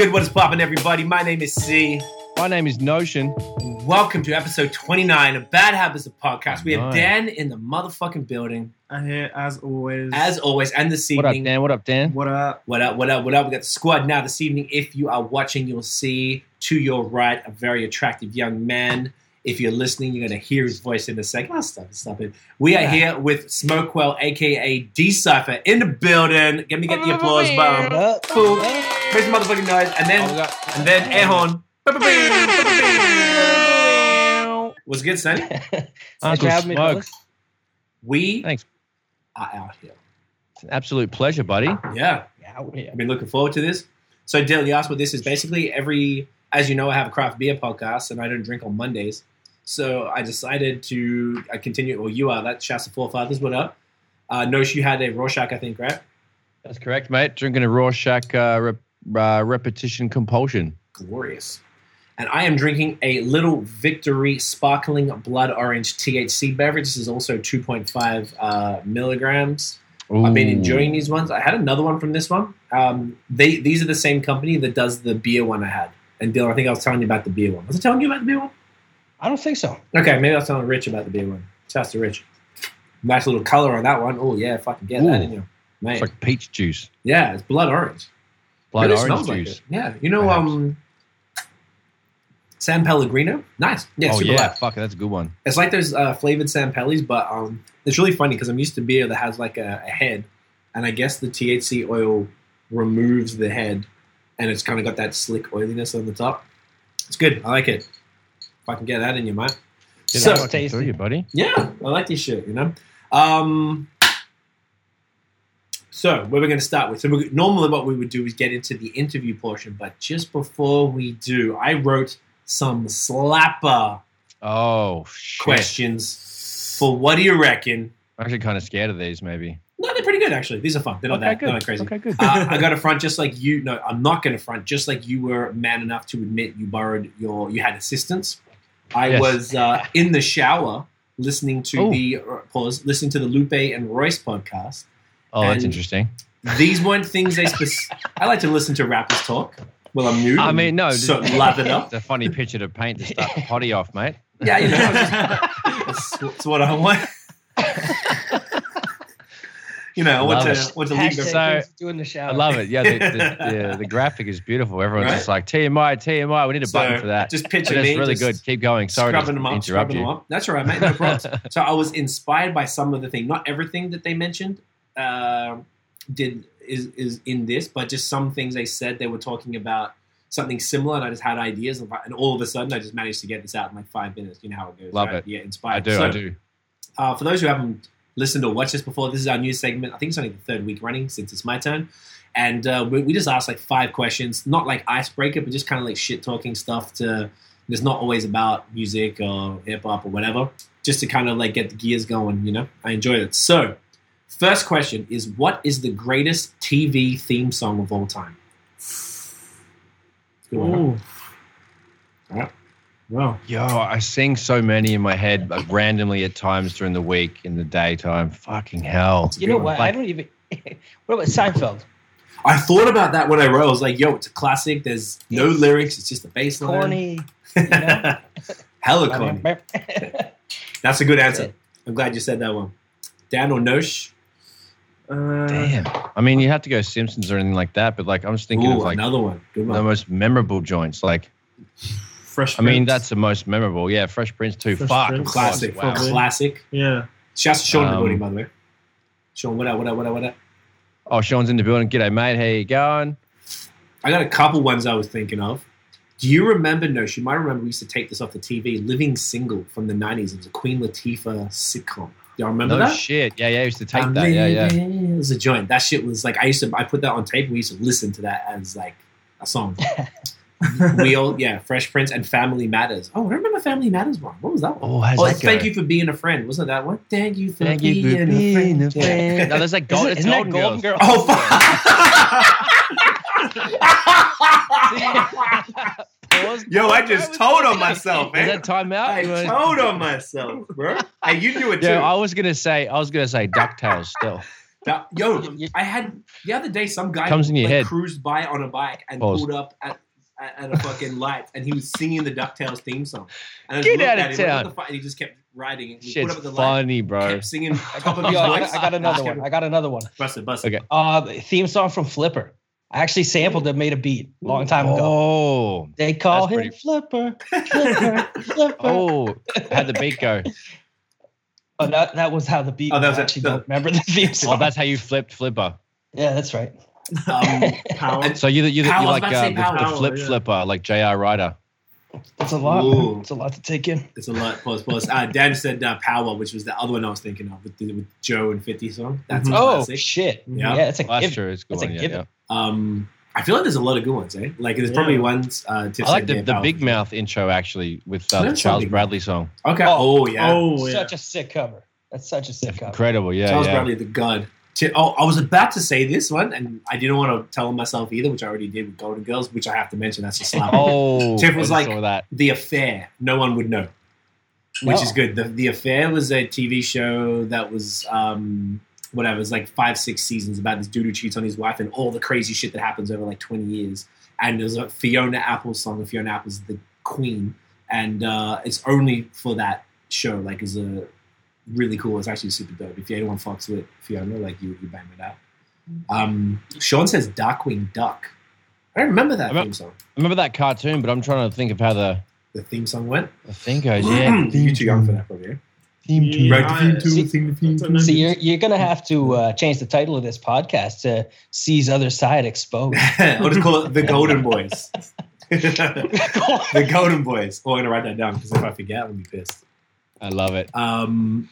What is good? What is poppin', everybody? My name is C. My name is Notion. Welcome to episode 29 of Bad Habits of Podcast. We have Nice. Dan in the motherfucking building, I'm here as always. as always, and this What up, evening. Dan? What up, Dan? what up? What up, what up, what up? We got the squad now this evening. If you are watching, you'll see to your right a very attractive young man. If you're listening, you're going to hear his voice in a second. Oh, stop it, stop it. We are here with Smokewell, aka Decipher, in the building. Let me get the applause oh, button. Boom. Make some motherfucking noise. And then, Oh, and then Ehon. What's good, Sonny? Uncle for having me, Smoke. We Thanks. are out here. It's an absolute pleasure, buddy. Yeah. Yeah, oh, yeah. I've been looking forward to this. So, Dale, you asked what this is. Basically, every, as you know, I have a craft beer podcast and I don't drink on Mondays. So I decided to I continue, Well, you are, that's Shasta Forefathers. What up? Uh, Nosh, you had a Rorschach, I think, right? That's correct, mate. Drinking a Rorschach uh, rep, uh, repetition compulsion. Glorious. And I am drinking a Little Victory Sparkling Blood Orange THC beverage. This is also 2.5 uh, milligrams. I've been enjoying these ones. I had another one from this one. Um, they these are the same company that does the beer one I had. And Dylan, I think I was telling you about the beer one. Was I telling you about the beer one? I don't think so. Okay, maybe I was telling Rich about the beer one. Shouts to Rich. Nice little color on that one. Oh yeah, if I can get that Ooh. in you, mate. It's like peach juice, yeah, it's blood orange. blood Really orange smells like juice. it. Yeah, you know, Perhaps. um, San Pellegrino. Nice. Yeah, oh super yeah, light. fuck it, that's a good one. It's like those uh, flavored San Pellis, but um, it's really funny because I'm used to beer that has like a, a head, and I guess the THC oil removes the head, and it's kind of got that slick oiliness on the top. It's good. I like it. If I can get that in your mind. Get So- that fucking through you, buddy. Yeah, I like this shit. You know. Um. So, where we're going to start with? So, we normally what we would do is get into the interview portion, but just before we do, I wrote some slapper Oh shit. questions for what do you reckon? I'm actually kind of scared of these. Maybe. No, they're pretty good actually. These are fun. They're not okay, that good. they're not crazy. Okay, good. Uh, I got a front just like you. No, I'm not going to front. Just like you were man enough to admit you borrowed your, you had assistance. I Yes. was uh, in the shower listening to Oh. the uh, pause, listening to the Lupe and Royce podcast. oh, that's interesting. These weren't things they. Spec- I like to listen to rappers talk. Well, I'm new. I mean, no, so th- lathered up. It's a funny picture to paint to start the potty off, mate. Yeah, you know, that's, that's what I want. you know, I want Love to it. want to leave the Hashtag So- doing the shower. I love it. Yeah, the, the, the, the graphic is beautiful. Everyone's Right? just like TMI, TMI. We need a So, button for that. Just picture But me. it's really good. Keep going. Sorry to scrubbing them up, interrupt scrubbing you. them up. That's all right, mate. No problems. so I was inspired by some of the thing. Not everything that they mentioned uh, did is is in this, but just some things they said they were talking about something similar, and I just had ideas, and and all of a sudden I just managed to get this out in like five minutes. You know how it goes. Love right? it. Yeah, inspired. I do. So, I do. Uh, for those who haven't listened or watched this before, this is our new segment. I think it's only the third week running since it's my turn. And uh, we, we just ask like five questions, not like icebreaker, but just kind of like shit talking stuff to. It's not always about music or hip hop or whatever, just to kind of like get the gears going, you know? I enjoyed it. So, first question is what is the greatest TV theme song of all time? Good one? Ooh. Wow. Yo, I sing so many in my head like, randomly at times during the week in the daytime. Fucking hell. You know what? I don't even. what about Seinfeld? I thought about that when I wrote. I was like, yo, it's a classic. There's no It's lyrics, it's just a bass line. Corny. know? Hella corny. That's a good answer. I'm glad you said that one. Dan or Nosh? Uh, Damn. I mean, you have to go Simpsons or anything like that, but like I'm just thinking Ooh, of like another one. Good the most memorable joints. Like, Fresh. I mean, that's the most memorable. Yeah, Fresh Prince too. Fresh Fuck. Prince. Classic. Wow. Probably. Classic. yeah. Shouts to Sean in the Um, building, by the way. Sean, what up, what up, what up, what up? Oh, Sean's in the building. G'day, mate. How you going? I got a couple ones I was thinking of. Do you remember, Nosh? You might remember we used to take this off the TV, Living Single from the 90s. It was a Queen Latifah sitcom. Y'all remember no that? shit. Yeah, yeah. I used to take I'm that. Yeah, yeah. It was a joint. That shit was like I used to. I put that on tape. We used to listen to that as like a song. we all yeah, Fresh Prince and Family Matters. Oh, I remember Family Matters one. What was that one? Oh, how's Oh, that it's Thank go? You for Being a Friend. Wasn't that one? Thank you for Thank being, you for a being friend. a friend. Yeah. No, there's like gold. It's isn't Golden that Golden Girls. Girl? Oh, Pause. Yo, I just told on myself, Is man. that time out? I You told on myself, bro. Hey, you knew it too. Yeah, I was gonna say. I was gonna say Ducktales. Still, That- yo, You- you- I had the other day some guy Comes in your like, head. cruised by on a bike and Pause. pulled up at, at, at a fucking light and he was singing the Ducktales theme song. And I just Get looked out at of him, like, town. what the fuck? And he just kept riding. And he Shit's put up at the light, funny, bro. kept singing top of Yo, his I, voice. got, I got another one. I got another one. Bust it, bust it. Okay. Uh, the theme song from Flipper. I actually sampled it, made a beat a long time ago. Oh, They call That's him pretty- Flipper, Flipper, Flipper. oh, how'd the beat go? Oh, that, that was how the beat. Oh, that was. was I it. actually The- don't remember the theme song. Oh, that's how you flipped Flipper. yeah, that's right. Um, Power. So you you you Power, I was like uh, the, the flip yeah. flipper, like J.R. Ryder. It's a lot. Ooh. It's a lot to take in. it's a lot. Pause, pause. Uh, Dan said uh, Power, which was the other one I was thinking of with, the, with Joe and 50 song. That's a Mhm. Oh shit! Yeah. Yeah, it's a Well, that's given. true. It's a good That's a one. Yeah, given. yeah. Um, I feel like there's a lot of good ones, eh? Like there's Yeah. probably ones. Uh, Tiff I like the, the Big Mouth intro actually with uh, the Charles something. Bradley song. Okay. Oh. Oh, yeah. oh, yeah. Such a sick cover. That's such a sick cover. Incredible. Yeah, Charles yeah. Bradley, the god. Ti- Oh, I was about to say this one, and I didn't want to tell myself either, which I already did with Golden Girls, which I have to mention. That's a slap. Oh, Tiff was I like- saw that. The Affair. No one would know, which No. is good. The, the Affair was a TV show that was um, whatever. It was like five, six seasons about this dude who cheats on his wife and all the crazy shit that happens over like twenty years. And there's a Fiona Apple song. Fiona Apple's the queen, and uh, it's only for that show. Like, is a really cool. It's actually super dope. If anyone fucks with Fiona, like you, you bang with that. Um, Sean says Darkwing Duck. I don't remember that I remem- theme song. I remember that cartoon, but I'm trying to think of how the, The theme song went. the thing goes. Yeah, You're too young for that, probably. Theme Yeah. tune. Right, theme tune, sing the theme tune. See, you're, you're gonna have to uh, change the title of this podcast to "C's Other Side Exposed." I'll just call it the Golden Boys. the Golden Boys. Oh, I'm gonna write that down because if I forget, I'll be pissed. I love it. Um,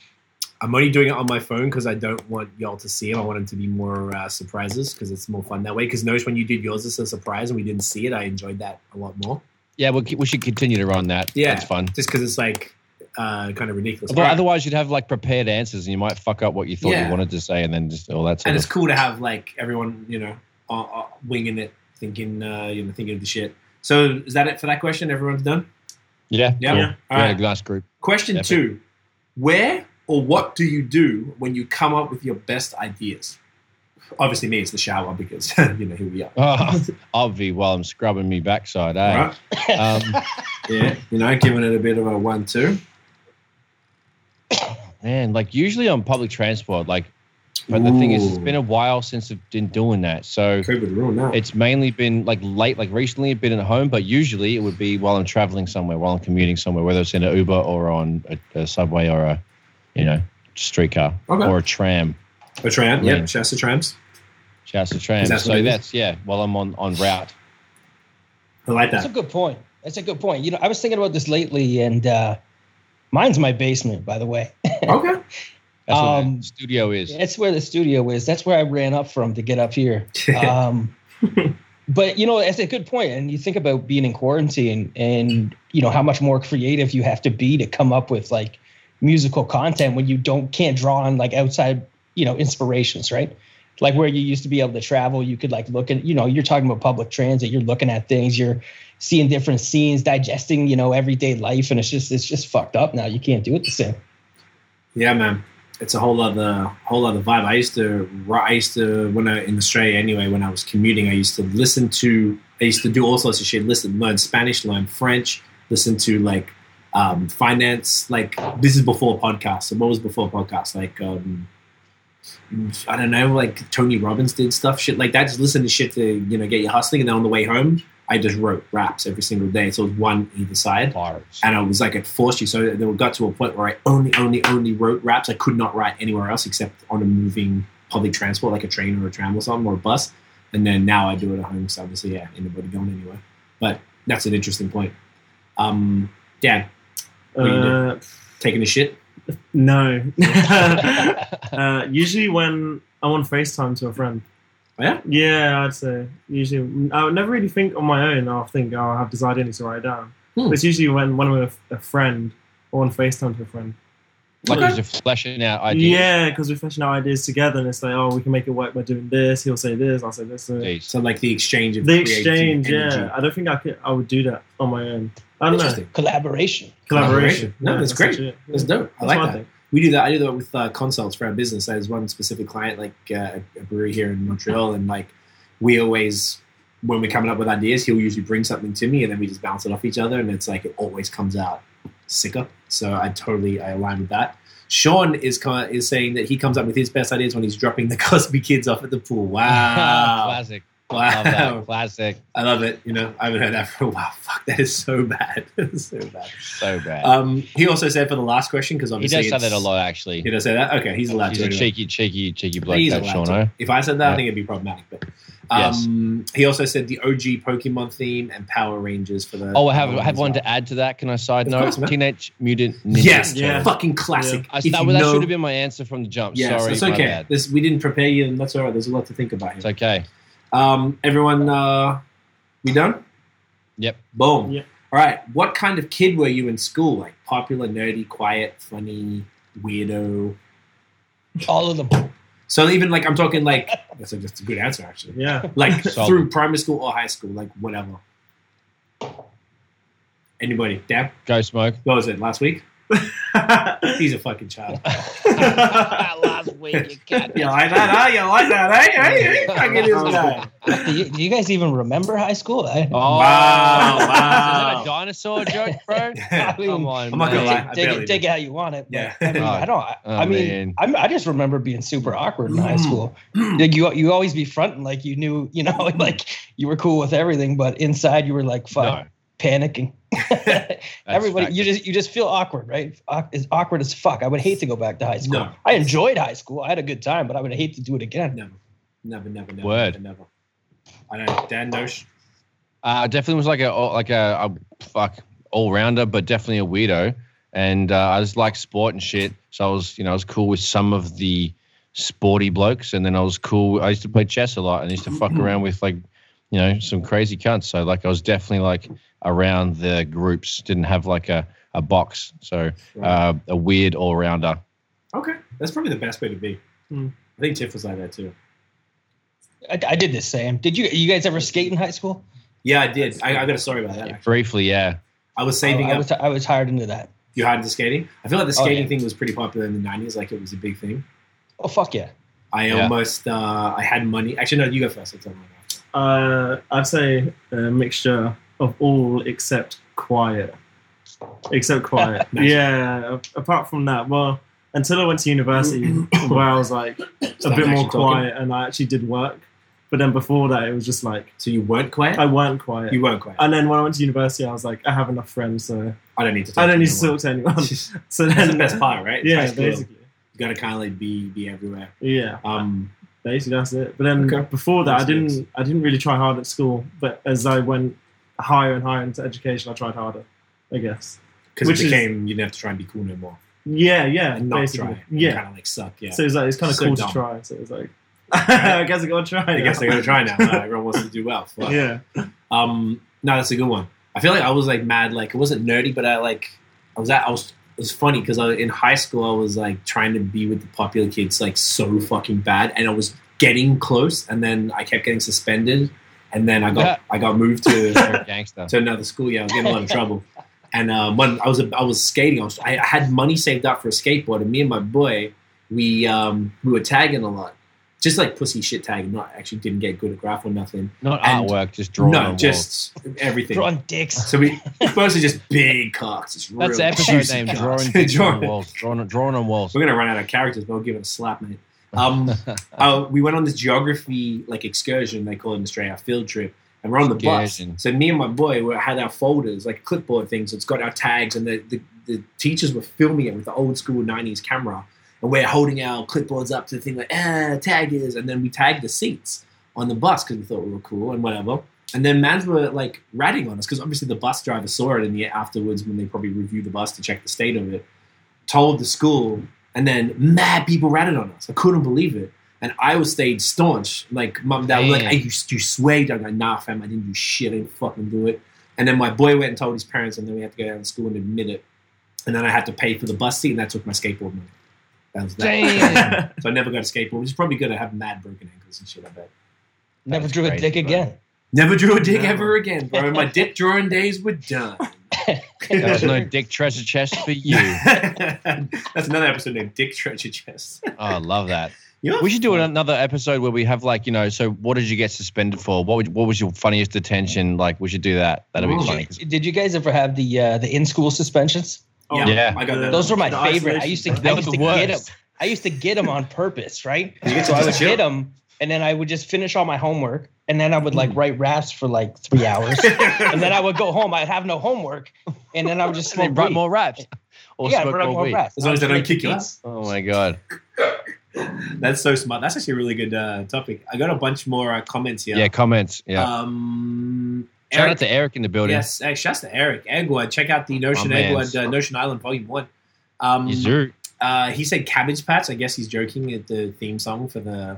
I'm only doing it on my phone because I don't want y'all to see them. I want them to be more uh, surprises because it's more fun that way. Because notice when you did yours as a surprise and we didn't see it, I enjoyed that a lot more. Yeah, we'll, we should continue to run that. Yeah. it's fun. Just because it's like uh, kind of ridiculous. Although. Otherwise, you'd have like prepared answers, and you might fuck up what you thought Yeah. you wanted to say, and then just all that and of. it's cool to have like everyone, you know, uh, uh, winging it, thinking, uh, you know, thinking of the shit. So is that it for that question? Everyone's done. Yeah, Yeah. cool. Yeah. All Yeah, nice group. Question two: Where or what do you do when you come up with your best ideas? Obviously, me, it's the shower because you know here we are. Oh, I'll while I'm scrubbing me backside. Eh? Right? Um, Yeah, you know, giving it a bit of a one-two. man, like usually on public transport, like, but the thing is, it's been a while since I've been doing that. So that. it's mainly been like late, like recently, I've been at home, but usually it would be while I'm traveling somewhere, while I'm commuting somewhere, whether it's in an Uber or on a, a subway or a, you know, streetcar Okay. or a tram. a tram. Yeah. Yep, Shasta trams. Shouts to tram. That So that's yeah. While I'm on on route. I like That's a good point. That's a good point. You know, I was thinking about this lately, and uh, mine's my basement, by the way. Okay. That's what Um, the studio is. That's where the studio is. That's where I ran up from to get up here. Um, but you know, that's a good point. And you think about being in quarantine, and you know how much more creative you have to be to come up with like musical content when you don't can't draw on like outside you know inspirations, right? Like where you used to be able to travel, you could like look at you know you're talking about public transit, you're looking at things, you're seeing different scenes, digesting you know everyday life, and it's just it's just fucked up now. You can't do it the same. Yeah, man. It's a whole other whole other vibe. I used to I used to when I in Australia anyway, when I was commuting, I used to listen to I used to do all sorts of shit. Listen, learn Spanish, learn French, listen to like um, finance. Like this is before podcasts. So what was before podcasts? Like um, I don't know, like Tony Robbins did stuff, shit like that. Just listen to shit to you know get you hustling, and then on the way home, I just wrote raps every single day. So it was one either side Bars. and I was like, it forced you. So we got to a point where I only, only, only wrote raps. I could not write anywhere else except on a moving public transport, like a train or a tram or something or a bus. And then now I do it at home. So obviously, yeah, anybody going anywhere. But that's an interesting point. Um, Dan, Uh, taking a shit. no. uh, usually when I'm on FaceTime to a friend. Oh, yeah? Yeah, I'd say. Usually, I would never really think on my own. I'll think, oh, I have this idea, I need to write it down. Hmm. It's usually when, when I'm with a friend or on FaceTime to a friend. Like Okay. you're just fleshing out ideas. Yeah, because we're fleshing out ideas together, and it's like, oh, we can make it work by doing this. He'll say this, I'll say this. So So like the exchange of the exchange, energy. yeah. I don't think I could. I would do that on my own. I don't know. Interesting. Collaboration. Collaboration. No, Yeah, that's great. actually. That's dope. I That's like that. think. we do that. I do that with uh, consults for our business. There's one specific client, like uh, a brewery here in Montreal, and like we always, when we're coming up with ideas, he'll usually bring something to me, and then we just bounce it off each other, and it's like it always comes out sicker. So I totally I align with that. Sean is kind is saying that he comes up with his best ideas when he's dropping the Cosby kids off at the pool. Wow, Classic. Wow, Love that. Classic. I love it. You know, I haven't heard that for a while. Fuck, that is so bad. so bad. So bad. Um, he also said for the last question because obviously. he does say that a lot, actually. He does say that. Okay, he's allowed He's to. a anyway. cheeky, cheeky, cheeky bloke, He's that allowed Sean. to. If I said that, I think it'd be problematic. But um, he also said the OG Pokemon theme and Power Rangers for the. Oh, I have, I have as one well. to add to that. Can I side note? course. Teenage Mutant Ninja Yes, Yeah. Fucking classic. I, If that, you that should have been my answer from the jump. Yes, Sorry, it's okay. This, we didn't prepare you, and that's all right. There's a lot to think about It's okay. Um, everyone, uh, we done? Yep. Boom. Yep. All right. What kind of kid were you in school? Like popular, nerdy, quiet, funny, weirdo? All of them. So even like I'm talking like that's a, that's a good answer actually. Yeah. Like through primary school or high school, like whatever. Anybody? Dab? Go smoke. What was it? Last week? He's a fucking child. Last week, you cat. you like that? Huh? You like that? Hey, hey, hey, fucking this guy. Do you, do you guys even remember high school? I, Oh, Wow, Is that wow. a dinosaur joke, bro? Yeah. I mean, Come on, I'm not gonna lie. I take, it, take do. it how you want it. but, Yeah. I, mean, Oh. I don't. I, Oh, I mean. I'm, I just remember being super awkward in high Mm. school. Like you, you always be fronting like you knew, you know, like you were cool with everything, but inside you were like fuck, No, panicking. Everybody, fact. you just you just feel awkward, right? Awk- It's awkward as fuck. I would hate to go back to high school. No. I enjoyed high school. I had a good time, but I would hate to do it again. Never, never, never, never, Word. never, never. I don't. Dan Nosh. Uh, definitely was like a like a, a fuck all rounder, but definitely a weirdo. And uh, I just like sport and shit. So I was, you know, I was cool with some of the sporty blokes, and then I was cool. I used to play chess a lot, and I used to fuck around with like, you know, some crazy cunts. So like, I was definitely like around the groups. Didn't have like a a box. So uh, a weird all rounder. Okay, that's probably the best way to be. Hmm. I think Tiff was like that too. I, I did the same. Did you? You guys ever skate in high school? Yeah, I did. I, I got a story about that. Actually. Briefly, yeah. I was saving I, I up. was I was hired into that. you hired into skating. I feel like the Oh, skating yeah. thing was pretty popular in the '90s. Like it was a big thing. Oh fuck yeah! I Yeah. almost. Uh, I had money. Actually, no. You go first. I'll tell you after. Uh, I'd say a mixture of all except quiet. Except quiet. Yeah. Apart from that, well, until I went to university, where I was like a bit more actually talking. quiet and I actually did work. But then before that, it was just like So you weren't quiet. I weren't quiet. you weren't quiet. and then when I went to university, I was like, I have enough friends, so I don't need to. Talk I don't to need to anyone. talk to anyone. So That's the best part, right? It's Yeah, basically. You gotta kind of like be be everywhere. Yeah. Um, basically that's it. But then Okay. before that, I didn't I didn't really try hard at school. But as I went higher and higher into education, I tried harder. I guess. because it Which is- became you didn't have to try and be cool no more Yeah, yeah, and not basically. try. Yeah. kind of like suck. Yeah. So it's like it's kind of So cool dumb. to try. So it's like, I guess I gotta try. I guess now. they're gonna try now. Uh, everyone wants to do well. Fuck. Yeah, Um, no, that's a good one. I feel like I was like mad. Like it wasn't nerdy, but I like I was at. I was. It was funny because in high school I was like trying to be with the popular kids like so fucking bad, and I was getting close, and then I kept getting suspended, and then I got Yeah. I got moved to You're a gangster. to another school. Yeah, I was getting a lot of trouble. And uh, one, I was I was skating. I, was, I had money saved up for a skateboard, and me and my boy, we um, we were tagging a lot, just like pussy shit tagging. Not actually didn't get good at graph or nothing. Not and- artwork, just drawing. on no, walls. just everything. Drawing dicks. So we mostly just big cocks. It's That's real the episode name. Drawing, dicks on walls. Drawing, drawing on walls. We're gonna run out of characters, but we'll give it a slap, mate. Um, uh, we went on this geography like excursion. They call it in Australia, a field trip, and we're on the bus. So me and my boy we had our folders, like clipboard things. It's got our tags, and the, the the teachers were filming it with the old school '90s camera, and we're holding our clipboards up to the thing like ah is, and then we tagged the seats on the bus because we thought we were cool and whatever. And then mans were like ratting on us because obviously the bus driver saw it and the afterwards when they probably reviewed the bus to check the state of it. Told the school, and then mad people ratted on us. I couldn't believe it. And I was stayed staunch. Like mum, dad was like. "Hey, you, you sway?" I'm like, "Nah, fam, I didn't do shit. I didn't fucking do it." And then my boy went and told his parents, and then we had to go down to school and admit it. And then I had to pay for the bus seat, and that took my skateboard money. That was that. Damn. so I never got a skateboard, which is probably good. I have mad broken ankles and shit. I bet. Never That's drew a dick bro. again. Never drew a dick No. ever again, bro. My dick drawing days were done. There was no dick treasure chest for you. That's another episode named Dick Treasure Chest. Oh, I love that. You know? We should do another episode where we have like you know. So, what did you get suspended for? What would, what was your funniest detention? Like, we should do that. That'd be Ooh. funny. Did you guys ever have the uh, the in school suspensions? Oh, Yeah. I got that. Those were my The favorite. I used to I used the to get them. I used to get them on purpose, right? You get to So I would just chill. them, and then I would just finish all my homework, and then I would like write raps for like three hours, and then I would go home. I'd have no homework, and then I would just smoke write more raps. Or yeah, smoke write more more raps. As long as they don't kick your making ass. Oh my god. That's so smart. That's actually a really good uh, topic. I got a bunch more uh, comments here. Yeah. comments. Yeah. Um, Shout Eric, out to Eric in the building. yes, uh, shouts to Eric Eggwood. Check out the Notion My. Eggwood, uh, Notion Island Volume One. Um, Yes, sir. uh, he said Cabbage Patch. I guess he's joking at the theme song for the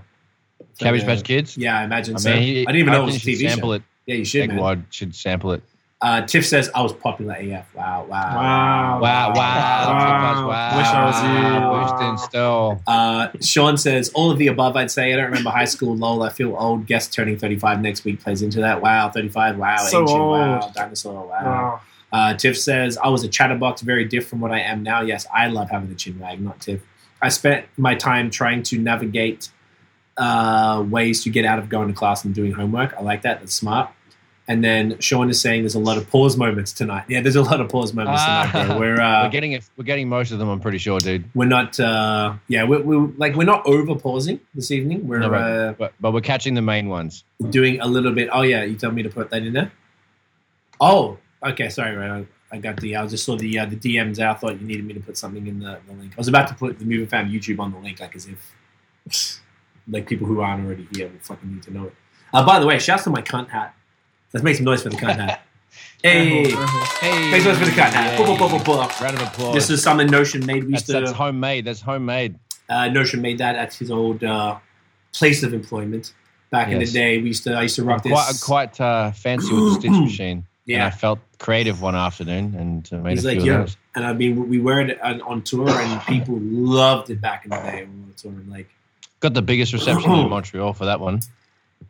for Cabbage the- Patch Kids. Yeah, I imagine I so. mean, he, I didn't even know it reckon was a should TV sample show. it. Yeah, you should, man. Should sample it. Uh, Tiff says I was popular AF. Wow, wow, Wow. Wow, wow, Wow. wow. Wish I was you. Boosting still. Uh, Sean says all of the above. I'd say I don't remember high school. Lol, I feel old. Guest turning thirty-five next week plays into that. Wow, thirty-five. Wow, So ancient. Wow, old. dinosaur. Wow. Wow. Uh, Tiff says I was a chatterbox, very different from what I am now. Yes, I love having the chin wag, not Tiff. I spent my time trying to navigate uh, ways to get out of going to class and doing homework. I like that. That's smart. And then Sean is saying there's a lot of pause moments tonight. Yeah, there's a lot of pause moments tonight, bro. We're uh, we're getting it. We're getting most of them. I'm pretty sure, dude. we're not uh yeah we're, we're like we're not over pausing this evening we're No, but, uh, but, but we're catching the main ones. doing a little bit oh yeah you told me to put that in there oh okay sorry right I, I got the i just saw the uh, the dms i thought you needed me to put something in the, the link i was about to put the movie fam youtube on the link like as if like people who aren't already here will fucking need to know it uh, by the way shouts to my cunt hat let's make some noise for the cunt hat hey Hey, Make some noise for the cunt hat yeah. Boop. Round of applause. this is something notion made we used that's, to that's homemade. That's homemade. uh, Notion made that at his old uh, place of employment. Back in the day, we used to I used to rock I'm this. quite, quite uh, fancy with the stitch machine. And yeah, I felt creative one afternoon and uh, made He's a like, few "Yo." of those. and I mean we were it on, on tour, and people loved it back in the day when we were touring. Like, Got the biggest reception in Montreal for that one.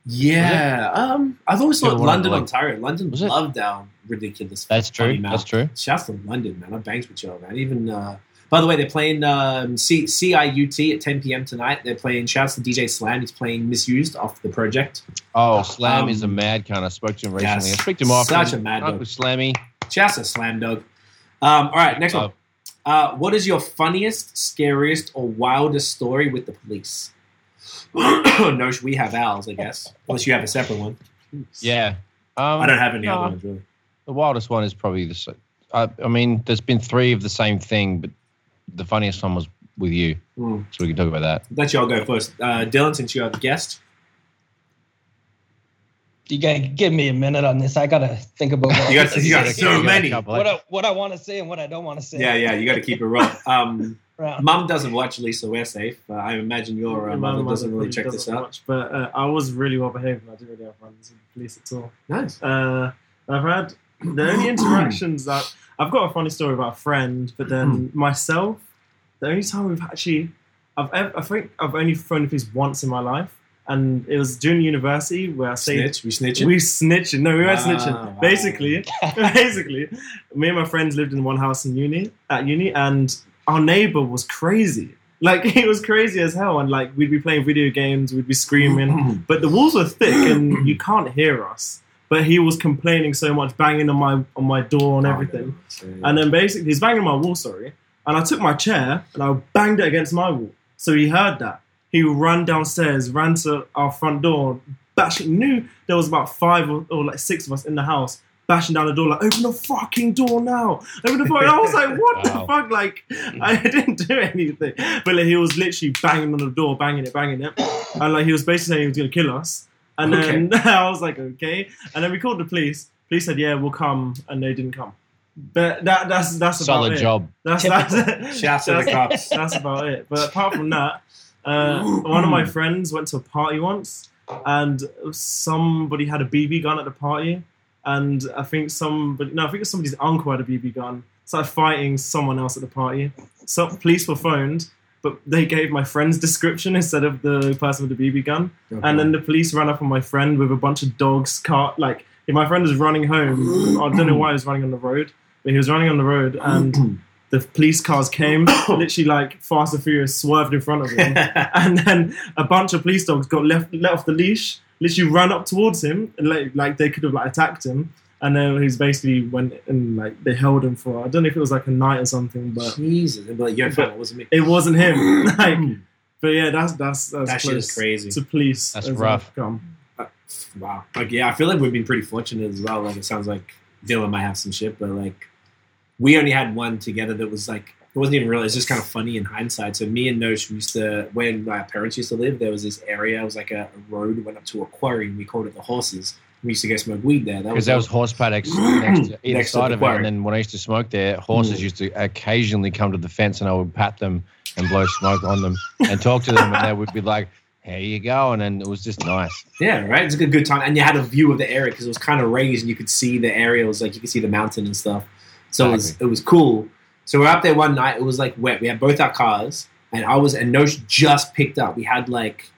Yeah, um, I've always thought London, Ontario. London Was it? loved our ridiculous. That's true. mouth. That's true. Shouts to London, man. I'm bangs with y'all, man. Even uh, by the way, they're playing um, C- CIUT at 10 p.m. tonight. They're playing. Shouts to DJ Slam. He's playing Misused off the project. Oh, Slam Um, is a mad kind. I spoke to him recently. yes. I spoke to him off. Such a mad dog. Slammy. Shouts to Slam Dog. Um, all right, next Oh. one. Uh, what is your funniest, scariest, or wildest story with the police? no, we have ours, I guess. Unless you have a separate one. Yeah. Um, I don't have any no. other ones, really. The wildest one is probably the. I mean, there's been three of the same thing, but the funniest one was with you, Hmm. so we can talk about that. Let you all go first. Uh, Dylan, since you are the guest. You gotta give me a minute on this. I gotta think about what, You got, you got so you many. couple. what I, what I want to say and what I don't want to say. Yeah, yeah, you got to keep it real. Um, Right. Mum doesn't watch Lisa We're Safe. Uh, I imagine your uh, mother mother doesn't really probably check this doesn't out. watch, but uh, I was really well behaved and I didn't really have friends with police at all. Nice. Uh, I've had the only interactions that I've got a funny story about a friend, but then myself, the only time we've actually, I've ever, I think I've only thrown the police once in my life, and it was during university where I stayed. Snitch. We snitching. We snitching. No, we weren't Wow, snitching. wow. Basically, basically, me and my friends lived in one house in uni at uni, and our neighbor was crazy. Like he was crazy as hell, and like we'd be playing video games, we'd be screaming, mm-hmm. but the walls were thick and you can't hear us. But he was complaining so much, banging on my on my door and oh, everything. And then basically, he's banging my wall, sorry. And I took my chair and I banged it against my wall. So he heard that. He ran downstairs, ran to our front door, bashing. Knew there was about five or, or like six of us in the house, bashing down the door, like, open the fucking door now. Open the fucking I was like, what Wow. the fuck? Like, I didn't do anything. But like, he was literally banging on the door, banging it, banging it. And like, he was basically saying he was going to kill us. And then I was like, okay. And then we called the police. Police said, yeah, we'll come. And they didn't come. But that, that's that's about Solid it. job. That's Typical. that's, Shouts to the cops. that's about it. But apart from that, uh, one of my friends went to a party once, and somebody had a BB gun at the party, and I think somebody no, I think somebody's uncle had a BB gun. Started fighting someone else at the party. So police were phoned, but they gave my friend's description instead of the person with the BB gun. And then the police ran up on my friend with a bunch of dogs, car like if my friend was running home. I don't know why he was running on the road, but he was running on the road and the police cars came, literally like Fast and Furious swerved in front of him, and then a bunch of police dogs got left let off the leash, literally ran up towards him, and like, like they could have like attacked him. And then he's basically went and like they held him for I don't know if it was like a night or something, but Jesus, they'd be like, "Yo, fam, it wasn't me." it wasn't him. like, but yeah, that's that's that's That shit is crazy. to police. That's rough. I've come. Uh, wow. Like, yeah, I feel like we've been pretty fortunate as well. Like, it sounds like Dylan might have some shit, but like, we only had one together that was like, it wasn't even real. It's just kind of funny in hindsight. So me and Nosh used to, when my parents used to live, there was this area. It was like a, a road went up to a quarry, and we called it the Horses. We used to go smoke weed there. That Because there was horse paddocks next to, either Next side the of it. quarry. And then when I used to smoke there, horses Mm. used to occasionally come to the fence and I would pat them and blow smoke on them and talk to them. And they would be like, here you go. And then it was just nice. Yeah, right. It's a good, good time, and you had a view of the area because it was kind of raised, and you could see the area. It was like you could see the mountain and stuff. So it was it was cool. So we're up there one night. It was like wet. We had both our cars, and I was and Nosh just picked up. We had like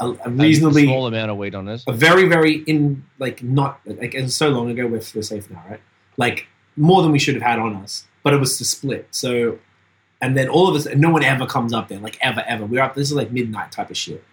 a, a A reasonably, small amount of weight on us. a very very in like not like it was so long ago. We're, we're safe now, right? Like more than we should have had on us, but it was to split. So, and then all of us, and no one ever comes up there, like ever ever. We're up. This is like midnight type of shit.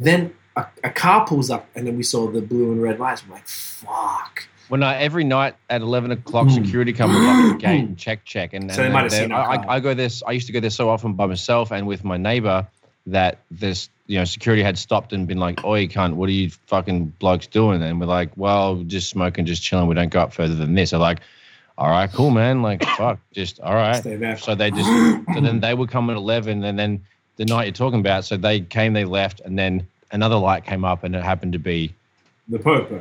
Then a, a car pulls up, and then we saw the blue and red lights. We're like, fuck. Well, no, every night at 11 o'clock, security come up at the gate and check, check. And, So they and might have seen our I. I, I go this. I used to go there so often by myself and with my neighbor that this, you know, security had stopped and been like, "Oi, cunt, what are you fucking blokes doing?" And we're like, "Well, just smoking, just chilling. We don't go up further than this." They're like, "All right, cool, man. Like, fuck, just all right." So they just, so then they would come at 11, and then the night you're talking about, so they came, they left, and then another light came up, and it happened to be the purple.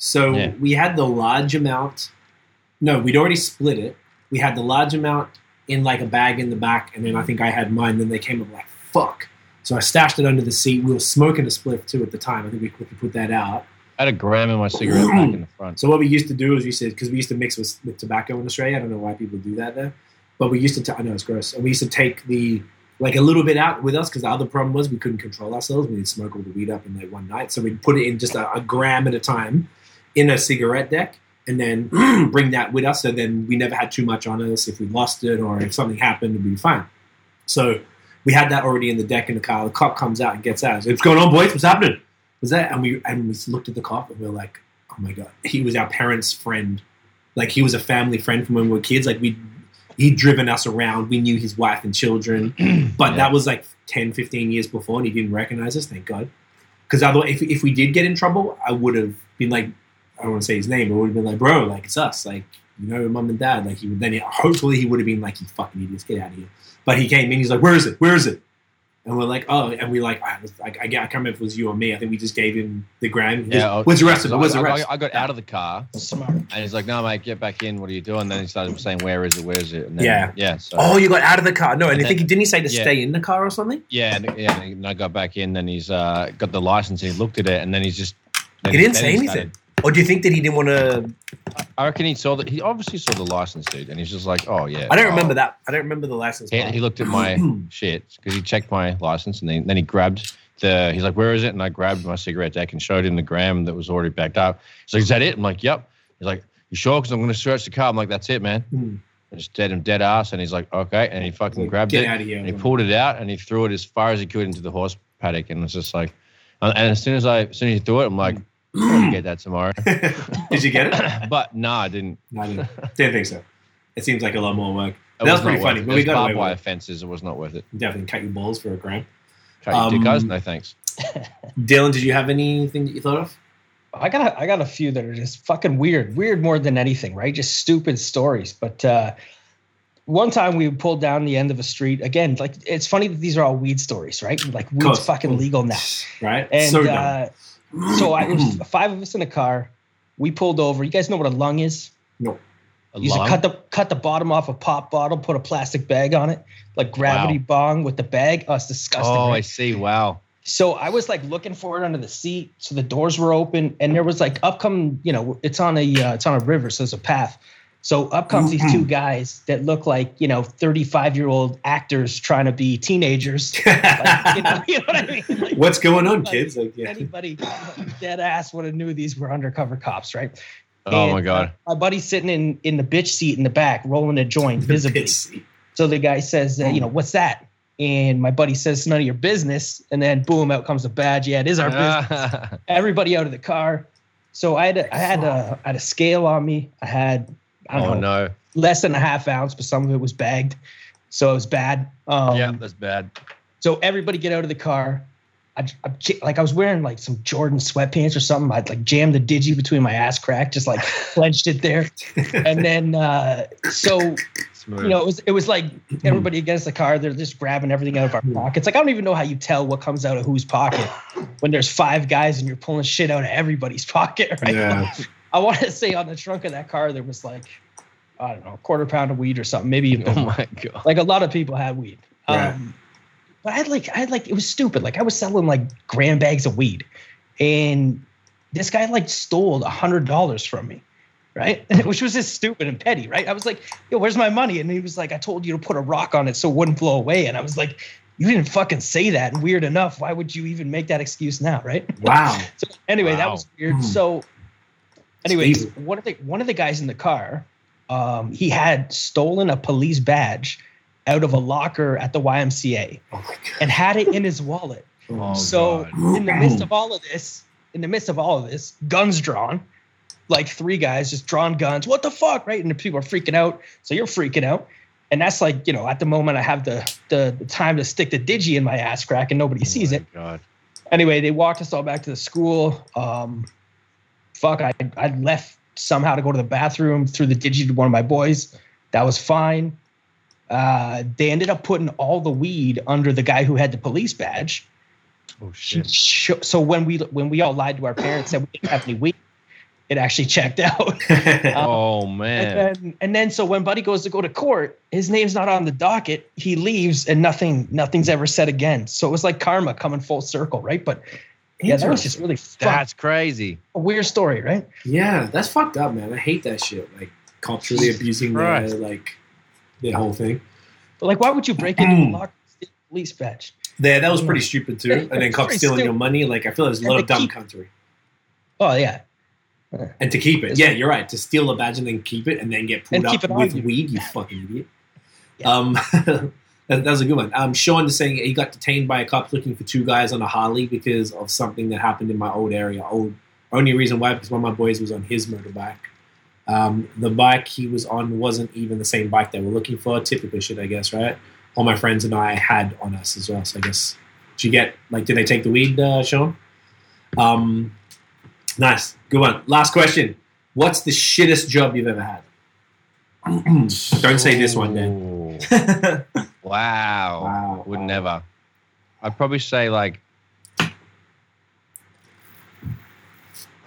So Yeah. we had the large amount. No, we'd already split it. We had the large amount in like a bag in the back, and then I think I had mine. Then they came up like fuck. So I stashed it under the seat. We were smoking a spliff too at the time. I think we quickly put that out. I had a gram in my cigarette back in the front. So what we used to do is we said because we used to mix with, with tobacco in Australia. I don't know why people do that there, but we used to. T- I know it's gross. And we used to take the like a little bit out with us because the other problem was we couldn't control ourselves. We'd smoke all the weed up in like one night. So we'd put it in just a, a gram at a time in a cigarette deck, and then bring that with us. So then we never had too much on us. If we lost it or if something happened, we'd be fine. So we had that already in the deck in the car. The cop comes out and gets out. What's going on, boys? What's happening? Was that? And we and we looked at the cop and we are like, oh my god, he was our parents' friend. Like he was a family friend from when we were kids. Like we, he'd driven us around. We knew his wife and children, but Yeah. that was like 10, 15 years before, and he didn't recognize us. Thank God. Because otherwise, if, if we did get in trouble, I would have been like, I don't want to say his name, but would have been like, bro, like it's us, like you know, mom and dad. Like he would then, hopefully, he would have been like, you fucking idiots, get out of here. But he came in, he's like, where is it? Where is it? And we're like, oh, and we like, I, was, I, I, can't remember if it was you or me. I think we just gave him the gram. He Yeah, goes, Where's the rest of it? I- Where's the rest? I, I got out of the car Smart. and he's like, "No, mate, get back in. What are you doing?" then he started saying, "Where is it? Where is it?" And then, Yeah. yeah. So Oh, you got out of the car. No, and I think he didn't he say to yeah. stay in the car or something? yeah, and, yeah. And I got back in. Then he's uh, got the license. He looked at it, and then he's just. then He didn't then say anything. Or do you think that he didn't want to? I reckon he saw that. He obviously saw the license, dude, and he's just like, "Oh yeah." I don't oh. remember that. I don't remember the license. He, he looked at my shit because he checked my license, and then, then he grabbed the. He's like, "Where is it?" And I grabbed my cigarette deck and showed him the gram that was already backed up. So is that it? I'm like, "Yep." He's like, "You sure?" Because I'm going to search the car. I'm like, "That's it, man." Hmm. I just dead him dead ass, and he's like, "Okay," and he fucking Like, grabbed Get it. out of here. and he pulled it out and he threw it as far as he could into the horse paddock and it's just like and as soon as I as soon as he threw it I'm like I'm gonna get that tomorrow Did you get it? but no I didn't No, I didn't, didn't think so. It seems like a lot more work. it That was not pretty funny, but we Those got away barbed wire fences it was not worth it Definitely cut your balls for a gram. cut your dick Um, guys no thanks Dylan, did you have anything that you thought of? I got a, I got a few that are just fucking weird, weird more than anything, right? Just stupid stories. But uh, one time we pulled down the end of a street. Again, like it's funny that these are all weed stories, right? Like weed's fucking legal now. Right? And so dumb. uh, so I was five of us in a car. We pulled over. You guys know what a lung is? no. A You just lung? cut the cut the bottom off a pop bottle, put a plastic bag on it, like gravity bong with the bag. Oh, it's disgusting. oh right? I see wow So I was like looking for it under the seat. So the doors were open, and there was like up come, you know, it's on a uh, it's on a river, so there's a path. So up comes these two guys that look like you know 35 year old actors trying to be teenagers. Like, you, know, you know what I mean? Like, What's going on, like, kids? Like, yeah. anybody dead ass would have knew these were undercover cops, right? Oh And, my god. My buddy's sitting in in the bitch seat in the back, rolling a joint visibly. So the guy says, uh, you know, what's that? And my buddy says, it's none of your business. And then boom, out comes a badge. Yeah, it is our business. Everybody out of the car. So I had a, I had a, I had a scale on me. I had I don't oh know no. less than a half ounce, but some of it was bagged, so it was bad. Um, yeah, that's bad. So everybody get out of the car. I, I, like I was wearing like some Jordan sweatpants or something. I'd like jammed the digi between my ass crack, just like clenched it there. And then uh, so Smooth. you know, it was it was like everybody against the car. They're just grabbing everything out of our pockets. Like I don't even know how you tell what comes out of whose pocket when there's five guys and you're pulling shit out of everybody's pocket. Right? Yeah. I want to say on the trunk of that car there was like I don't know, a quarter pound of weed or something. Maybe even oh more. my god. like a lot of people had weed. Right. Um, but I had like I had like it was stupid. Like I was selling like grand bags of weed, and this guy like stole a hundred dollars from me, right? Which was just stupid and petty, right? I was like, "Yo, where's my money?" And he was like, "I told you to put a rock on it so it wouldn't blow away." And I was like, "You didn't fucking say that." And weird enough, why would you even make that excuse now, right? Wow. So anyway, that was weird. Hmm. So, anyways, one of the one of the guys in the car, um, he had stolen a police badge out of a locker at the YMCA Oh and had it in his wallet. Oh, so, God. in the midst of all of this, in the midst of all of this, guns drawn, like three guys just drawn guns. What the fuck, right? And the people are freaking out. So you're freaking out. And that's like, you know, at the moment I have the the, the time to stick the digi in my ass crack and nobody sees Oh it God. anyway, they walked us all back to the school. Um, fuck, I I left somehow to go to the bathroom through the digi to one of my boys. That was fine. Uh, they ended up putting all the weed under the guy who had the police badge. Oh shit. So when we when we all lied to our parents that we didn't have any weed, it actually checked out. Oh And man. then, and then so when Buddy goes to go to court, his name's not on the docket. He leaves and nothing nothing's ever said again. So it was like karma coming full circle, right? But yeah, that was just really That's crazy. a weird story, right? Yeah, that's fucked up, man. I hate that shit. Like culturally abusing their Christ. like the whole thing. But like, why would you break into a locker and steal a police badge? There, that was pretty stupid too. And then cops pretty stealing your money. Like I feel there's a lot of dumb keep- country. Oh yeah, And to keep it, yeah, you're right. To steal a badge and then keep it, and then get pulled And up keep it on with you. weed, you fucking idiot. Yeah. Um, that, that was a good one. Um, Sean is saying he got detained by a cop looking for two guys on a Harley because of something that happened in my old area. Old only reason why because one of my boys was on his motorbike. Um, the bike he was on wasn't even the same bike they were looking for. Typical shit, I guess, right? All my friends and I had on us as well. So I guess did you get like did they take the weed, uh, Sean? Um, nice, good one. Last question: What's the shittest job you've ever had? Don't say this one, Dan. Wow. Wow. Would never. I'd probably say like.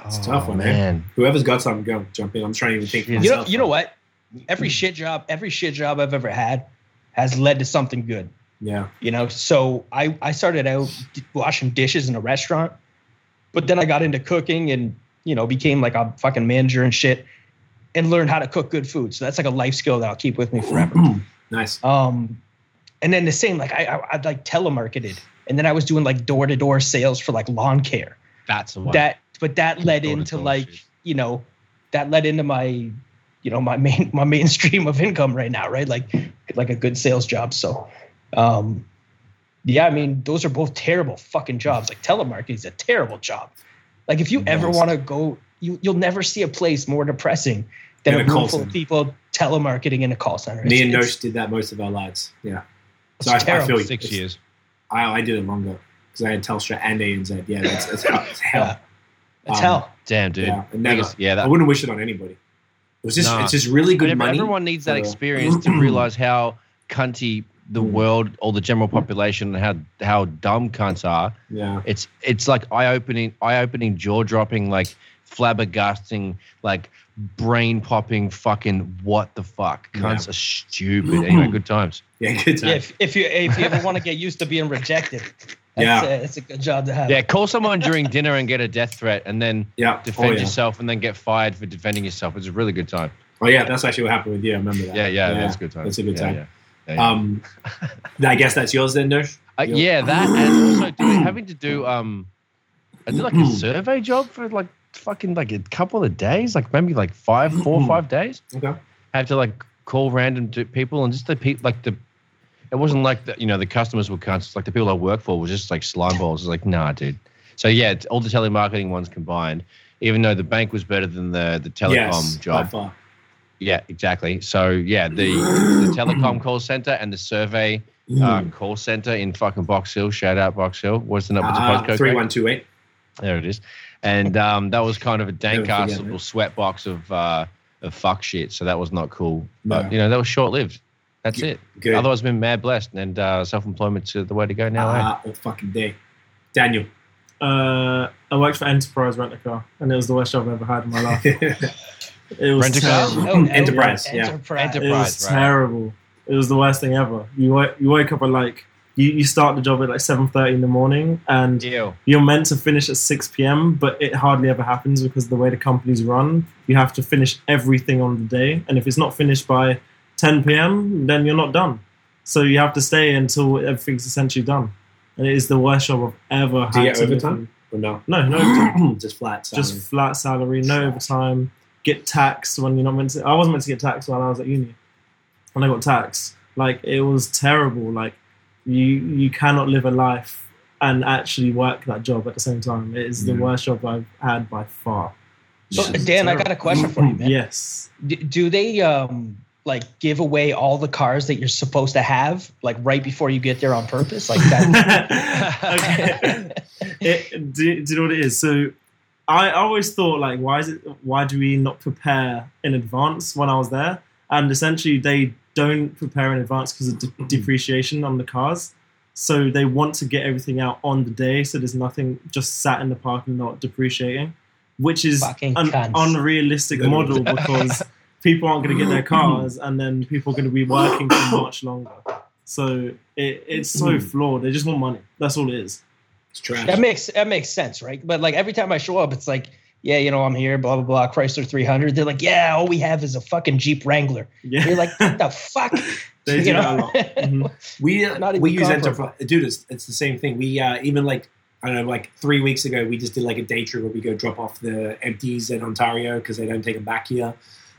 It's a Oh, tough one, eh? man. Whoever's got something, go jump in. I'm trying to even think. you know, you know what? Every shit job, every shit job I've ever had has led to something good. Yeah. you know so i i started out washing dishes in a restaurant but then i got into cooking and you know became like a fucking manager and shit and learned how to cook good food so that's like a life skill that i'll keep with me forever nice. um and then the same like i i I'd like telemarketed. And then i was doing like door-to-door sales for like lawn care. That's the one. that but that led Door-to-door into like shit. you know that led into my you know my main my main stream of income right now right? Like like a good sales job. So um yeah i mean those are both terrible fucking jobs. Like telemarketing is a terrible job. Like if you ever want to go you you'll never see a place more depressing than Than a a room full of people telemarketing in a call center. Me and It's- Nosh did that most of our lives. Yeah. So I, I feel. Six years. I, I did it longer because I had Telstra and ANZ. Yeah, it's, hell- it's hell. Yeah. it's Um, hell Damn, dude. Yeah, never- yeah, I that, wouldn't wish it on anybody. It was just Nah. it's just really good money. Everyone needs that experience to realize how cunty the Mm. world or the general population and how how dumb cunts are. Yeah. It's it's like eye opening, eye opening, jaw dropping, like flabbergasting, like brain popping. Fucking what the fuck? Cunts Yeah. are stupid. Anyway, good times. Yeah, good time. yeah, if, if you if you ever want to get used to being rejected that's, Yeah. a, it's a good job to have Yeah, call someone during dinner and get a death threat, and then Yeah. defend oh, yeah. yourself, and then get fired for defending yourself. It's a really good time. Oh yeah, that's actually what happened with you. I remember that. Yeah, yeah, that's a good time. That's a good time. yeah. Yeah, yeah. Um, I guess that's yours then, Nosh. Uh, yeah, that and also doing, having to do um, I did like a survey job for like fucking like a couple of days, like maybe like five, four or five days. Okay. Had to like call random people and just the people like the. It wasn't like the you know the customers were cunts. Like the people I work for was just like slime balls. It's like nah, dude. So yeah, it's all the telemarketing ones combined. Even though the bank was better than the the telecom yes, job, by far. yeah, exactly. So yeah, the, the telecom call center and the survey uh, call center in fucking Box Hill. Shout out Box Hill. What's the, number? Uh, postcode? Three one two eight. There it is. And um, that was kind of a dank ass little mate. sweat box of uh, of fuck shit. So that was not cool. But No. you know that was short lived. That's Good. it. Good. Otherwise, I've been mad blessed, and uh, self employment's the way to go now. eh? Ah, all fucking day. Daniel. Uh, I worked for Enterprise Rent a Car, and it was the worst job I've ever had in my life. It was Rent a car? terrible. Oh, Enterprise, yeah. Enterprise. It Enterprise. was right. terrible. It was the worst thing ever. You wake, you wake up at like you, you start the job at like seven thirty in the morning, and Deal. you're meant to finish at six p.m. But it hardly ever happens because the way the companies run. You have to finish everything on the day, and if it's not finished by ten p.m., then you're not done. So you have to stay until everything's essentially done. And it is the worst job I've ever Do you had. get to overtime? Or no? No, no. Just flat. Salary. just flat salary, no overtime. Get taxed when you're not meant to. I wasn't meant to get taxed while I was at uni, and I got taxed. Like it was terrible. Like you you cannot live a life and actually work that job at the same time. It is the worst job I've had by far. So, Dan, I got a question for you, man. Yes. D- do they um like give away all the cars that you're supposed to have like right before you get there on purpose? Like that? okay. It, do, do you know what it is? So I always thought like, why is it? Why do we not prepare in advance when I was there? And essentially, they don't prepare in advance because of de- mm. depreciation on the cars. So they want to get everything out on the day, so there's nothing just sat in the parking lot depreciating, which is Fucking an cunts. unrealistic model because people aren't going to get their cars, and then people are going to be working for much longer. So it, it's so mm. flawed. They just want money. That's all it is. It's trash. that makes that makes sense, right? But like every time I show up, it's like, yeah, you know, I'm here, blah blah blah, Chrysler 300. They're like, yeah, all we have is a fucking Jeep Wrangler. Yeah. You're like, what the fuck? They You do know? that a lot. Mhm. We Not we use. Enterprise, dude. It's, it's the same thing. We uh, even like I don't know, like three weeks ago, we just did like a day trip where we go drop off the empties in Ontario because they don't take them back here.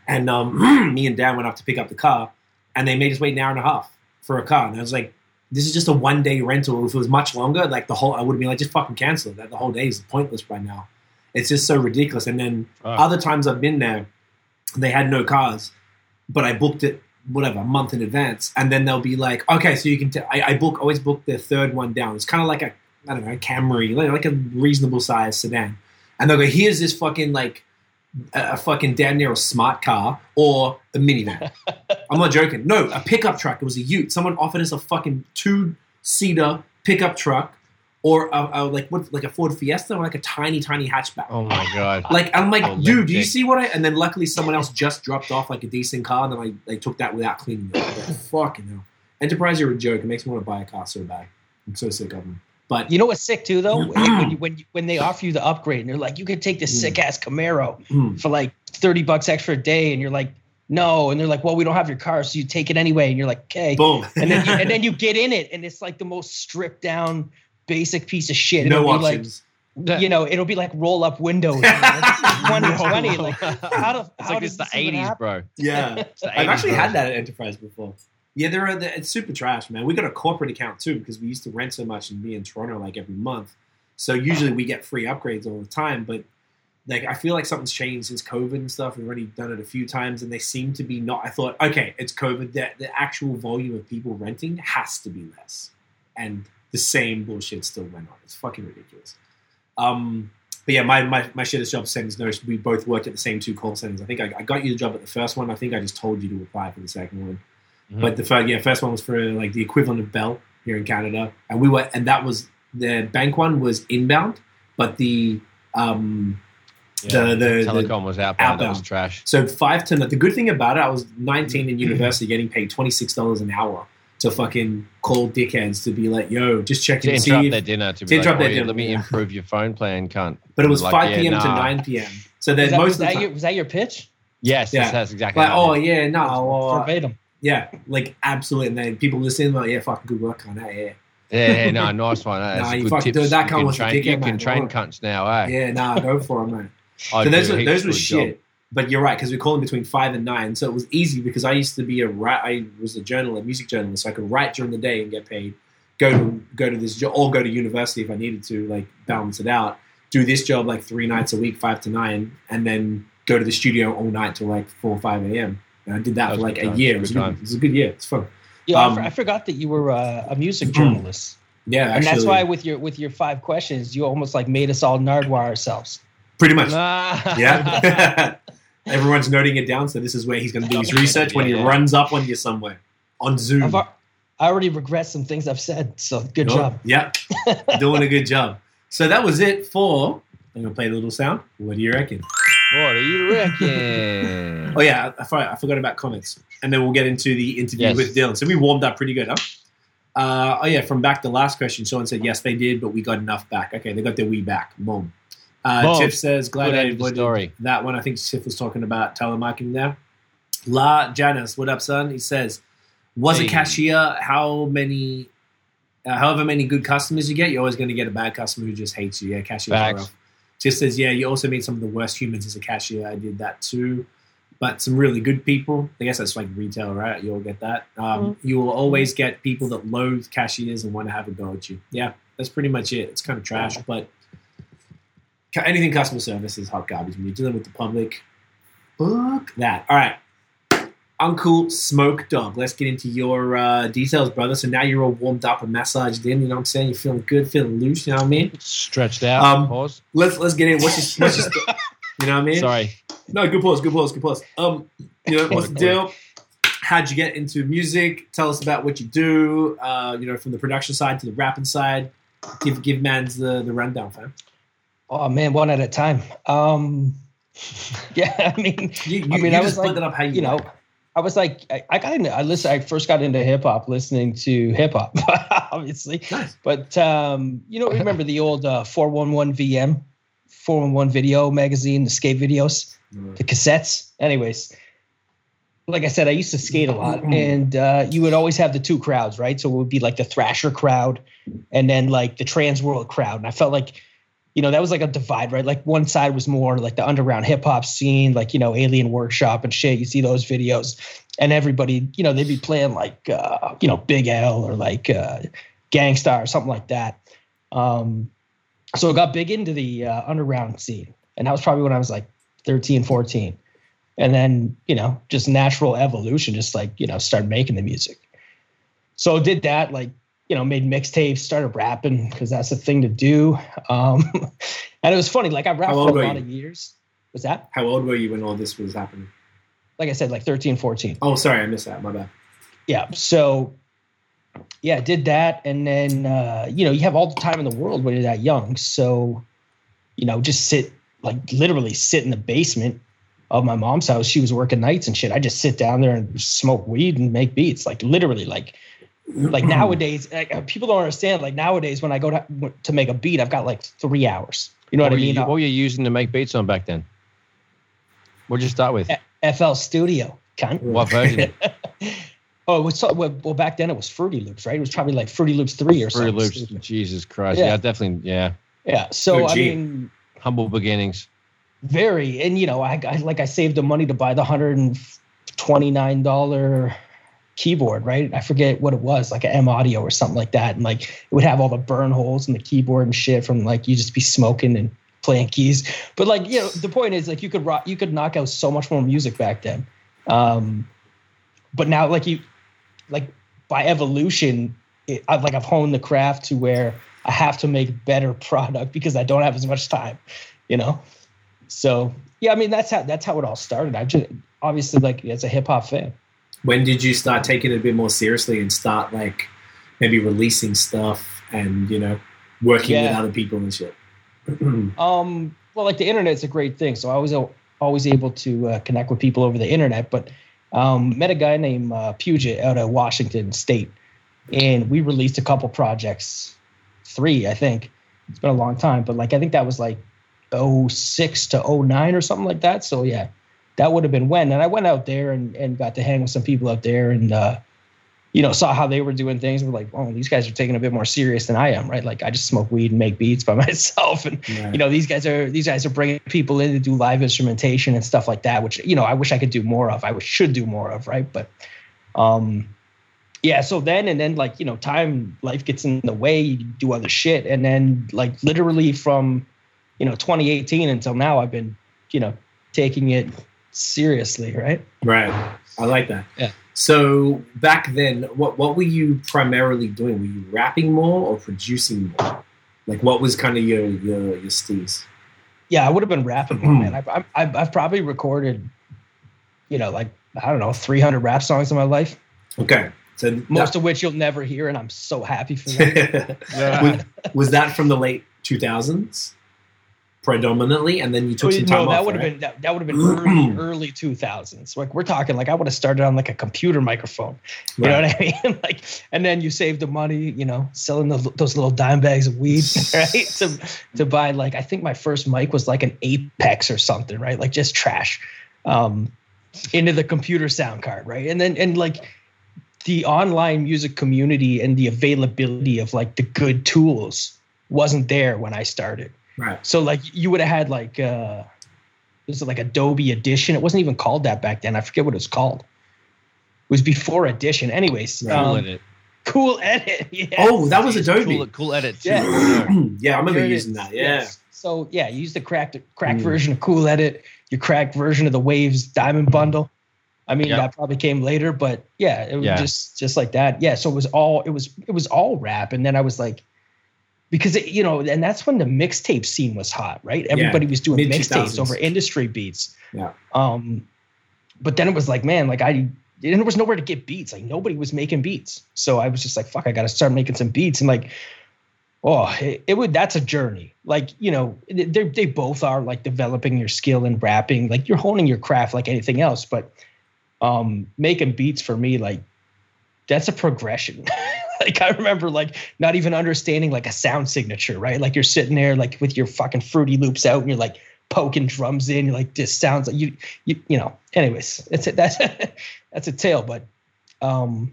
And um, me and Dan went up to pick up the car, and they made us wait an hour and a half for a car. And I was like, "This is just a one day rental. If it was much longer, like the whole, I would have been like, just fucking cancel it. That the whole day is pointless by now. It's just so ridiculous." And then Fuck. other times I've been there, they had no cars, but I booked it whatever a month in advance, and then they'll be like, okay, so you can. T- I, I book always book the third one down. It's kind of like a I don't know a Camry, like, like a reasonable size sedan, and they'll go, here's this fucking like a, a fucking damn near a smart car or a minivan. I'm not joking. No, a pickup truck. It was a Ute. Someone offered us a fucking two seater pickup truck. Or a, a, like what, like a Ford Fiesta, or like a tiny, tiny hatchback. Oh my god. Like I'm like, Oh, dude, do you see what I? And then luckily someone else just dropped off like a decent car, and then I they took that without cleaning it. Like, fucking hell, Enterprise, you're a joke. It makes me want to buy a car so bad. I'm so sick of them. But You know what's sick too, though? when, you, when, you, when they offer you the upgrade and they're like, you could take this Mm. sick ass Camaro mm, for like 30 bucks extra a day. And you're like, no. And they're like, well, we don't have your car. So you take it anyway. And you're like, okay. boom, And then, you, and then you get in it and it's like the most stripped down, basic piece of shit. no It'll be options. Like, you know, it'll be like roll up windows. You know, 2020. Like, how, do, It's how like does it's the '80s, bro. yeah, It's the I've actually bro. had that at Enterprise before. Yeah, they're, uh, it's super trash, man. We got a corporate account too because we used to rent so much and be in Toronto like every month. So usually we get free upgrades all the time, but like I feel like something's changed since COVID and stuff. We've already done it a few times, and they seem to be not. I thought, okay, it's COVID. The, the actual volume of people renting has to be less, and the same bullshit still went on. It's fucking ridiculous. Um, but yeah, my, my, my shittest job sends no. We both worked at the same two call centers. I think I, I got you the job at the first one. I think I just told you to apply for the second one. Mhm. But the first, yeah, first one was for like the equivalent of Bell here in Canada, and we were, and that was the bank one was inbound, but the um, Yeah. the, the, the Telecom was outbound. That was trash. so five to the good thing about it, I was 19 in university, getting paid twenty six dollars an hour to fucking call dickheads to be like, "Yo, just check To and see." interrupt if- their dinner to to be like, interrupt oh, their dinner, let me yeah. improve your phone plan, cunt. But it was Like, five yeah, p.m. to nine p.m. So then that, most was, of the that time, your, was that your pitch? Yes, Yeah. yes, that's exactly. like, oh it is. yeah, no, well, Verbatim. yeah, like absolutely. And then people listening, like, yeah, fucking good work on that, yeah. yeah, yeah, no, nice one. eh? Nah, That's you good fuck- tips. dude, that you cunt can was a train, dickhead, you can man. train cunts now, eh? Yeah, nah, go for it, man. I so those were, those were shit. But you're right because we call them between five and nine, so it was easy because I used to be a write. I was a journalist, a music journalist, so I could write during the day and get paid. Go to go to this job or go to university if I needed to, like balance it out. Do this job like three nights a week, five to nine, and then go to the studio all night till like four or five a.m. And I did that That for like a time. year. Good It was, a good, it was a good year. It's fun. Yeah, I Um, for- I forgot that you were uh, a music journalist, Yeah, and that's why with your with your five questions, you almost like made us all nardwire ourselves. pretty much. Ah. Yeah. Everyone's noting it down, so this is where he's going to do his research when he Yeah. runs up on you somewhere on Zoom. I've, al- I already regret some things I've said, so good job. Yeah, doing a good job. So that was it for. I'm going to play a little sound. What do you reckon? what do you reckon? Oh yeah, I, I, forgot, about comments, and then we'll get into the interview Yes. with Dylan. So we warmed up pretty good, huh? Uh, oh yeah, from back to last question, someone said yes, they did, but we got enough back. Okay, they got their we back. Boom. Uh, Tiff says glad Good I end avoided story. that one. I think Tiff was talking about telemarketing there. La Janice, what up, son? He says, was a cashier. How many? Uh, however many good customers you get, you're always going to get a bad customer who just hates you. Yeah, cashiers are Facts. rough. Just says, yeah, you also meet some of the worst humans as a cashier. I did that too. But some really good people. I guess that's like retail, right? You'll get that. Um, You will always get people that loathe cashiers and want to have a go at you. Yeah, that's pretty much it. It's kind of trash, but ca- anything customer service is hot garbage. When you're dealing with the public, fuck that. All right. Uncle Smoke Dog. Let's get into your uh, details, brother. So now you're all warmed up and massaged in. You know what I'm saying? You're feeling good, feeling loose. You know what I mean? Stretched out. Um, pause. Let's let's get in. What's your, what's your st- you know what I mean? Sorry. No, good pause, good pause, good pause. Um, you know, what's the deal? How'd you get into music? Tell us about what you do. Uh, you know, from the production side to the rapping side. Give give man's the the rundown, fam. Oh man, one at a time. Um, yeah, I mean, You, you, I mean, I was like, you, you know. I was like, I, I got into, I listen, I first got into hip hop listening to hip hop, obviously. Nice. But um, you know, remember the old uh, 411 VM, 411 video magazine, the skate videos, the cassettes. Anyways, like I said, I used to skate a lot, and uh, you would always have the two crowds, right? So it would be like the Thrasher crowd, and then like the Trans World crowd. And I felt like, you know, that was like a divide, right? Like one side was more like the underground hip hop scene, like you know, Alien Workshop and shit. You see those videos, and everybody, you know, they'd be playing like, uh, you know, Big L or like uh, Gang Starr or something like that. Um, so I got big into the uh, underground scene, and that was probably when I was like 13, 14. And then, you know, just natural evolution, just like, you know, started making the music. So did that, like, you know, made mixtapes, started rapping because that's the thing to do. Um, and it was funny, like I rapped for a lot you? of years. Was that? How old were you when all this was happening? Like I said, like 13, 14. Oh, sorry, I missed that. My bad. yeah so yeah did that and then uh you know you have all the time in the world when you're that young so you know just sit like literally sit in the basement of my mom's house she was working nights and shit i just sit down there and smoke weed and make beats like literally like like nowadays like, uh, people don't understand like nowadays when i go to, to make a beat i've got like three hours you know what, what, i mean you, what were you using to make beats on back then? What'd you start with? fl studio cunt. What version? oh it was so- well, well back then it was fruity loops right it was probably like fruity loops 3 or Fruity something Fruity Loops. Jesus Christ. Yeah. Yeah. definitely. Yeah. Yeah. So OG. I mean, Humble beginnings. very, and you know, I, I like I saved the money to buy the hundred and twenty nine dollar keyboard, right? I forget what it was, like an M Audio or something like that, and like it would have all the burn holes in the keyboard and shit from like you just be smoking and playing keys. But like you know, the point is like you could rock, you could knock out so much more music back then. Um, but now like you, like by evolution, it, I, like I've honed the craft to where I have to make better product because I don't have as much time, you know. So yeah, I mean that's how that's how it all started. I just obviously like as a hip hop fan. When did you start taking it a bit more seriously and start like maybe releasing stuff and you know working with other people and shit? Um, well, like the internet's a great thing, so I was always able to uh, connect with people over the internet. But um, met a guy named uh, Puget out of Washington State, and we released a couple projects, three I think. It's been a long time, but like I think that was like 06 to 09 or something like that. So yeah, that would have been when. And I went out there and, and got to hang with some people out there and uh, you know, saw how they were doing things. We're like, oh, these guys are taking a bit more serious than I am, right? Like I just smoke weed and make beats by myself, and you know, these guys are these guys are bringing people in to do live instrumentation and stuff like that, which you know, I wish I could do more of. I wish should do more of, right? But, um, yeah. So then and then, like you know, time life gets in the way. You do other shit, and then like literally from, you know, 2018 until now, I've been, you know, taking it seriously, right? Right. I like that. Yeah. So back then, what what were you primarily doing? Were you rapping more or producing more? Like, what was kind of your your your steez? Yeah, I would have been rapping more, man. I've, I've- I've, probably recorded, you know, like I don't know, 300 rap songs in my life, Okay. So most of which you'll never hear, and I'm so happy for that. was, was that from the late two thousands, predominantly, and then you took some time no, that off. would have right? been that, that would have been early, early 2000s. Like we're talking, like I would have started on like a computer microphone. You know what I mean? like, and then you save the money, you know, selling the, those little dime bags of weed, right? to to buy like I think my first mic was like an Apex or something, right? Like just trash, um, into the computer sound card, right? And then and like the online music community and the availability of like the good tools wasn't there when I started. Right. So like you would have had like uh was it like Adobe Audition? It wasn't even called that back then. I forget what it was called. It was before Audition. Anyways, Right. Cool um, edit. cool edit. Yes. Oh, that was Adobe. Cool, cool edit too. Yeah. yeah, I remember There it using that. Yeah. Yes. So yeah, you use the cracked cracked Mm. version of Cool Edit, your cracked version of the Waves Diamond Bundle. I mean, Yep. that probably came later, but yeah, it was Yeah. just just like that. Yeah, so it was all it was it was all rap, and then I was like, because it, you know, and that's when the mixtape scene was hot, right? Everybody was doing mixtapes over industry beats. Yeah. Um, but then it was like, man, like I and there was nowhere to get beats. Like nobody was making beats, so I was just like, fuck, I got to start making some beats, and like oh it, it would that's a journey like you know they they both are like developing your skill in rapping like you're honing your craft like anything else but um making beats for me like that's a progression like i remember like not even understanding like a sound signature right? Like you're sitting there like with your fucking fruity loops out and you're like poking drums in you're like this sounds like you you you know anyways it's a, that's that's a tale but um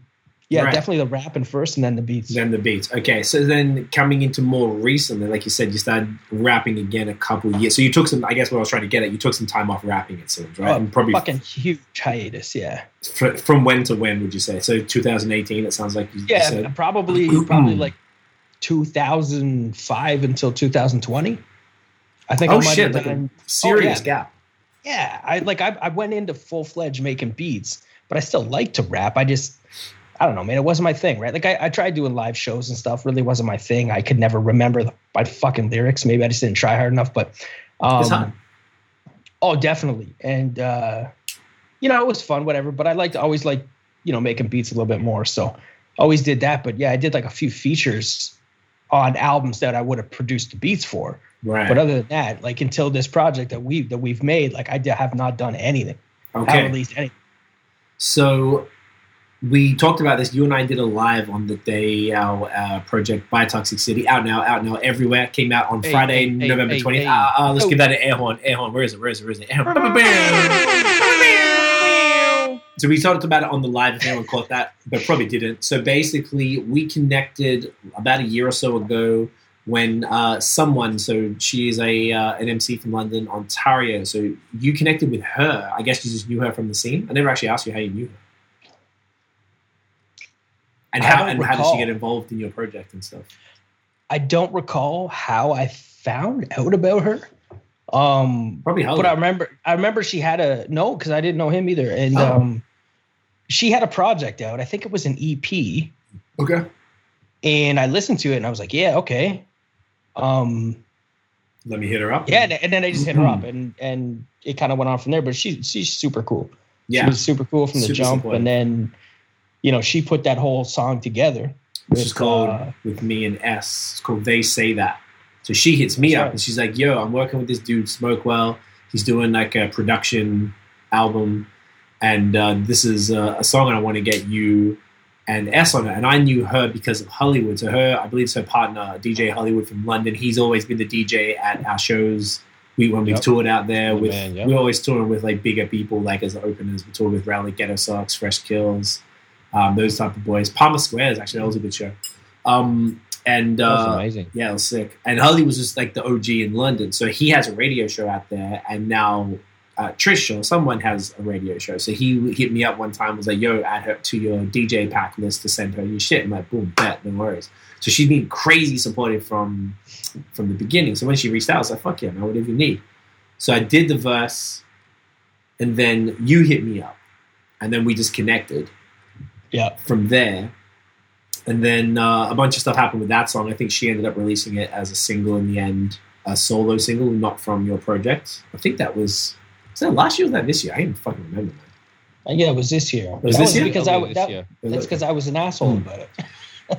yeah Right. definitely the rapping first and then the beats Then the beats. Okay, so then coming into more recently, like you said, you started rapping again a couple of years. So you took some. I guess what I was trying to get at, you took some time off rapping. It seems right, Oh, and probably fucking huge hiatus. Yeah, fr- from when to when would you say? So 2018. It sounds like you yeah, said. probably probably like 2005 until 2020. I think I Oh might shit! have Like a done. Oh, serious yeah. gap. Yeah, I like I, I went into full fledged making beats, but I still like to rap. I just I don't know, man. It wasn't my thing, right? Like I, I tried doing live shows and stuff. Really wasn't my thing. I could never remember the, my fucking lyrics. Maybe I just didn't try hard enough. But um. Oh, definitely. And uh, you know, it was fun, whatever. But I liked to always like, you know, making beats a little bit more. So always did that. But yeah, I did like a few features on albums that I would have produced the beats for. Right. But other than that, like until this project that we that we've made, like I have not done anything. Okay. Have okay. released anything. So we talked about this. You and I did a live on the day our uh, project by Toxic City out now, out now everywhere. Came out on Hey, Friday, hey, November hey, twentieth. hey. Uh, uh, let's Oh. give that an air horn. Air horn. Where is it? Where is it? Where is it? So we talked about it on the live. If anyone caught that, but probably didn't. So basically, we connected about a year or so ago when uh, someone. So she is a uh, an MC from London, Ontario. So you connected with her. I guess you just knew her from the scene. I never actually asked you how you knew her. And how don't and how did recall. she get involved in your project and stuff? I don't recall how I found out about her. Um, Probably how. but I remember I remember she had a no because I didn't know him either, and Oh. um, she had a project out. I think it was an EP, okay. and I listened to it and I was like, yeah, okay. Um, Let me hit her up. yeah, and, and then I just hit her up, and and it kind of went on from there. But she she's super cool. yeah. She was super cool from the Super jump, supportive. and then you know she put that whole song together. Which is with, called uh, with me and S. It's called They Say That. So she hits me up right. and she's like, "Yo, I'm working with this dude Smokewell. He's doing like a production album, and uh, this is a, a song, and I want to get you and S on it." And I knew her because of Hollywood. So her, I believe, it's her partner DJ Hollywood from London. He's always been the DJ at our shows. We when we've toured out there with, man, yep. we're always touring with like bigger people, like as the openers. We toured with Rally Ghettosocks, Fresh Kils. Um, those type of boys. Palmer Squares actually that was a good show. Um, and That was uh, amazing. yeah, it was sick. And Harley was just like the OG in London, so he has a radio show out there, and now. Uh, Trish or someone has a radio show, so he hit me up one time. Was like, "Yo, add her to your DJ pack list to send her your shit." I'm like, "Boom, bet, no worries." So she's been crazy supportive from from the beginning. So when she reached out, I was like, "Fuck yeah, man, whatever you need." So I did the verse, and then you hit me up, and then we just connected. Yeah. From there, and then uh, a bunch of stuff happened with that song. I think she ended up releasing it as a single in the end, a solo single, not from your project. I think that was was that last year or was that this year? I didn't fucking remember. Man. Uh, yeah, it was this year. Was That this year? Because I, Probably this that, year. that's because I was an asshole Hmm. about it.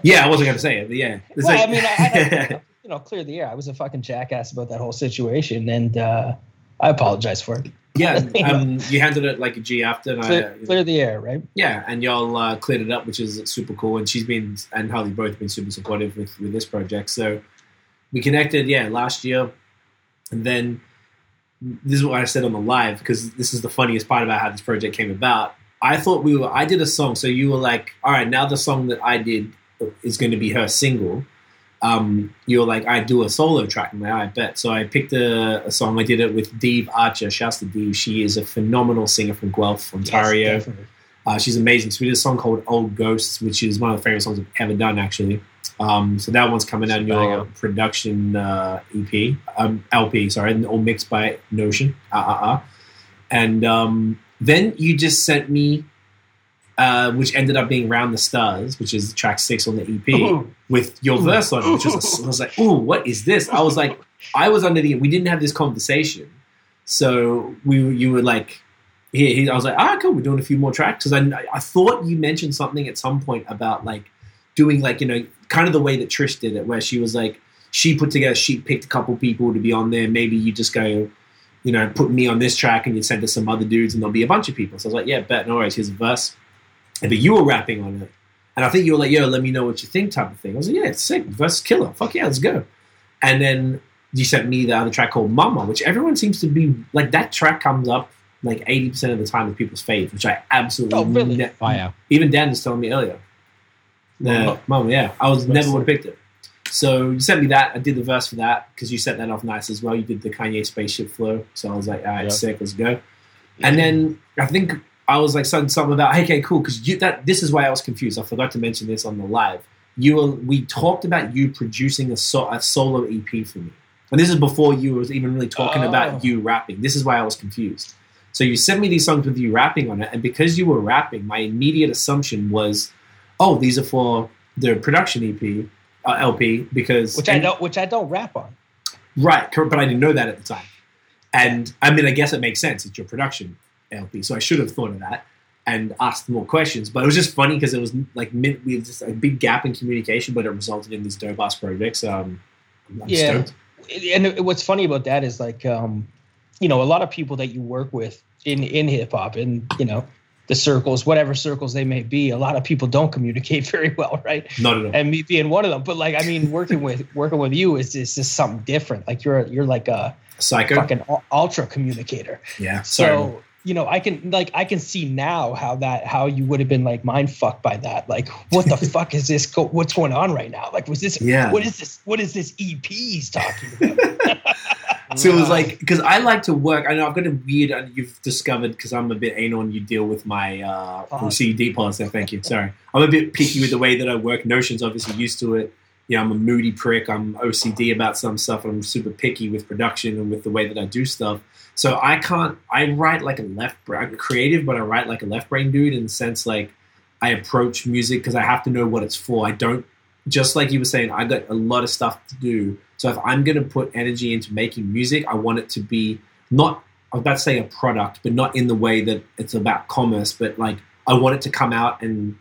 Yeah, I wasn't gonna say it, but yeah. It's well, like- I mean, I, I, you know, clear the air. I was a fucking jackass about that whole situation, and uh, I apologize for it. Yeah, um, you handled it like a G after, and I, Clear, clear the air, right? Yeah, and y'all uh, cleared it up, which is super cool. And she's been and Harley both been super supportive with with this project. So we connected, yeah, last year, and then this is what I said on the live because this is the funniest part about how this project came about. I thought we were. I did a song, so you were like, "All right, now the song that I did is going to be her single." Um, you're like, "I do a solo track." I'm like, "I bet." So I picked a, a song. I did it with Deve Archer. Shouts to Deve. She is a phenomenal singer from Guelph, Ontario. Yes. Uh, she's amazing. So we did a song called "Old Ghosts," which is one of the favorite songs I've ever done, actually. Um, so that one's coming out in your production uh, EP, um, LP, sorry, all mixed by Notion. Uh, uh, uh. And um, then you just sent me, uh, which ended up being "Round the Stars," which is track six on the EP, with your verse on it, which was a, I was like, "Ooh, what is this?" I was like, I was under the. We didn't have this conversation, so we you were like he, he, I was like, ah, cool, we're doing a few more tracks. Because I, I thought you mentioned something at some point about like doing like, you know, kind of the way that Trish did it, where she was like, she put together, she picked a couple people to be on there. Maybe you just go, you know, put me on this track and you send to some other dudes and there'll be a bunch of people. So I was like, yeah, bet, no worries, here's a verse. And, but you were rapping on it. And I think you were like, yo, let me know what you think type of thing. I was like, yeah, it's sick. Verse killer. Fuck yeah, let's go. And then you sent me the other track called Mama, which everyone seems to be like that track comes up like eighty percent of the time with people's faves, which I absolutely Oh, really? ne- oh, Fire. even Dan was telling me earlier. Yeah, Mama. Mama, yeah, I was That's never would have picked it. So you sent me that. I did the verse for that because you set that off nice as well. You did the Kanye spaceship flow, so I was like, all right, Yeah. sick, let's go. And then I think I was like something, something about okay, cool, because you that this is why I was confused. I forgot to mention this on the live. You were we talked about you producing a, so, a solo EP for me, and this is before you was even really talking Oh. about you rapping. This is why I was confused. So you sent me these songs with you rapping on it, and because you were rapping, my immediate assumption was, oh, these are for the production EP, uh, LP, because Which I don't, which I don't rap on. Right, but I didn't know that at the time. And I mean, I guess it makes sense. It's your production LP, so I should have thought of that and asked more questions. But it was just funny because it was like we had just a big gap in communication, but it resulted in these dope ass projects. Um, I'm Yeah. stoked. and what's funny about that is like um you know a lot of people that you work with in in hip hop and you know the circles whatever circles they may be a lot of people don't communicate very well right Not at all. and me being one of them but like i mean working with working with you is is just something different like you're you're like a Psycho. fucking ultra communicator Yeah. Sorry. So you know i can like i can see now how that how you would have been like mind fucked by that like what the fuck is this go- what's going on right now like was this Yeah. what is this what is this ep he's talking about So it was like because I like to work. I know I've got a weird. And you've discovered because I'm a bit anal and you deal with my uh, Pause. OCD policy. Thank you. Sorry, I'm a bit picky with the way that I work. Notion's obviously used to it. You know, I'm a moody prick. I'm OCD about some stuff, I'm super picky with production and with the way that I do stuff. So I can't. I write like a left. brain I'm creative, but I write like a left brain dude in the sense like I approach music because I have to know what it's for. I don't just like you were saying. I got a lot of stuff to do. So if I'm going to put energy into making music, I want it to be not. I was about to say a product, but not in the way that it's about commerce. But like I want it to come out and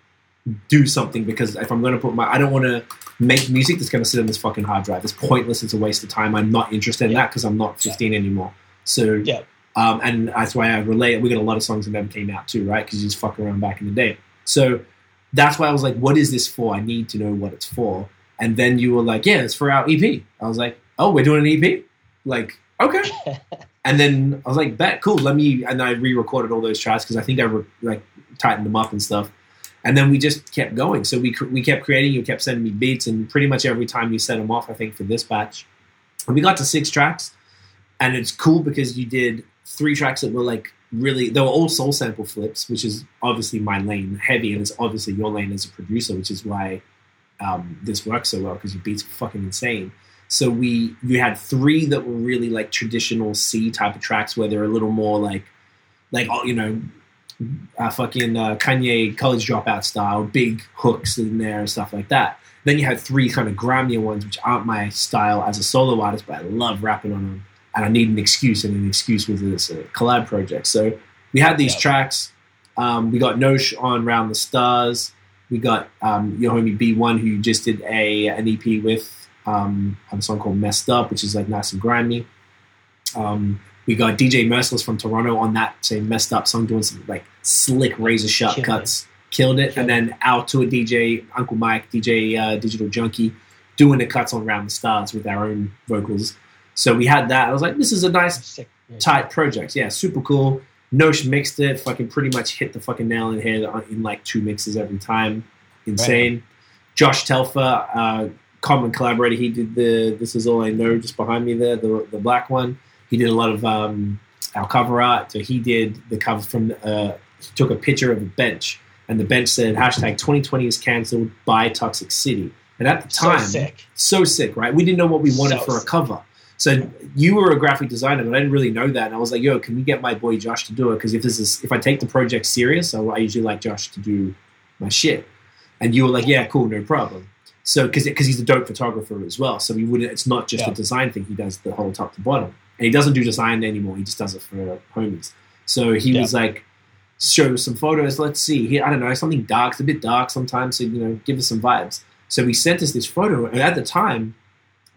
do something because if I'm going to put my, I don't want to make music that's going to sit on this fucking hard drive. It's pointless. It's a waste of time. I'm not interested in Yeah. that because I'm not 15 anymore. So Yeah. um, and that's why I relate. We got a lot of songs that never came out too, right? Because you just fuck around back in the day. So that's why I was like, "What is this for? I need to know what it's for." And then you were like, "Yeah, it's for our EP." I was like, "Oh, we're doing an EP?" Like, okay. and then I was like, "Bet, cool. Let me." And I re-recorded all those tracks because I think I re- like tightened them up and stuff. and then we just kept going. So we cr- we kept creating. You kept sending me beats, and pretty much every time you set them off, I think for this batch, and we got to six tracks, and it's cool because you did three tracks that were like really they were all soul sample flips, which is obviously my lane, heavy, and it's obviously your lane as a producer, which is why um, this works so well because your beats are fucking insane. So we you had three that were really like traditional C type of tracks where they're a little more like like oh, you know uh, fucking uh, Kanye college dropout style, big hooks in there and stuff like that. Then you had three kind of grimier ones, which aren't my style as a solo artist, but I love rapping on them, and I need an excuse, and an excuse was this uh, collab project. So we had these Yep. tracks. Um, we got Nosh on Round the Stars. We got um, your homie B1, who you just did a an EP with um, on a song called Messed Up, which is like nice and grimy. Um, we got DJ Merciless from Toronto on that same Messed Up song, doing some like slick razor sharp Killed cuts. Killed it. Killed and then out to a DJ, Uncle Mike, DJ uh, Digital Junkie, doing the cuts on Round the Stars with our own vocals. So we had that. I was like, this is a nice Sick. tight project. Yeah, super cool. Nosh mixed it, fucking pretty much hit the fucking nail on the head in like two mixes every time. Insane. Josh Telfer, uh, common collaborator, he did the This Is All I Know just behind me there, the, the black one. He did a lot of um, our cover art. So he did the cover from, uh, he took a picture of a bench, and the bench said, hashtag 2020 is cancelled by Toxic City. And at the So time, sick. so sick, right? We didn't know what we wanted So for a cover. So you were a graphic designer, but I didn't really know that. And I was like, "Yo, can we get my boy Josh to do it? Because if this is if I take the project serious, I, I usually like Josh to do my shit." And you were like, "Yeah, cool, no problem." So because because he's a dope photographer as well, so we wouldn't. It's not just Yeah. a design thing. He does the whole top to bottom, and he doesn't do design anymore. He just does it for homies. So he Yeah. was like, "Show some photos. Let's see. Here, I don't know, something dark. It's a bit dark sometimes. So you know, give us some vibes." So he sent us this photo, and at the time,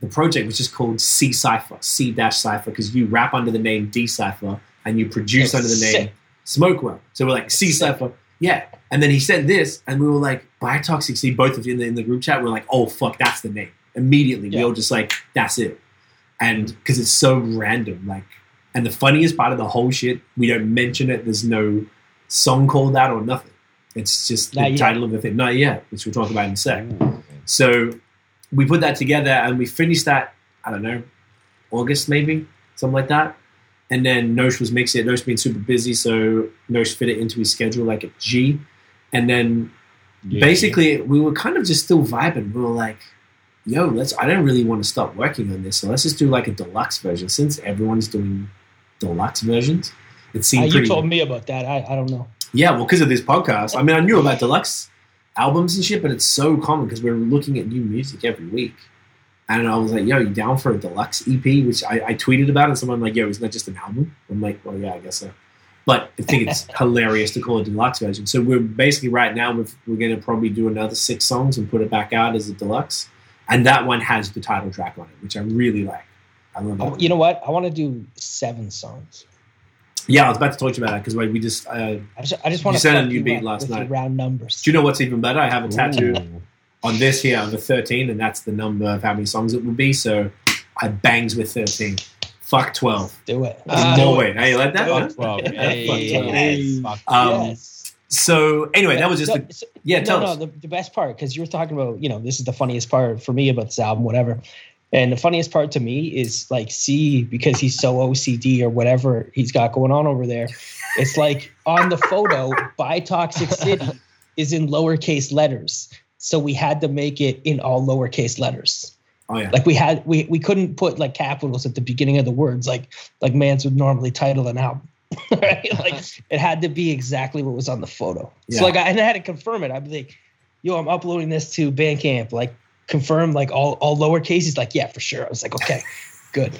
the project was just called C Cipher, C dash Cipher, because you rap under the name D Cipher and you produce That's under the name sick. Smokewell. So we're like C Cipher, yeah. And then he sent this, and we were like, Biotoxic C, both of you in the, in the group chat, we are like, oh fuck, that's the name. Immediately, we all just like, that's it. And because it's so random, like, and the funniest part of the whole shit, we don't mention it. There's no song called that or nothing. It's just the yet. title of the thing. Not yet, which we'll talk about in a sec. Mm. So we put that together and we finished that, I don't know, August maybe, something like that. And then Nosh was mixing it. Nosh being super busy, so Nosh fit it into his schedule like a G. And then basically we were kind of just still vibing. We were like, yo, let's I don't really want to stop working on this, so let's just do like a deluxe version. Since everyone's doing deluxe versions, it Uh, seemed you pretty told me about that. I, I don't know. yeah, well, because of this podcast. I mean, I knew about deluxe albums and shit, but it's so common because we're looking at new music every week. And I was like, yo, you down for a deluxe EP? Which I, I tweeted about, and someone like, yo, isn't that just an album? I'm like, well, yeah, I guess so. But I think it's hilarious to call it a deluxe version. So we're basically right now, we're, we're going to probably do another six songs and put it back out as a deluxe. And that one has the title track on it, which I really like. I love that. Oh. You know what? I want to do seven songs. Yeah, I was about to talk to you about that because we just. Uh, I just, I just want to send a new beat last night. round numbers. do you know what's even better? I have a tattoo. Ooh. on this here of a 13, and that's the number of how many songs it would be. So I bangs with 13. Fuck 12. Do it. Ah. no way. Hey, you like that? Do huh? it. Fuck 12. Yes. fuck. Um, yes. So anyway, that was just no, the, so- yeah. Tell no, us. no, the, the best part because you were talking about, you know, this is the funniest part for me about this album, whatever. And the funniest part to me is like C because he's so OCD or whatever he's got going on over there. It's like on the photo by Toxic City is in lowercase letters. So we had to make it in all lowercase letters. Oh yeah. Like we had we we couldn't put like capitals at the beginning of the words like like Mans would normally title an album. right? Like it had to be exactly what was on the photo. Yeah. So like I, and I had to confirm it. I'd be like, yo, I'm uploading this to Bandcamp. Like confirm like all all lowercase. He's like, yeah, for sure. I was like, okay, good.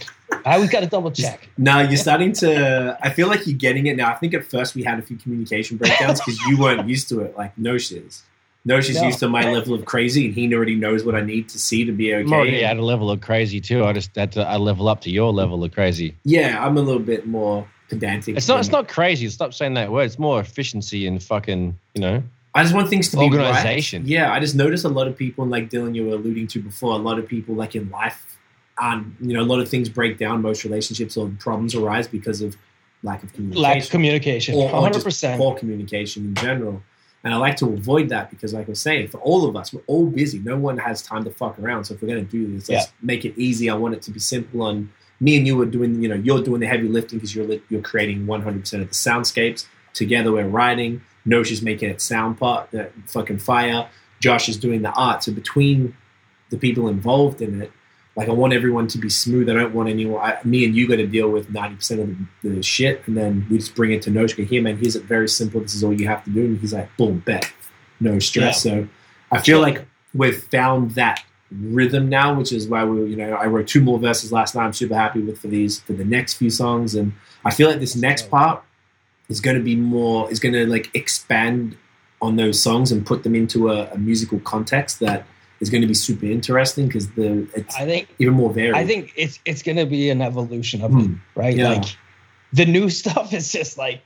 I always got to double check. Now you're starting to. I feel like you're getting it now. I think at first we had a few communication breakdowns because you weren't used to it. Like no is. No, she's No. used to my level of crazy, and he already knows what I need to see to be I'm already okay. at a level of crazy too. I just had to I level up to your level of crazy. Yeah, I'm a little bit more pedantic. It's not. It's not crazy. Stop saying that word. It's more efficiency and fucking. You know. I just want things to be Organization. Right. Yeah, I just notice a lot of people, and like Dylan, you were alluding to before, a lot of people, like in life, um, you know, a lot of things break down. Most relationships or problems arise because of lack of communication, Lack of communication. One hundred percent. poor communication in general. And I like to avoid that because, like I was saying, for all of us, we're all busy. No one has time to fuck around. So if we're going to do this, let's make it easy. I want it to be simple. And me and you are doing, you know, you're doing the heavy lifting because you're you're creating 100% of the soundscapes. Together we're writing. Nosh is making it sound part, that fucking fire. Josh is doing the art. So between the people involved in it, like I want everyone to be smooth. I don't want anyone. I, me and you got to deal with ninety percent of the, the, shit, and then we just bring it to Noshka. Here, man, here's it very simple. This is all you have to do, and he's like, boom, bet, no stress. Yeah. So I feel like we've found that rhythm now, which is why we, you know, I wrote two more verses last night. I'm super happy with for these for the next few songs, and I feel like this next part is going to be more is going to like expand on those songs and put them into a, a musical context that is going to be super interesting because the it's I think even more varied. I think it's it's going to be an evolution of mm. it, right? Yeah. Like the new stuff is just like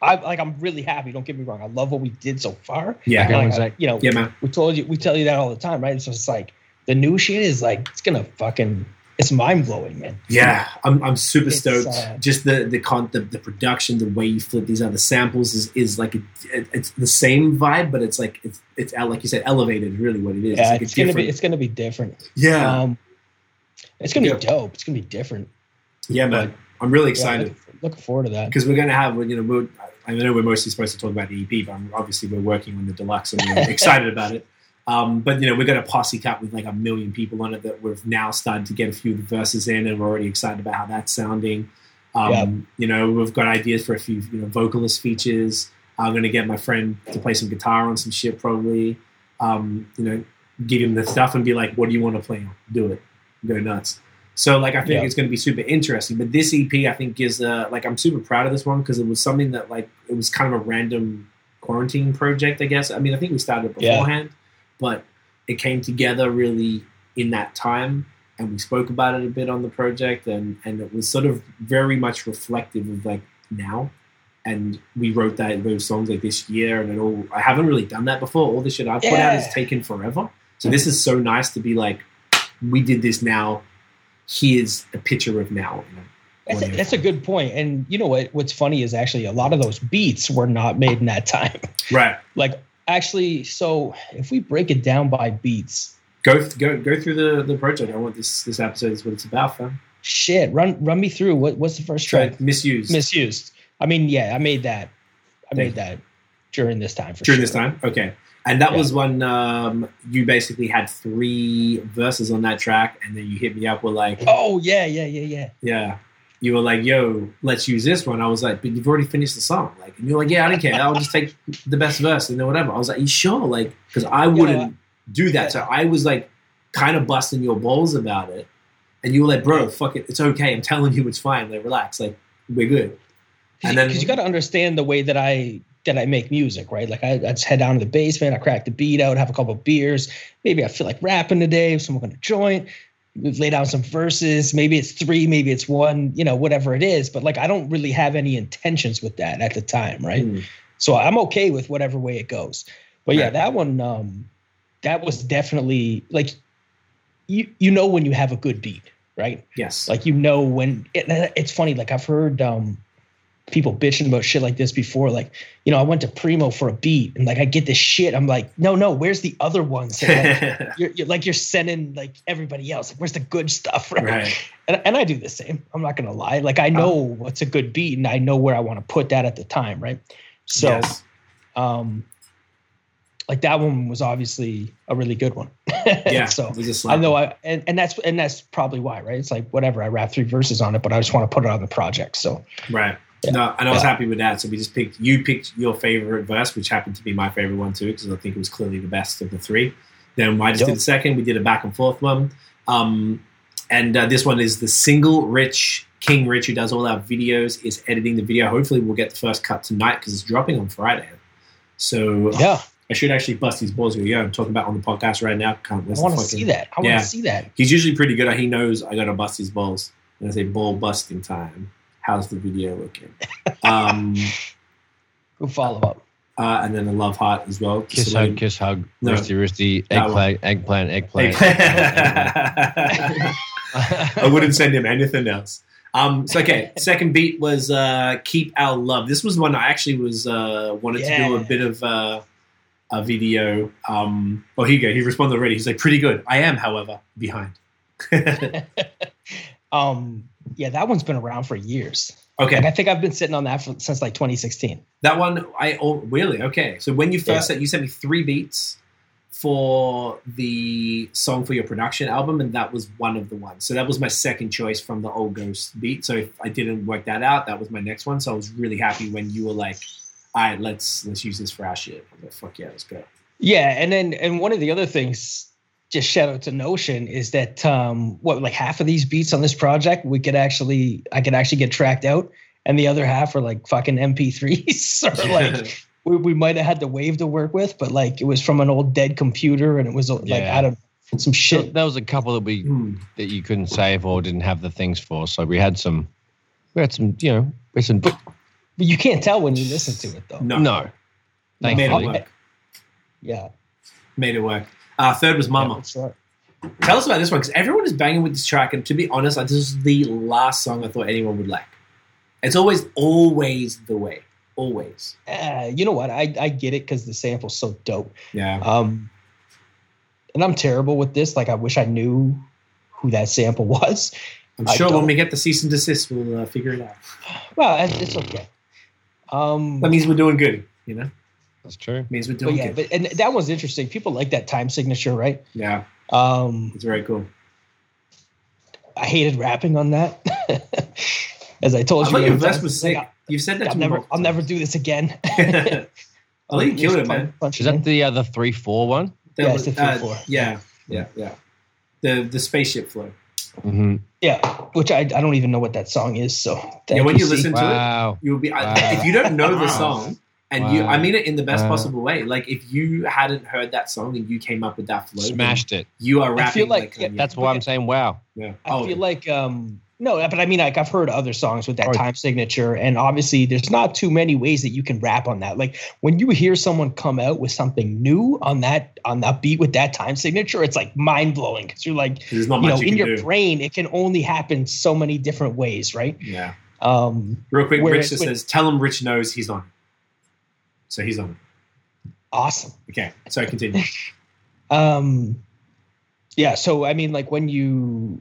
I like I'm really happy. Don't get me wrong. I love what we did so far. Yeah, like, like, you know, yeah, man. We told you we tell you that all the time, right? So it's like the new shit is like it's gonna fucking it's mind blowing, man. Yeah, I'm, I'm super it's, stoked. Uh, Just the the, con- the the production, the way you flip these other samples is is like a, it, it's the same vibe, but it's like it's it's like you said, elevated. Really, what it is. Yeah, it's, like it's gonna be it's gonna be different. Yeah, um, it's gonna yeah. be dope. It's gonna be different. Yeah, man. But, I'm really excited. Yeah, looking forward to that because we're gonna have you know we're, I know we're mostly supposed to talk about the EP, but I'm, obviously we're working on the deluxe and we're excited about it. Um, but you know, we've got a posse cut with like a million people on it that we've now started to get a few of the verses in, and we're already excited about how that's sounding. Um, yep. You know, we've got ideas for a few you know vocalist features. I'm going to get my friend to play some guitar on some shit, probably. Um, you know, give him the stuff and be like, "What do you want to play on? Do it, go nuts." So like, I think yep. it's going to be super interesting. But this EP, I think, gives uh, like I'm super proud of this one because it was something that like it was kind of a random quarantine project, I guess. I mean, I think we started beforehand. Yeah but it came together really in that time and we spoke about it a bit on the project and and it was sort of very much reflective of like now and we wrote that those songs like this year and it all I haven't really done that before all the shit I've put yeah. out has taken forever so this is so nice to be like we did this now here's a picture of now you know, that's a, that's a, good point. And you know what? What's funny is actually a lot of those beats were not made in that time. Right. Like actually, so if we break it down by beats, go go go through the the project. I want this this episode is what it's about, fam. Shit, run run me through. What what's the first track? misused. Misused. I mean, yeah, I made that. I made that during this time. during sure. this time, okay. And that yeah. was when um, you basically had three verses on that track, and then you hit me up with like, "Oh yeah, yeah, yeah, yeah, yeah." You were like, "Yo, let's use this one." I was like, "But you've already finished the song." Like, and you're like, "Yeah, I don't care. I'll just take the best verse and then whatever." I was like, "You sure?" Like, because I wouldn't do that. Yeah. So I was like, kind of busting your balls about it, and you were like, "Bro, fuck it, it's okay. I'm telling you, it's fine. Like, relax. Like, we're good." And then because you got to understand the way that I that I make music, right? Like I, I just head down to the basement, I crack the beat out, have a couple beers. Maybe I feel like rapping today, so I'm going to join we've laid out some verses maybe it's three maybe it's one you know whatever it is but like i don't really have any intentions with that at the time right? Mm. so i'm okay with whatever way it goes. But yeah that one um that was definitely like you you know when you have a good beat right? Yes. Like you know when it, it's funny like i've heard um people bitching about shit like this before. Like, you know, I went to Primo for a beat and like I get this shit. I'm like, no, no, where's the other ones? Like, you're, you're, like you're sending like everybody else. Like, where's the good stuff? Right. right. And, and I do the same. I'm not gonna lie. Like I know um, what's a good beat and I know where I want to put that at the time, right? So yes. um like that one was obviously a really good one. yeah. so I know I and, and that's and that's probably why, right? It's like whatever, I rap three verses on it, but I just want to put it on the project. So Right. Yeah. No, and I was yeah. happy with that. So we just picked. You picked your favorite verse, which happened to be my favorite one too, because I think it was clearly the best of the three. Then I just yep. did the second. We did a back and forth one, um, and uh, this one is the single. Rich King Rich, who does all our videos, is editing the video. Hopefully, we'll get the first cut tonight because it's dropping on Friday. So yeah. I should actually bust his balls. Yeah, I'm talking about on the podcast right now. Can't I want to see that. I want to see that. He's usually pretty good. He knows I got to bust his balls. And I say ball busting time how's the video looking? Um, Go follow up. Uh, and then a love heart as well. Kiss hug, kiss hug, no, wristy wristy, eggplant, eggplant, eggplant. I wouldn't send him anything else. Um, so okay, second beat was uh, "Keep Our Love." This was one I actually was uh, wanted yeah. to do a bit of uh, a video. Um, oh, here you go. He responded already. He's like, pretty good. I am, however, behind. Um, yeah, that one's been around for years. okay. Like I think I've been sitting on that for, since like 2016. That one, I oh, really okay. So when you first Yeah. sent, you sent me three beats for the song for your production album, and that was one of the ones. So that was my second choice from the old Ghost beat. So if I didn't work that out, that was my next one. So I was really happy when you were like, "All right, let's let's use this for our shit." I was like, "Fuck yeah, let's go." Yeah, and then and one of the other things, just shout out to Notion, is that um, what like half of these beats on this project we could actually I could actually get tracked out, and the other half are like fucking MP3s or like we, we might have had the wave to work with, but like it was from an old dead computer and it was like Yeah. I don't know, some So shit. there was a couple that we Hmm. that you couldn't save or didn't have the things for. So we had some, we had some, you know, we had some. But you can't tell when you listen to it though. No, No, made it work. Yeah. Made it work. Uh, third was Mama. Yeah, right. Tell us about this one because everyone is banging with this track, and to be honest, like, this is the last song I thought anyone would like. It's always, always the way, always. Uh, you know what? I I get it because the sample's so dope. Yeah. Um, and I'm terrible with this. Like I wish I knew who that sample was. I'm sure when we get the cease and desist, we'll uh, figure it out. Well, it's okay. Um, That means we're doing good, you know. That's true. means we're but yeah, good. but and that was interesting. People like that time signature, right? yeah, Um, it's very cool. I hated rapping on that. As I told I you, your many verse times, was like. You've said that I'll to never, multiple I'll never do this again. I think you killed it, man. punch- punch Is it that in. the other three four one? That Yeah, was- it's the uh, 3-4. Yeah, yeah, yeah. The the spaceship flow. Mm-hmm. yeah, which I, I don't even know what that song is. So yeah, when you Steve. listen to it, you will be. I Wow. if you don't know the song, and you, I mean it in the best Wow. possible way. Like if you hadn't heard that song and you came up with that flow, then Smashed it. You are rapping. I feel like- Kanye. That's why I'm saying wow. yeah. I Oh, feel like um no, but I mean like I've heard other songs with that Oh. time signature, and obviously there's not too many ways that you can rap on that. Like when you hear someone come out with something new on that on that beat with that time signature, it's like mind blowing because you're like not you much know you in your do. brain it can only happen so many different ways, right? Yeah. Um, Real quick, Whereas Rich just with- says, "Tell him Rich knows he's on." So he's on. awesome. Okay, so I continue. Um, yeah. So I mean, like when you,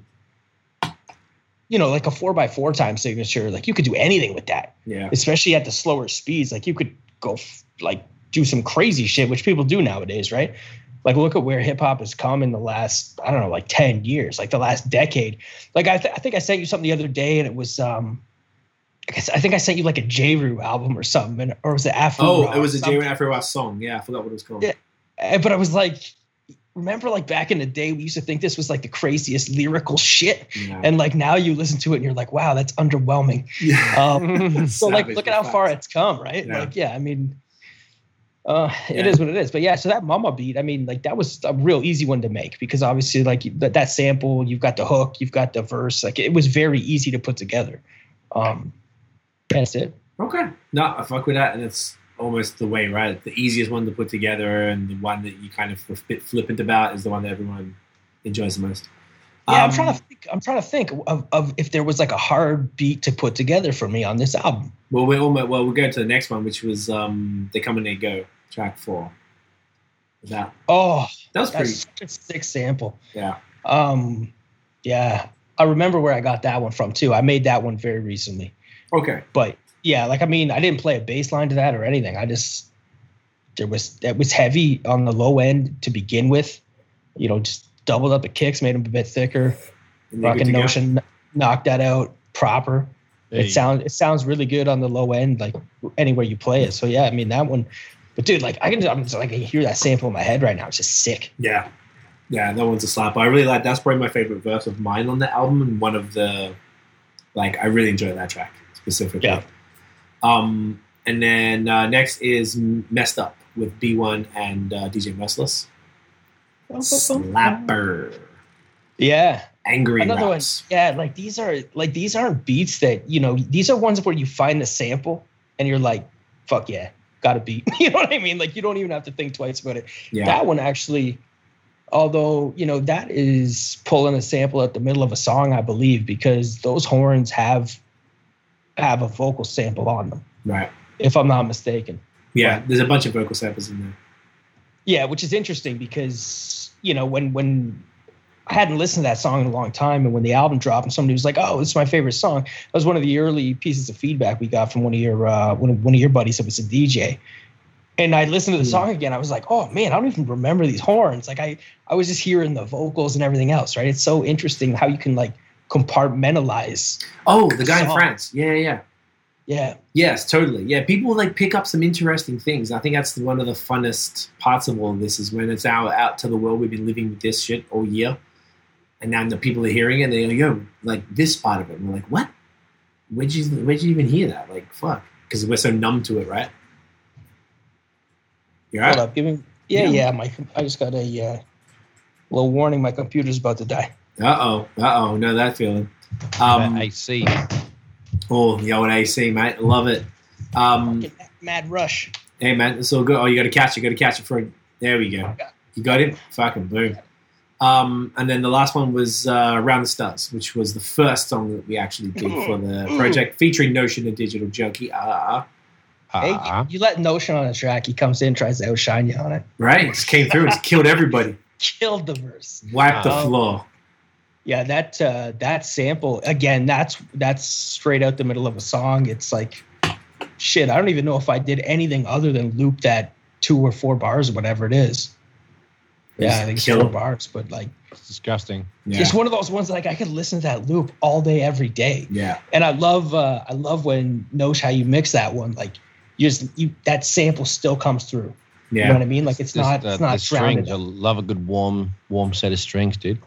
you know, like a four by four time signature, like you could do anything with that, Yeah. especially at the slower speeds. Like you could go f- like do some crazy shit, which people do nowadays, right? Like look at where hip hop has come in the last, I don't know, like ten years, like the last decade. Like I, th- I think I sent you something the other day, and it was, um, I guess I think I sent you like a J. Rue album or something, and, or was it Afro? Oh, Rock, it was a something. J Afro Us song. Yeah, I forgot what it was called. Yeah. Uh, but I was like, remember, like back in the day, we used to think this was like the craziest lyrical shit, Yeah. and like now you listen to it and you're like, wow, that's underwhelming. Yeah. Um, so like, look at how far it's come, right? Yeah. Like, yeah, I mean, uh, it is what it is. But yeah, so that Mama beat, I mean, like that was a real easy one to make because obviously, like that, that sample, you've got the hook, you've got the verse, like it was very easy to put together. Um, that's it. Okay. No, I fuck with that, and it's almost the way, right? The easiest one to put together, and the one that you kind of were a bit flippant about is the one that everyone enjoys the most. Yeah, I'm Um, trying to think. I'm trying to think of, of if there was like a hard beat to put together for me on this album. Well, we're almost, well, we're going to the next one, which was um, "They Come and They Go," track four. That Oh, that was pretty. such a sick sample. Yeah. Um, yeah, I remember where I got that one from too. I made that one very recently, Okay. but yeah, like I mean, I didn't play a bass line to that or anything. I just there was that was heavy on the low end to begin with. You know, just doubled up the kicks, made them a bit thicker. And you're good Rockin' to go? Notion knocked that out proper. There it sounds it sounds really good on the low end, like anywhere you play it. So yeah, I mean that one. But dude, like I can I'm just, like I can hear that sample in my head right now. It's just sick. Yeah, yeah, that one's a slap. I really like. That's probably my favorite verse of mine on the album, and one of the like. I really enjoy that track specifically. Yeah. Um, and then uh, next is "Messed Up" with B1 and uh, DJ Merciless. Slapper, Yeah, angry another raps. one. Yeah, like these are like these aren't beats that you know. These are ones where you find the sample and you're like, "Fuck yeah, got a beat." you know what I mean? Like you don't even have to think twice about it. Yeah, That one actually, although you know that is pulling a sample at the middle of a song, I believe, because those horns have have a vocal sample on them, right. if I'm not mistaken. Yeah, there's a bunch of vocal samples in there. Yeah, which is interesting because you know when when I hadn't listened to that song in a long time, and when the album dropped, and somebody was like, "Oh, this is my favorite song," that was one of the early pieces of feedback we got from one of your uh, one of, one of your buddies that was a DJ. And I listened to the Hmm. song again. I was like, "Oh man, I don't even remember these horns." Like I I was just hearing the vocals and everything else. Right? It's so interesting how you can like compartmentalize. Oh, the guy in France. Yeah, yeah, yeah. Yeah, Yes, totally. Yeah, people like pick up some interesting things. I think that's one of the funnest parts of all of this is when it's out out to the world. We've been living with this shit all year, and now the people are hearing it. and They go, "Yo, like this part of it." And we're like, "What? Where'd you Where'd you even hear that?" Like, fuck, because we're so numb to it, right? You're hold up, give me. Yeah, Yeah. yeah. My I just got a uh, little warning. My computer's about to die. Uh oh. Uh oh. Know that feeling. Um, AC. oh, the old AC, mate. Love it. Um, Fucking Mad rush. Hey man, it's all good. Oh, you got to catch it. You Got to catch it for. There we go. You got him. Fucking boom. Um, and then the last one was uh, "Around the Stars," which was the first song that we actually did for the project, featuring Notion and Digital Junkie. Uh, Hey, Ah, you, you let Notion on a track. He comes in, tries to outshine you on it. right? Just came through. It's killed everybody. Killed the verse. Wiped the Oh. floor. Yeah, that uh, that sample again. That's that's straight out the middle of a song. It's like shit. I don't even know if I did anything other than loop that two or four bars or whatever it is. Yeah, I think it's four bars, but like it's disgusting. Yeah. it's one of those ones like I could listen to that loop all day, every day. yeah. And I love uh, I love when knows how you mix that one. Like you just you that sample still comes through. Yeah. You know what I mean? Like it's Just, not uh, it's not the strings. drowned. I love a good warm, warm set of strings, dude.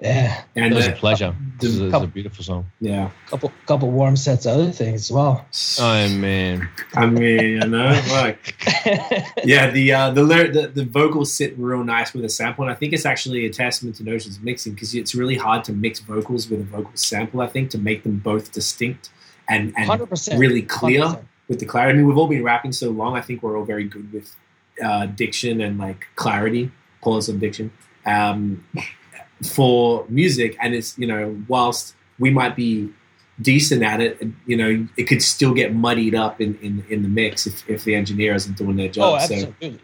Yeah, And It was uh, a pleasure. This is a, a beautiful song. yeah. couple couple warm sets of other things as well. Oh man, I mean, you know, like yeah, the uh, the, lyric, the the vocals sit real nice with a sample, and I think it's actually a testament to Notion's mixing because it's really hard to mix vocals with a vocal sample. I think to make them both distinct and and Hundred percent, really clear 100%. with the clarity. I mean, we've all been rapping so long. I think we're all very good with uh, diction and like clarity, pause of diction um, for music. And it's you know, whilst we might be decent at it, you know, it could still get muddied up in, in, in the mix if, if the engineer isn't doing their Oh, job. so, absolutely.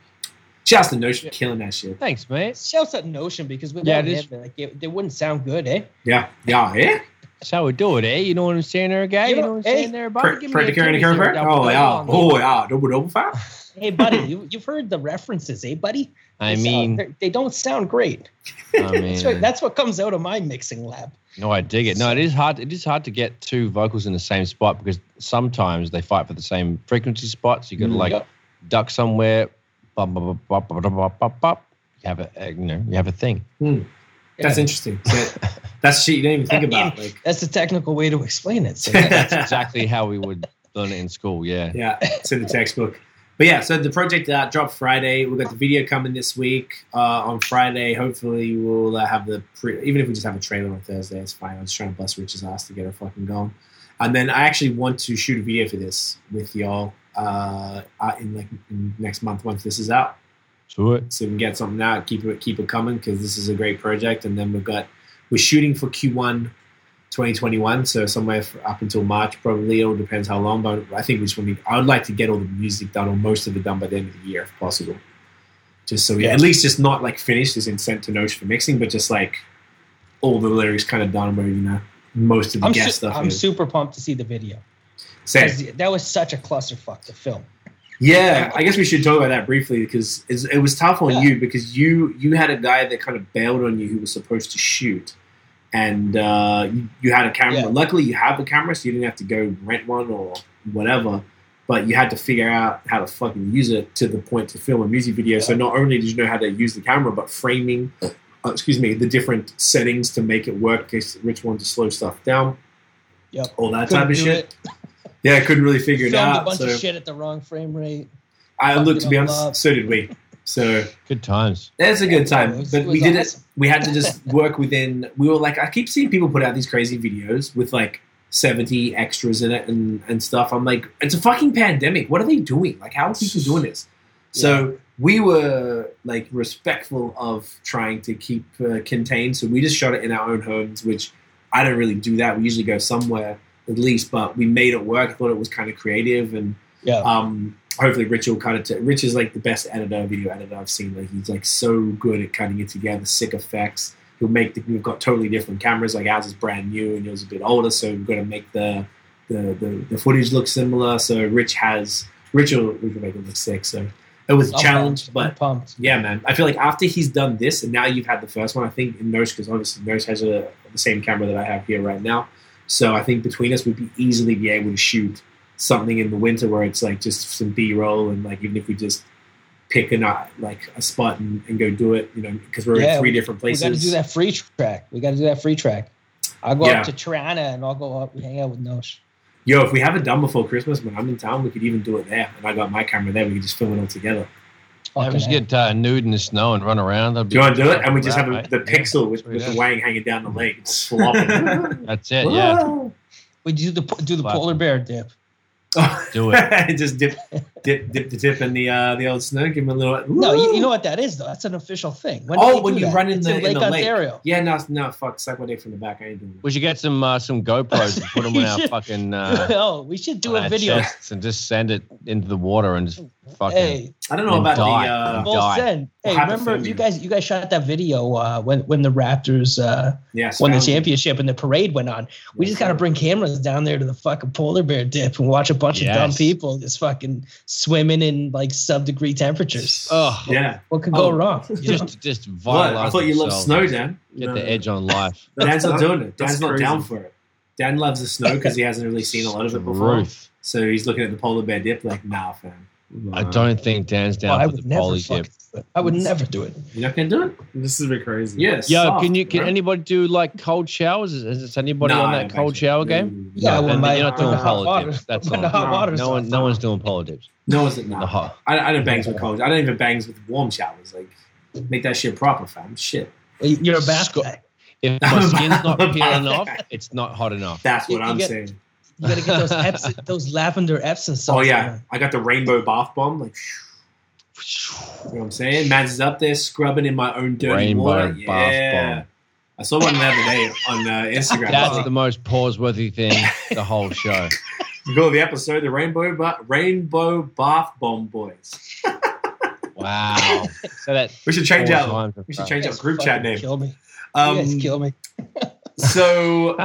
shouts to Notion of killing that shit. thanks, mate. Shouts at Notion because without Yeah, it him, like, it, it wouldn't sound good, eh? Yeah, yeah, yeah. That's how we do it, eh? You know what I'm saying there, guy? You You know, know what I'm hey, saying there, buddy? Pre- Give me a Predicate and Timmy character. there, double, Oh yeah, oh yeah, double double fat. Hey, buddy, you, you've heard the references, eh, buddy? I They sound- mean, they're- they don't sound great. I That's, what, that's what comes out of my mixing lab. no, I dig it. No, it is hard. It is hard to get two vocals in the same spot because sometimes they fight for the same frequency spots. You got to Mm. like Yep. duck somewhere. Bop, bop, bop, bop, bop, bop, bop, bop. You have a, uh, you know, you have a thing. That's Yeah. interesting. So, that's shit you didn't even think I mean, about. Like, That's the technical way to explain it. So That's exactly how we would learn it in school. Yeah. yeah, it's in the textbook. But yeah, so the project uh, dropped Friday. We've got the video coming this week uh, on Friday. Hopefully, we'll uh, have the pre- even if we just have a trailer on Thursday, it's fine. I'm just trying to bust Rich's ass to get her fucking going. And then I actually want to shoot a video for this with y'all uh, uh, in like in next month once this is out. It. so we can get something out, keep it keep it coming because this is a great project. And then we've got we're shooting for Q1 2021, so somewhere up until March probably. It all depends how long, but I think we just want to. I would like to get all the music done or most of it done by the end of the year if possible. Just so we Yeah. at least just not like finished as in sent to Notion for mixing, but just like all the lyrics kind of done where you know most of the I'm, guest su- stuff. I'm is. super pumped to see the video. Same. That was such a clusterfuck to film. Yeah, I guess we should talk about that briefly because it was tough on Yeah. you because you you had a guy that kind of bailed on you who was supposed to shoot, and uh, you, you had a camera. Yeah. Luckily, you have a camera, so you didn't have to go rent one or whatever. But you had to figure out how to fucking use it to the point to film a music video. So not only did you know how to use the camera, but framing, uh, excuse me, the different settings to make it work. Rich wanted to slow stuff down, Yep. all that Couldn't type of shit. it. Yeah, I couldn't really figure it out. a bunch so of shit at the wrong frame rate. I fucked look to be honest, up. so did we. So Good times. It's a good time, but we did it. We had to just work within. We were like, I keep seeing people put out these crazy videos with like seventy extras in it and and stuff. I'm like, it's a fucking pandemic. What are they doing? Like, how are people doing this? So we were like respectful of trying to keep uh, contained. So we just shot it in our own homes, which I don't really do that. We usually go somewhere at least, but we made it work. I thought it was kind of creative and Yeah. um, hopefully Rich will cut it. To, Rich is like the best editor, video editor I've seen. Like he's like so good at cutting it together, sick effects. He'll make. The, we've got totally different cameras. Like ours is brand new and yours is a bit older, so we've got to make the the, the, the footage look similar. So Rich has Rich will, Rich will make it look sick. So it was a challenge, pumped. But pumped. yeah, man. I feel like after he's done this, and now you've had the first one, I think in Nurse, because obviously Nurse has a, the same camera that I have here right now. So I think between us, we'd be easily be able to shoot something in the winter where it's like just some B roll, and like even if we just pick a not like a spot and, and go do it, you know, because we're Yeah, in three different places. We got to do that free track. We got to do that free track. I'll go Yeah. up to Toronto and I'll go up. and hang out with Nosh. Yo, if we haven't done before Christmas, when I'm in town, we could even do it there. And I got my camera there. We could just film it all together. Yeah, we Fucking just hell. get uh, nude in the snow and run around. That'd Do you want to do it? And we just have a, right. the Yeah. pixel with, Sweet with the wang hanging down the leg, just flopping. That's it. Yeah, we do the do the Wow. polar bear dip. do it. just dip, dip, dip the tip in the uh, the old snow. Give him a little. No, you, you know what that is though. That's an official thing. When Oh, when you that? run in It's the- in Lake the lake. Ontario. Yeah, no, no, fuck, suck my dick from the back. I ain't doing We should get some uh, some GoPros and put them on our should- fucking uh, oh, we should do a video. and just send it into the water and just fucking. Hey. I don't know And about die. the. Uh, full die. send. Hey, We'll remember you you. guys? You guys shot that video uh, when when the Raptors uh, yeah, won the championship and the parade went on. We just got to bring cameras down there to the fucking polar bear dip and watch a bunch of dumb people just fucking swimming in like sub degree temperatures. Oh, Yeah. What could Oh. go wrong? just just What? vitalize I thought you loved snow, Dan. Get No. the edge on life. Dan's not That- doing it. Dan's not crazy. down for it. Dan loves the snow because he hasn't really seen a lot of it before. Truth. So he's looking at the polar bear dip like, nah, fam. I don't think Dan's down Well, I for would the never poly dip. do it. I would never do it. You're not gonna do it? This is a bit crazy. Yes. Yo, soft, can you can bro. anybody do like cold showers? Is, is anybody Nah, on that cold think so. shower game? Mm-hmm. Yeah, No, well, then you're not doing the hot poly water- dips. That's when all. hot No, No one, no one's doing poly dips. No, it's The not. hot. I, I don't bangs with cold. I don't even bangs with warm showers. Like, make that shit proper, fam. Shit. You're a bath Scott- guy. If my skin's not peeling off, it's not hot enough. That's what You- you I'm get- saying. You gotta get those Epsom, those lavender Epsom salts. Oh yeah, on. I got the rainbow bath bomb. Like, you know what I'm saying? Man's is up there scrubbing in my own dirty Rainbow water. bath Yeah. bomb. I saw one the other day on uh, Instagram. That's Like, the most pause-worthy thing the whole show. you call the episode the rainbow ba- rainbow bath bomb boys. Wow. So that We should change four out. We should change You our group chat name. Kill me. Um, you guys kill me. so,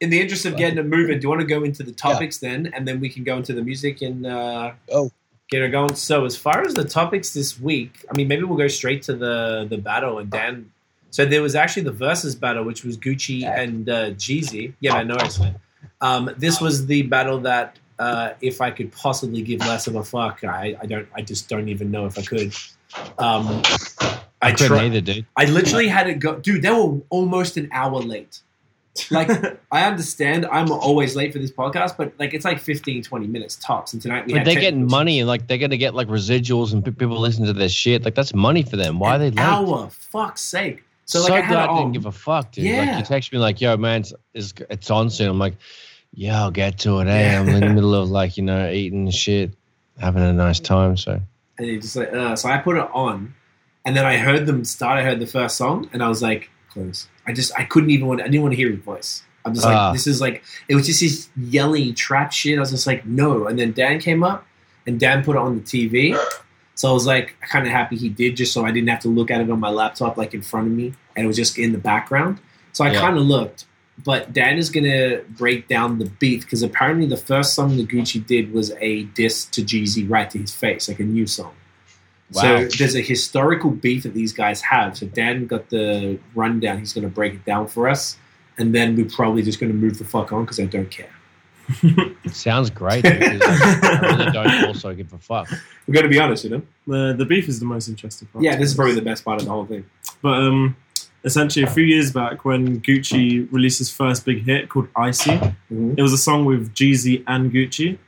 in the interest of getting it moving, do you want to go into the topics then, and then we can go into the music and uh, Oh. get it going? So, as far as the topics this week, I mean, maybe we'll go straight to the the battle. And Dan, so there was actually the versus battle, which was Gucci and uh, Jeezy. Yeah, I no worries. Um, this was the battle that, uh, if I could possibly give less of a fuck, I, I don't, I just don't even know if I could. Um, I I couldn't tried. either, dude. I literally had to go, dude. They were almost an hour late. Like, I understand I'm always late for this podcast, but like it's like 15, 20 minutes tops. And tonight we But they're getting minutes. money and like they're gonna get like residuals and people listen to their shit. Like that's money for them. Why are they An late? hour, fuck's sake. So, So, like I had I didn't give a fuck, dude. Yeah. Like you text me like, "Yo, man, it's, it's it's on soon." I'm like, "Yeah, I'll get to it." Hey, I'm in the middle of like you know eating shit, having a nice time. So and it just like, uh, so I put it on, and then I heard them start. I heard the first song, and I was like, close. I just, I couldn't even want. I didn't want to hear his voice. I'm just like, Ah. this is like, it was just his yelly trap shit. I was just like, no. And then Dan came up, and Dan put it on the TV. So I was like, kind of happy he did, just so I didn't have to look at it on my laptop, like in front of me, and it was just in the background. So I Yeah. kind of looked, but Dan is gonna break down the beat because apparently the first song that Gucci did was a diss to Jeezy right to his face, like a new song. Wow. So there's a historical beef that these guys have. So Dan got the rundown. He's going to break it down for us, and then we're probably just going to move the fuck on because I don't care. it sounds great. Dude, 'cause, I really don't also give a fuck. We're going to be honest, you know. The the beef is the most interesting part. Yeah, this is probably the best part of the whole thing. But um, essentially, a few years back, when Gucci released his first big hit called "Icy," Mhm. it was a song with Jeezy and Gucci.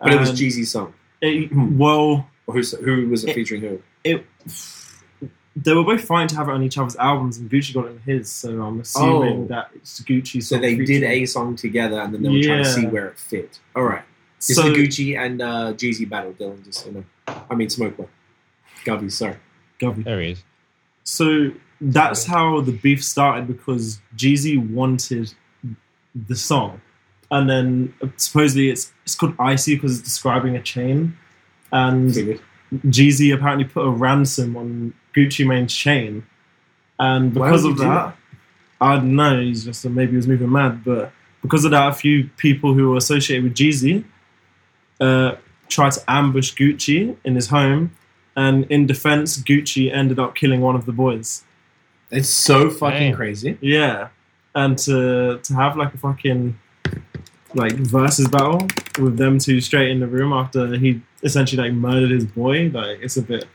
But it was Jeezy's song. it- well, Or who's, who was it It- featuring who? it. They were both fine to have it on each other's albums, and Gucci got it in his. So I'm assuming Oh. that it's Gucci. So they did a song together, and then they were trying to see where it fit. All right. This So is the Gucci and uh, Jeezy battle, Dylan. Just you know, I mean, Smoke One. Gubby, sorry. Govey. There he is. So that's how the beef started because Jeezy wanted the song, and then uh, supposedly it's it's called Icy because it's describing a chain. And Jeezy apparently put a ransom on Gucci Mane's chain, and because of he do that, I don't know. He's just maybe he was moving mad, but because of that, a few people who were associated with Jeezy uh, tried to ambush Gucci in his home, and in defense, Gucci ended up killing one of the boys. It's so fucking Damn. crazy. Yeah, and to to have like a fucking like versus battle with them two straight in the room after he essentially like murdered his boy, like it's a bit.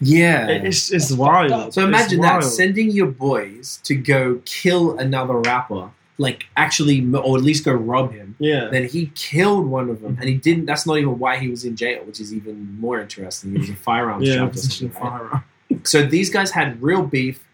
Yeah. It's it's wild. So It's imagine that sending your boys to go kill another rapper, like actually, or at least go rob him. Yeah. Then he killed one of them, and he didn't. That's not even why he was in jail, which is even more interesting. He was a firearms Yeah, charge or position something, right? firearm. So these guys had real beef.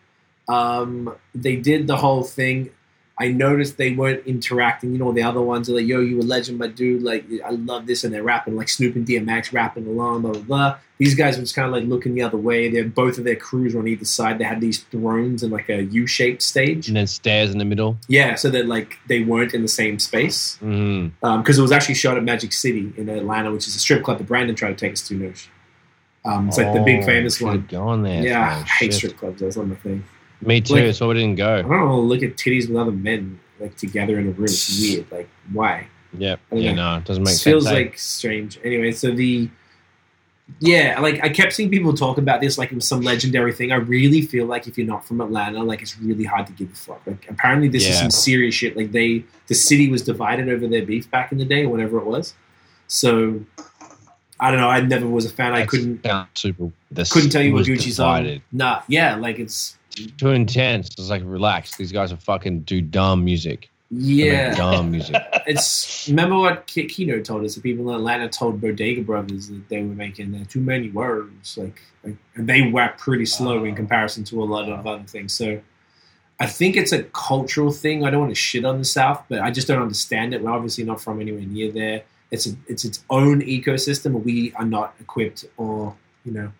Um, they did the whole thing. I noticed they weren't interacting. You know, the other ones are like, "Yo, you a legend, my dude. Like, I love this," and they're rapping like Snoop and DMX rapping along, blah blah blah. These guys were just kind of like looking the other way. They're both of their crews were on either side. They had these thrones and like a U-shaped stage. And then stairs in the middle. Yeah, so that like they weren't in the same space Mm. because it was actually shot at Magic City in Atlanta, which is a strip club that Brandon tried to take us to. Um, it's like the big Oh, famous one. Gone there. Yeah, I hate strip clubs. That's not my thing. Me too. Like- so we didn't go. I don't know. look at titties with other men like together in a room. It's weird. Like why? Yep. I Yeah, know. no, it doesn't make It sense. feels eh? like strange. Anyway, so the yeah, like I kept seeing people talk about this like it was some legendary thing. I really feel like if you're not from Atlanta, like it's really hard to give a fuck. Like apparently this is some serious shit. Like they the city was divided over their beef back in the day, or whatever it was. So I don't know. I never was a fan. I couldn't super. Couldn't tell you what Gucci's on. Nah, yeah, like it's Too intense. It's like relax. These guys are fucking do dumb music. Yeah. dumb music. It's remember what Ki- Kino told us. The people in Atlanta told Bodega Brothers that they were making uh, too many words, like, like and they rap pretty slow in comparison to a lot of other things. So I think it's a cultural thing. I don't want to shit on the South, but I just don't understand it. We're obviously not from anywhere near there. It's a, it's its own ecosystem, we are not equipped, or you know,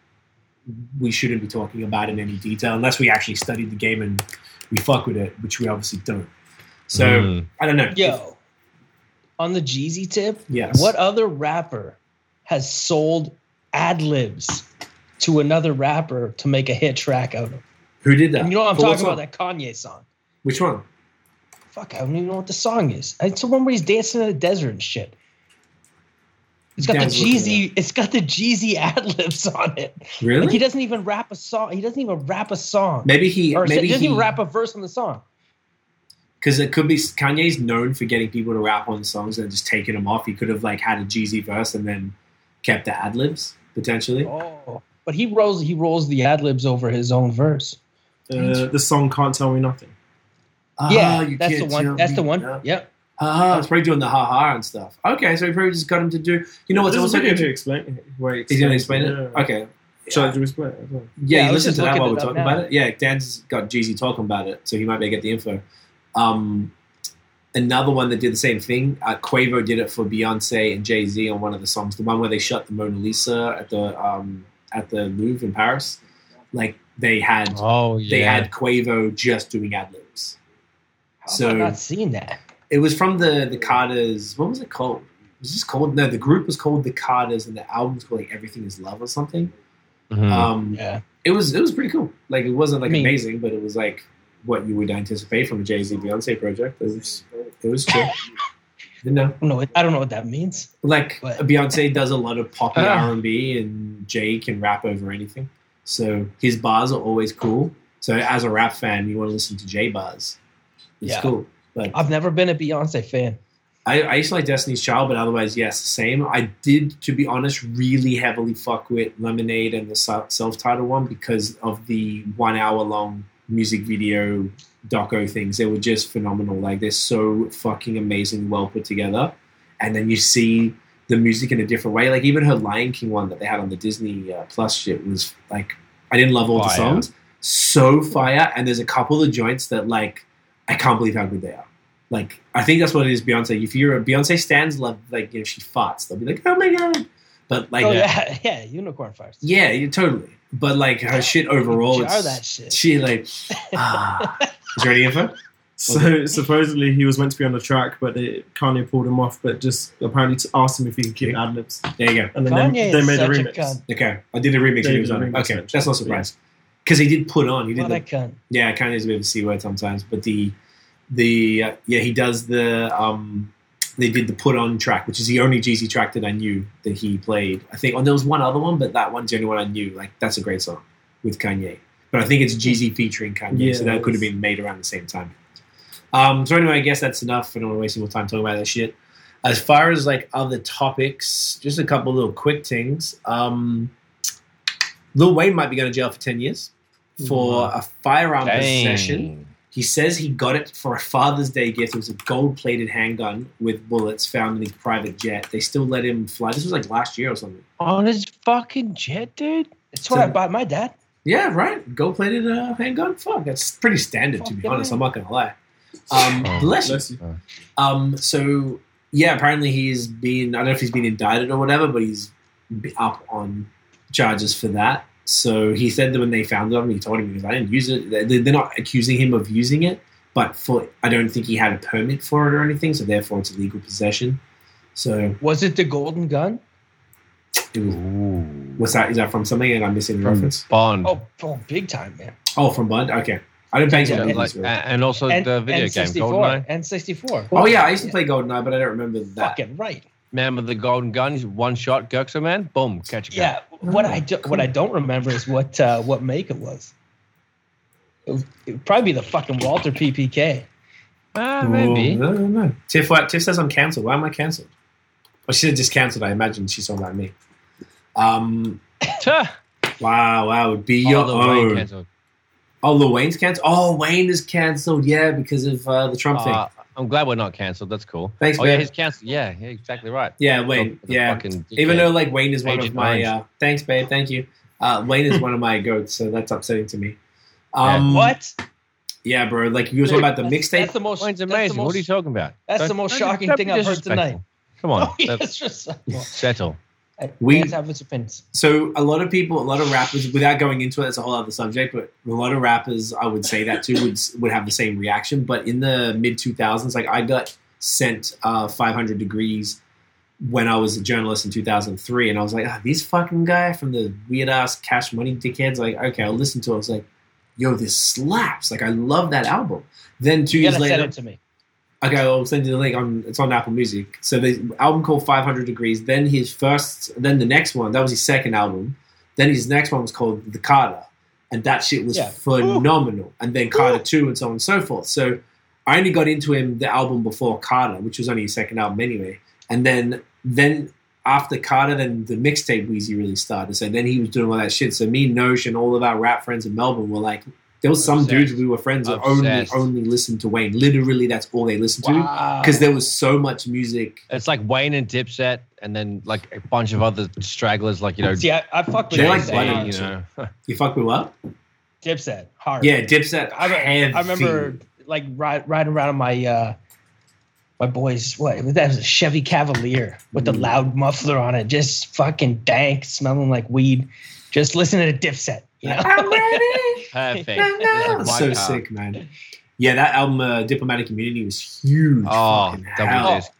we shouldn't be talking about in any detail unless we actually studied the game and we fuck with it, which we obviously don't. So Mm. I don't know. Yo, on the Jeezy tip, Yes. what other rapper has sold ad libs to another rapper to make a hit track out of? Who did that? And you know what I'm For what talking about? That Kanye song. Which one? Fuck, I don't even know what the song is. It's the one where he's dancing in the desert and shit. It's got Dan's the Jeezy. It's got the Jeezy ad libs on it. Really? Like he doesn't even rap a song. He doesn't even rap a song. maybe he. or maybe he doesn't he. even rap a verse on the song. Because it could be Kanye's known for getting people to rap on songs and just taking them off. He could have like had a Jeezy verse and then kept the ad libs potentially. Oh, but he rolls. He rolls the ad libs over his own verse. Uh, the song "Can't Tell Me Nothing." yeah, Ah, you that's the one. That's the one. Yep. Ah, it's probably doing the ha ha and stuff. Okay, so he probably just got him to do. You know what's There's also a video good? to explain. Wait, He's gonna explain it. Yeah. Okay. Shall I do explain it? as well? Yeah, Yeah, you listen to that while we're talking now. about it. Yeah, Dan's got Jeezy talking about it, so he might be able to get the info. Um, another one that did the same thing. Uh, Quavo did it for Beyonce and Jay Z on one of the songs, the one where they shot the Mona Lisa at the um, at the Louvre in Paris. Like they had Oh they had Quavo just doing ad libs. How So- have not seen that. It was from the the Carters. What was it called? Was this called? No, the group was called the Carters, and the album was called like Everything Is Love or something. Mhm. Um, Yeah. it was it was pretty cool. Like it wasn't like I mean- amazing, but it was like what you would anticipate from a Jay Z Beyonce project. It was it was chill. Didn't know. I don't know. What, I don't know what that means. Like But- Beyonce does a lot of pop Ah. R and B, and Jay can rap over anything. So his bars are always cool. So as a rap fan, you want to listen to Jay bars. It's Yeah. cool. But I've never been a Beyonce fan. I, I used to like Destiny's Child, but otherwise, yes, same. I did, to be honest, really heavily fuck with Lemonade and the self titled one because of the one hour long music video doco things. They were just phenomenal. Like, they're so fucking amazing, well put together. And then you see the music in a different way. Like, even her Lion King one that they had on the Disney uh, Plus shit was like, I didn't love all the songs. So fire. And there's a couple of joints that, like, I can't believe how good they are. Like I think that's what it is. Beyonce. If you're a Beyonce stands, love like you know she farts, they'll be like, oh my god. But like, oh yeah, yeah, yeah, unicorn farts. yeah, you totally. But like her shit overall, Jar it's, that shit. she like. ah. Is there any info? So supposedly he was meant to be on the track, but they, Kanye pulled him off. But just apparently t- asked him if he could keep ad libs, There you go. and then Kanye they, they made a such a remix. Okay, I did a remix. They when he was on it. Okay, that's not surprised because he did put on. He did the a cunt. Yeah, Kanye's a bit of a c word sometimes, but the the uh, yeah he does the um they did the put on track, which is the only Jeezy track that I knew that he played. I think, and there was one other one, but that one's the only one I knew. Like that's a great song with Kanye, but I think it's Jeezy featuring Kanye, Yeah, so that could have been made around the same time. Um, so anyway, I guess that's enough. I don't want to waste more time talking about that shit. As far as like other topics, just a couple of little quick things. Um, Lil Wayne might be going to jail for ten years for a firearm possession. He says he got it for a Father's Day gift. It was a gold plated handgun with bullets found in his private jet. They still let him fly. This was like last year or something. On his fucking jet, dude. That's what So- I bought my dad. Yeah, right. Gold plated uh, handgun. Fuck, that's pretty standard to be Fucking honest. I'm not gonna lie. Um, Oh, bless you. Bless you. Um, so yeah, apparently he's been. I don't know if he's been indicted or whatever, but he's up on charges for that. So he said that when they found him, he told him because I didn't use it. They- They're not accusing him of using it, but for I don't think he had a permit for it or anything. So therefore, it's illegal possession. So Was it the golden gun? it was, Ooh. what's that? Is that from something? And I'm missing the From reference. Bond. Oh, oh, big time, man. Oh, from Bond. Okay, I didn't pay Yeah, attention. like, to this. and also And, the video and game, 64. GoldenEye. And 64. Oh yeah, I used to play GoldenEye, but I don't remember that. Fucking right. Man with the golden gun, he's one shot, Gurksa man, boom, catch a gun. Yeah. What I do, cool. what I don't remember is what uh, what make it was. It would, it would probably be the fucking Walther PPK. Ah, maybe. Oh, no, no, no. Tiff, what, Tiff says I'm cancelled. Why am I cancelled? Well, she said just cancelled. I imagine she's talking about me. Um, wow, wow. Would be Oh, your the Wayne own. cancelled. Oh, Lil Wayne's cancelled. Oh, Wayne is cancelled. Yeah, because of uh, the Trump thing. I'm glad we're not cancelled. That's cool. Thanks, oh yeah, he's cancelled. Yeah, yeah, exactly right. Yeah, Wayne. The Yeah. fucking Even dickhead. though like Wayne is one of my. Uh, thanks, babe. Thank you. Uh, Wayne is one of my goats, so that's upsetting to me. Um, What? Yeah, bro. Like you were talking about the That's- mixtape. That's the most. Wayne's amazing. most- what are you talking about? that's the Don't- most shocking thing I've heard tonight. Come on, Oh, yeah, let's just settle. We- its opinions. So a lot of people, a lot of rappers, without going into it, it's a whole other subject. But a lot of rappers, I would say that too, would would have the same reaction. But in the mid two thousands, like I got sent uh, 500 Degreez when I was a journalist in 2003, and I was like, ah, these fucking guy from the weird ass Cash Money dickheads. Like, okay, I'll listen to it. I was like, yo, this slaps. Like, I love that album. Then two You years later, send it to me. Okay, I'll send you the link. On it's on Apple Music. So the album called 500 Degreez. Then his first, then the next one. That was his second album. Then his next one was called The Carter, and that shit was Yeah. phenomenal. And then Carter Two, and so on and so forth. So I only got into him the album before Carter, which was only his second album anyway. And then then after Carter, then the mixtape Weezy really started. So then he was doing all that shit. So me, Nosh, and all of our rap friends in Melbourne were like, there was some Obsessed. dudes we were friends that only only listened to Wayne. Literally, that's all they listened to because there was so much music. It's like Wayne and Dipset, and then like a bunch of other stragglers, like you know, See, I, I fucked with They like Dipset. Black you know. You fuck me what? Dipset hard. Yeah, Dipset. I, heavy. I remember like ride, riding around on my uh, my boys. What that was a Chevy Cavalier with the Mm. loud muffler on it, just fucking dank, smelling like weed. Just listening to Dipset. You? I'm ready. Perfect. No, no. It's so car. sick, man. Yeah, that album, uh, Diplomatic Immunity, was huge. Oh, Fucking double hell. disc.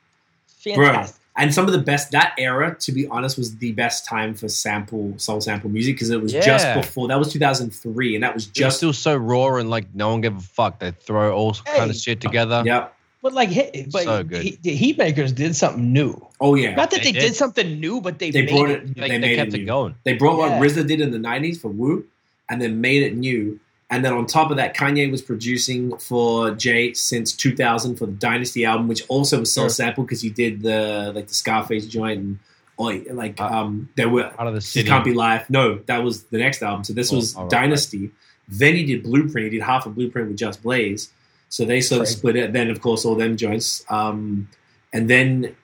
Fantastic. And some of the best that era, to be honest, was the best time for sample soul sample music because it was Yeah. just before that was 2003, and that was Just just still so raw and like no one gave a fuck. They throw all kind of shit together. yeah. But like, hit, but So good. He, the Heatmakerz did something new. Oh yeah, Not that They they, did. did. something new, but they, They made brought it. it- new. They, They they made kept it it going. They brought what Yeah. RZA did in the 90s for Wu, and then made it new. And then on top of that, Kanye was producing for Jay since 2000 for the Dynasty album, which also was so Sure. sample because he did the like the Scarface joint and oh, like Uh, um there were Out of the This city. Can't Be Life. No, that was the next album. So this Oh, was all right, Dynasty. Then he did Blueprint. He did half of Blueprint with Just Blaze. So they sort of split it. Then of course all them joints. Um, and then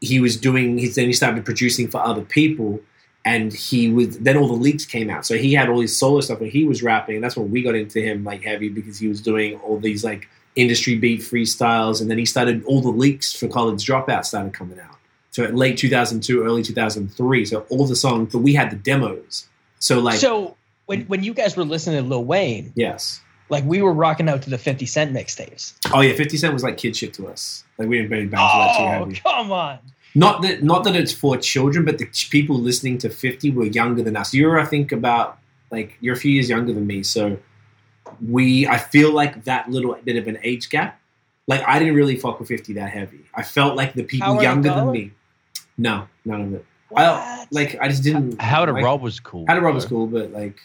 he was doing. He then he started producing for other people. And he was then all the leaks came out. So he had all his solo stuff and he was rapping. And that's when we got into him like heavy because he was doing all these like industry beat freestyles. And then he started all the leaks for College Dropout started coming out. So at late 2002, early 2003. So all the songs, but we had the demos. So like, so when when you guys were listening to Lil Wayne, yes, like we were rocking out to the 50 Cent mixtapes. Oh yeah, Fifty Cent was like kid shit to us. Like we didn't really bounce to that too Oh, heavy. come on. Not that not that it's for children, but the people listening to Fifty were younger than us. You're I think about like you're a few years younger than me, so we I feel like that little bit of an age gap. Like I didn't really fuck with Fifty that heavy. I felt like the people Howard younger than me. No, none of it. What? I like I just didn't. How to like, Rob was cool. How to Rob was cool, but like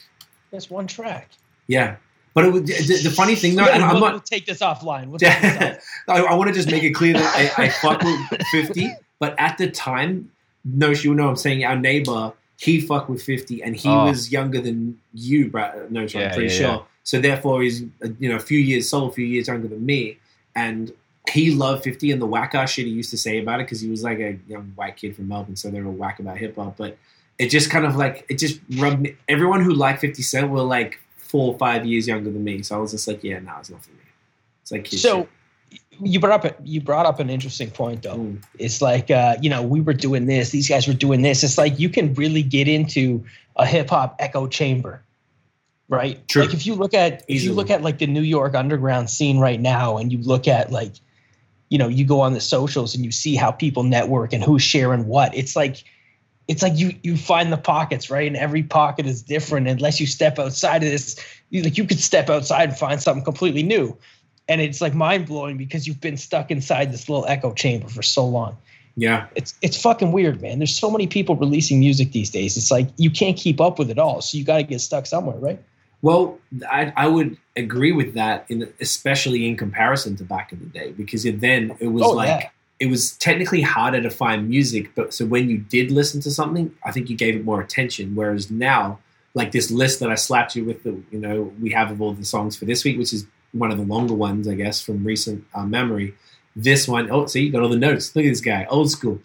That's one track. yeah. But it was, the, the funny thing though, Yeah, and I'm we'll, not. we'll take this offline. We'll take this off. I, I want to just make it clear that I, I fuck with 50, but at the time, no, you know, I'm saying our neighbor, he fucked with 50, and he Oh. was younger than you, Brad. No, I'm Yeah, pretty yeah, sure. So therefore, he's you know a few years, so a few years younger than me, and he loved 50 and the whack ass shit he used to say about it because he was like a young white kid from Melbourne, so they were whack about hip hop, but. It just kind of like it just rubbed me. Everyone who liked Fifty Cent were like four or five years younger than me, so I was just like, "Yeah, no, it's not for me." It's like So shit. you brought up you brought up an interesting point though. Mm. It's like uh, you know we were doing this, these guys were doing this. It's like you can really get into a hip hop echo chamber, right? True. Like if you look at if you look at like the New York underground scene right now, and you look at like you know you go on the socials and you see how people network and who's sharing what. It's like it's like you you find the pockets right, and every pocket is different. Unless you step outside of this, you, like you could step outside and find something completely new and it's like mind blowing because you've been stuck inside this little echo chamber for so long. Yeah, It's it's fucking weird, man. There's so many people releasing music these days. It's like you can't keep up with it all, so you got to get stuck somewhere, right? Well, I, I would agree with that, in especially in comparison to back in the day, because it, then it was Oh, like yeah. It was technically harder to find music, but so when you did listen to something, I think you gave it more attention. Whereas now, like this list that I slapped you with, the you know we have of all the songs for this week, which is one of the longer ones, I guess, from recent uh, memory. This one, oh, see, you got all the notes. Look at this guy, old school.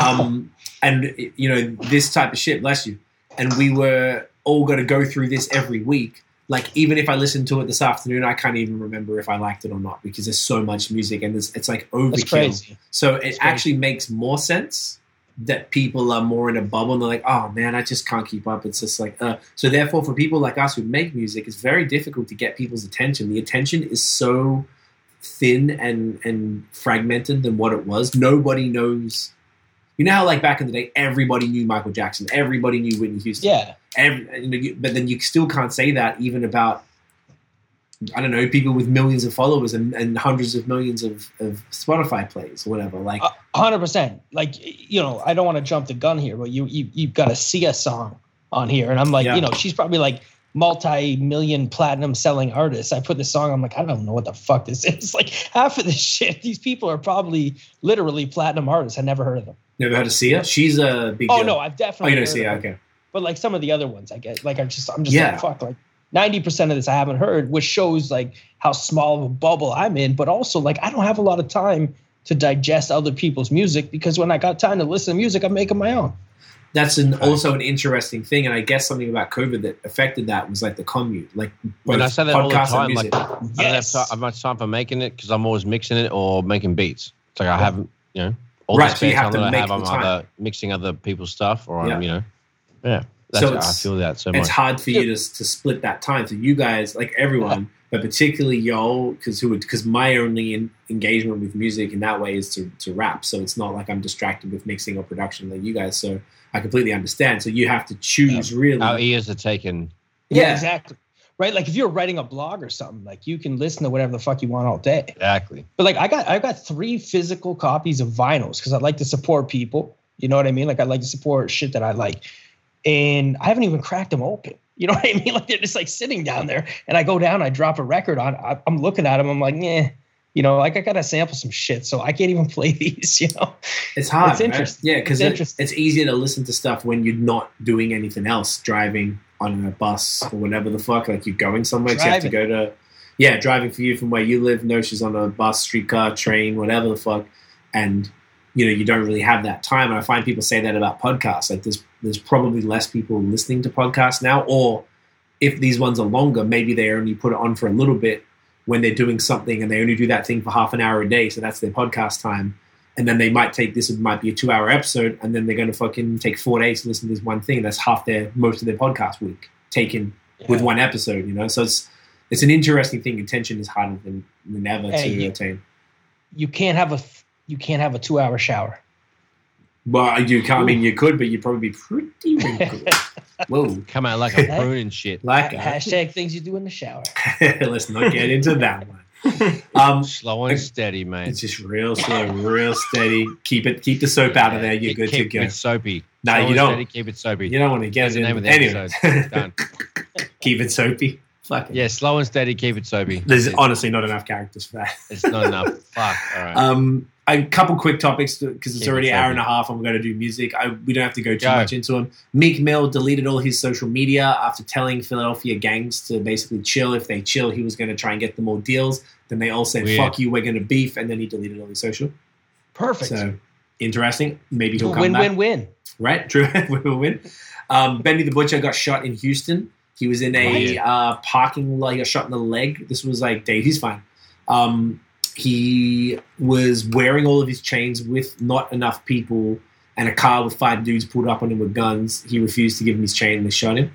Um, and you know this type of shit. Bless you. And we were all going to go through this every week. Like even if I listen to it this afternoon, I can't even remember if I liked it or not because there's so much music and it's, it's like overkill. crazy. So it That's crazy. actually makes more sense that people are more in a bubble and they're like, oh man, I just can't keep up. It's just like, uh. so therefore, for people like us who make music, it's very difficult to get people's attention. The attention is so thin and and fragmented than what it was. Nobody knows. You know how like back in the day, everybody knew Michael Jackson, everybody knew Whitney Houston. Yeah, Every, you know, you- but then you still can't say that even about I don't know people with millions of followers and, and hundreds of millions of, of Spotify plays or whatever. Like, hundred percent. Like you know, I don't want to jump the gun here, but you you you've got a Sia song on here, and I'm like, Yeah. you know, she's probably like multi-million platinum selling artist. I put the song, I'm like, I don't know what the fuck this is. Like half of this shit, these people are probably literally platinum artists. I never heard of them. never heard of Sia? She's a big. Oh girl. no, I've definitely. Oh, you know Sia? Okay. But like some of the other ones, I get like I just I'm just Yeah. like fuck like ninety percent of this I haven't heard, which shows like how small of a bubble I'm in. But also like I don't have a lot of time to digest other people's music because when I got time to listen to music, I'm making my own. That's an, also an interesting thing, and I guess something about COVID that affected that was like the commute, like both And I say that all the time. music. Like, I don't have, Yes. I have much time for making it because I'm always mixing it or making beats. It's like I haven't, you know, all Right, the so you spare have time to that I have, I'm time. either mixing other people's stuff or Yeah. I'm, you know, yeah. That's, So I it's- feel that so much. it's hard for you to, to split that time. So you guys, like everyone, but particularly y'all, because who would because my only in, engagement with music in that way is to, to rap. So it's not like I'm distracted with mixing or production like you guys. So I completely understand. So you have to choose really. Oh, Our ears are taken. Yeah. exactly. Right, like if you're writing a blog or something, like you can listen to whatever the fuck you want all day. Exactly. But like I got I got three physical copies of vinyls because I like to support people. You know what I mean? Like I like to support shit that I like. And I haven't even cracked them open. You know what I mean? Like they're just like sitting down there. And I go down, I drop a record on. I, I'm looking at them. I'm like, yeah. You know, like I gotta sample some shit, so I can't even play these. You know, It's hard. It's right? interesting. Yeah, because It's it, it's easier to listen to stuff when you're not doing anything else, driving on a bus or whatever the fuck. Like you're going somewhere, 'cause you have to go to. Yeah, driving for you from where you live. No, she's on a bus, streetcar, train, whatever the fuck, and you know you don't really have that time. And I find people say that about podcasts. Like there's there's probably less people listening to podcasts now, or if these ones are longer, maybe they only put it on for a little bit when they're doing something and they only do that thing for half an hour a day. So that's their podcast time. And then they might take this, it might be a two hour episode, and then they're going to fucking take four days to listen to this one thing. That's half their, most of their podcast week taken with one episode, you know? So it's, it's an interesting thing. Attention is harder than, than ever Hey, to you- attain. You can't have a you can't have a two hour shower. Well, you can't. I mean, you could, but you'd probably be pretty wrinkled. Whoa, Come out like a prune and shit. like a, Hashtag things you do in the shower. Let's not get into that one. Um, Slow and steady, mate. it's just real slow, real steady. Keep it, keep the soap out of there. You're Keep- good to keep go. it soapy. No, Slow you don't. Steady, keep it soapy. You don't want to get That's it the in. name of the anyway. episode. Done. keep it soapy. Fuck it. Yeah, slow and steady, keep it soapy. There's It's, honestly not enough characters for that. it's not enough. Fuck. All right. Um, a couple quick topics because it's Keep already an hour and a half, and we're going to do music. I, we don't have to go too Go. much into them. Meek Mill deleted all his social media after telling Philadelphia gangs to basically chill. If they chill, he was going to try and get them all deals. Then they all said, Weird. "Fuck you, we're going to beef," and then he deleted all his social. Perfect. So interesting. Maybe he'll come win back. win win. Right? True. We'll win. Um, Benny the Butcher got shot in Houston. He was in a Right. uh, parking lot. He got shot in the leg. This was like Dave. He's fine. Um, he was wearing all of his chains with not enough people and a car with five dudes pulled up on him with guns. He refused to give him his chain and they shot him.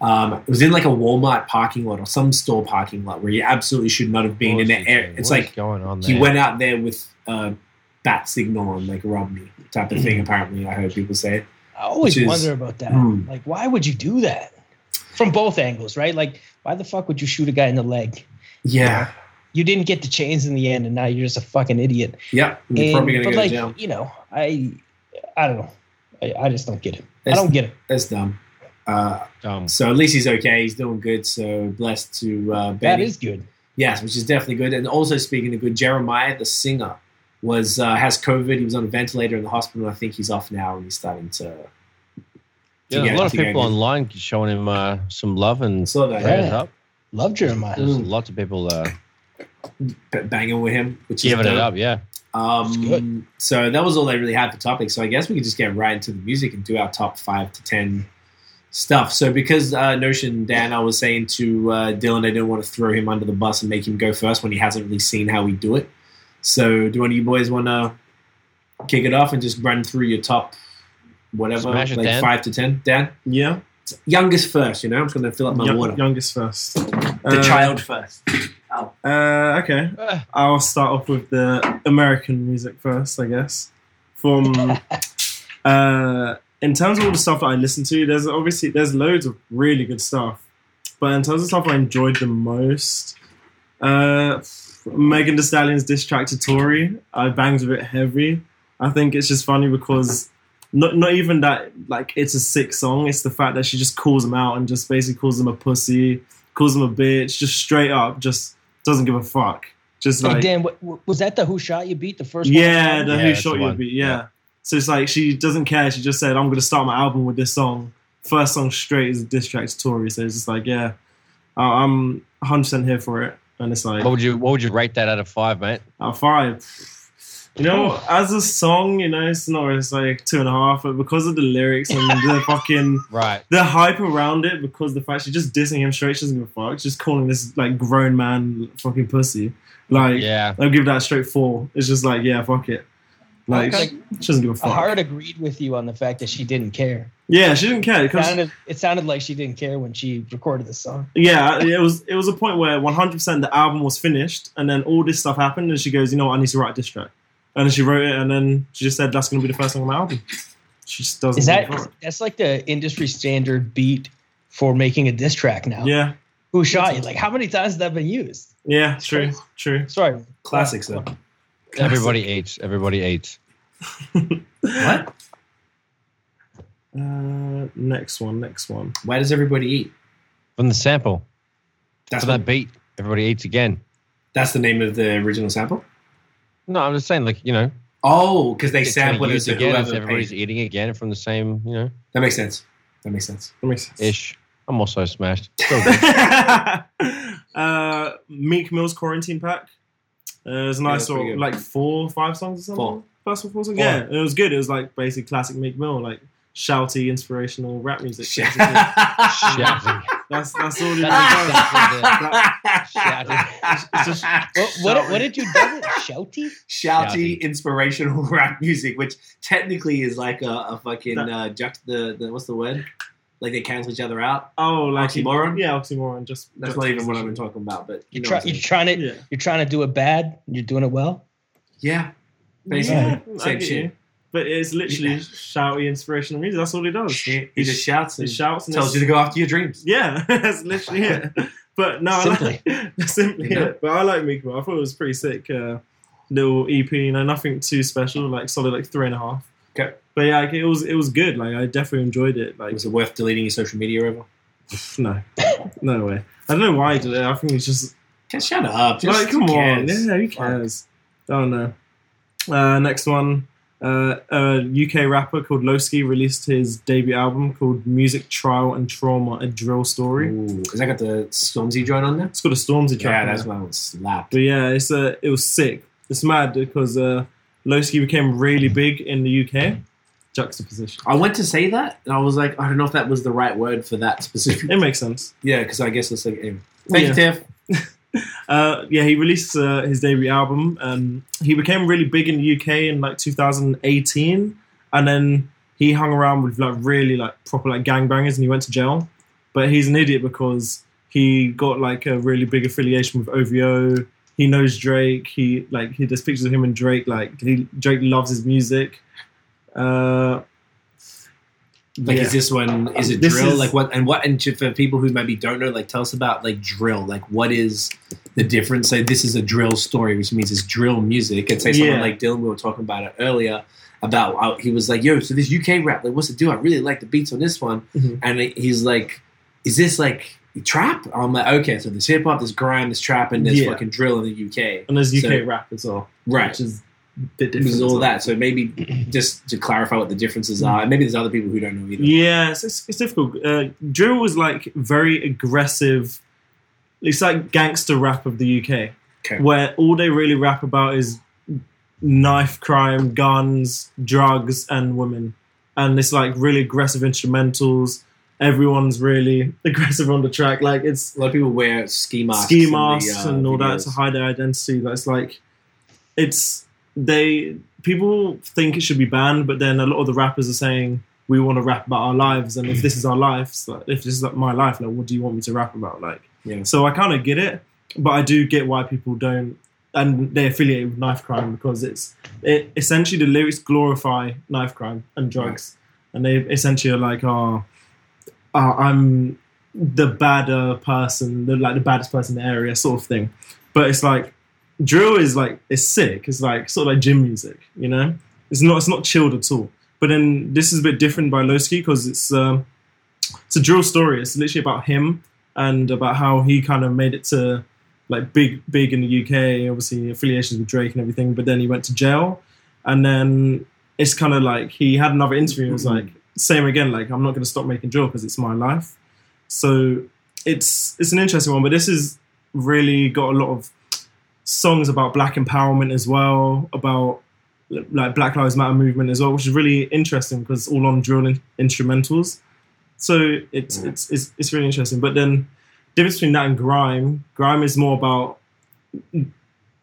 Um, it was in like a Walmart parking lot or some store parking lot where he absolutely should not have been in the air. It's What's like going on he went out there with a bat signal on like Romney type of thing. Apparently, I heard people say. I always is- wonder about that. Hmm. Like, why would you do that? From both angles, right? Like, why the fuck would you shoot a guy in the leg? Yeah, You didn't get the chains in the end, and now you're just a fucking idiot. yeah. You're And- probably gonna but go like, to jail. you know, I, I don't know. I, I just don't get it. I don't get it. that's dumb. Uh, Dumb. so at least he's okay. He's doing good. So blessed to uh, That Benny. is good. yes, which is definitely good. And also speaking of good, Jeremiah, the singer, was uh, has COVID. He was on a ventilator in the hospital. I think he's off now, and he's starting to. to Yeah, get- a lot of to get people online showing him uh, some love I and saw that. prayers Yeah. up. Love Jeremiah. There's Mm. lots of people uh, b- banging with him, which giving is it dope. up. Yeah. Um, so that was all they really had for topics. So I guess we could just get right into the music and do our top five to ten stuff. So because uh, Notion Dan, I was saying to uh, Dylan, I didn't want to throw him under the bus and make him go first when he hasn't really seen how we do it. So do any of you boys want to kick it off and just run through your top whatever, Smash like Dan. five to ten? Dan, Yeah, youngest first. You know, I'm just going to fill up my Young- water. youngest first. the child first. Oh, Uh, okay, Uh, I'll start off with the American music first, I guess. From uh, in terms of all the stuff that I listen to, there's obviously there's loads of really good stuff, but in terms of stuff I enjoyed the most, uh, Megan Thee Stallion's diss track to Tory, I banged with it heavy. I think it's just funny because not not even that like it's a sick song. It's the fact that she just calls him out and just basically calls him a pussy, calls him a bitch, just straight up, just doesn't give a fuck. Just Hey, like Dan, what, what- was that the Who Shot You beat? The first yeah, one? the Yeah, Who Shot the You one. beat. Yeah. Yeah. So it's like she doesn't care. She just said, "I'm going to start my album with this song." First song straight is a diss track to Tory. So it's just like, yeah, I- I'm 100 percent here for it. And it's like what would you What would you rate that out of five, mate? out of five. You know, as a song, you know, it's not. It's like two and a half, but because of the lyrics and the fucking Right. the hype around it, because the fact she's just dissing him straight, she doesn't give a fuck. She's just calling this like grown man fucking pussy. Like, Yeah. I'll give that a straight four. It's just like, yeah, fuck it. Like, Okay. she doesn't give a fuck. Hard agreed with you on the fact that she didn't care. Yeah, she didn't care It because sounded, it sounded like she didn't care when she recorded the song. yeah, it was it was a point where 100 percent the album was finished, and then all this stuff happened, and she goes, you know what, I need to write a diss track, and then she wrote it, and then she just said that's going to be the first song on my album. She just doesn't. Is that that's like the industry standard beat for making a diss track now? Yeah, Who shot you? Like how many times has that been used? yeah, true, true. Sorry. classics though. Everybody eats. Everybody eats. What? Uh, next one, next one. Why does everybody eat? From the sample. That's For what, that beat. Everybody eats again. that's the name of the original sample. No, I'm just saying, like you know, Oh, because they it's kinda sampled it to again. whoever everybody's paid. eating again from the same, you know, That makes sense. That makes sense. Let me see. ish. I'm also smashed. uh, Meek Mill's quarantine pack. Uh, it was a Yeah, nice that's sort of like four or five songs or something. Four. First or four songs. Four. Yeah, it was good. It was like basically classic Meek Mill, like shouty, inspirational rap music. Shit. basically. Shouting. that's that's all it That's does. Shouting. It's just What, what, what did you do? Shouty? Shouty, Shouty. inspirational rap music, which technically is like a, a fucking That- uh, juxt the, the what's the word? Like they cancel each other out. Oh, like Oxymoron? Yeah, oxymoron. Just That's not even what I've been talking about. But you You're, know try, you're trying to Yeah. you're trying to do it bad. You're doing it well. yeah, basically Yeah, same shit. you. But it's literally Yeah. shouty inspirational music. That's all he does. He, he just shouts He and shouts and tells you to go after your dreams. Yeah, that's literally it. But no, Simply. I like, simply Yeah. it. But I like Miko. I thought it was pretty sick. Uh, little EP, you know, nothing too special, like solid, like three and a half. Okay. But yeah, like, it was it was good. Like I definitely enjoyed it. Like Was it worth deleting your social media ever? no, no way. I don't know why he did it. I think it's just Just shut up. Just like come on. Yeah, who cares? I don't know. Uh, next one. Uh, a UK rapper called Loski released his debut album called Music Trial and Trauma: A Drill Story. Ooh, has that got the Stormzy joint on there? It's got a Stormzy track. Yeah, that's why was slapped. But yeah, it's uh, it was sick. It's mad because uh, Loski became really big in the UK. Juxtaposition. I went to say that, and I was like, I don't know if that was the right word for that specific. It makes sense. yeah, because I guess it's like, anyway. thank you, Tiff. Uh, yeah, he released uh, his debut album. Um, he became really big in the UK in like 2018, and then he hung around with like really like proper like gangbangers, and he went to jail. But he's an idiot because he got like a really big affiliation with OVO. He knows Drake. He like he there's pictures of him and Drake. Like he, Drake loves his music. Uh, Like, yeah. is this one? Is it This drill? is- like what? And what? And to- for people who maybe don't know, like, tell us about like drill. Like, what is the difference? So this is a drill story, which means it's drill music. And say someone Yeah. like Dylan, we were talking about it earlier. About how he was like, "Yo, so this UK rap, like, what's the deal? I really like the beats on this one." Mhm. And he's like, "Is this like trap?" I'm like, "Okay, so there's hip hop, there's grime, there's trap, and there's Yeah. fucking drill in the UK." and there's UK So- rap as well, Right. Which is a bit There's different. all well. that. So maybe just to clarify what the differences are, and maybe there's other people who don't know either. Yeah, it's, it's, it's difficult. Uh, drill was like very aggressive. It's like gangster rap of the UK, Okay. where all they really rap about is knife crime, guns, drugs, and women. And it's like really aggressive instrumentals. Everyone's really aggressive on the track. Like it's A lot of people wear ski masks, ski in the, masks uh, and all that to hide their identity. That's like, it's they people think it should be banned, but then a lot of the rappers are saying we want to rap about our lives, and if this is our lives, like, if this is like my life, like what do you want me to rap about? Like, Yeah. so I kind of get it, but I do get why people don't. And they affiliate with knife crime because it's it essentially the lyrics glorify knife crime and drugs, and they essentially are like, "Oh, uh, I'm the badder person, the, like the baddest person in the area, sort of thing." But it's like drill is like it's sick. It's like sort of like gym music, you know. It's not it's not chilled at all. But then this is a bit different by Loski because it's um, it's a drill story. It's literally about him and about how he kind of made it to like big big in the UK. Obviously affiliations with Drake and everything. But then he went to jail, and then it's kind of like he had another interview. It was like same again. Like I'm not going to stop making drill because it's my life. So it's it's an interesting one. But this is really got a lot of songs about black empowerment as well, about like Black Lives Matter movement as well, which is really interesting because it's all on drill in- instrumentals. So it's, Yeah. it's it's it's really interesting. But then difference between that and grime, grime is more about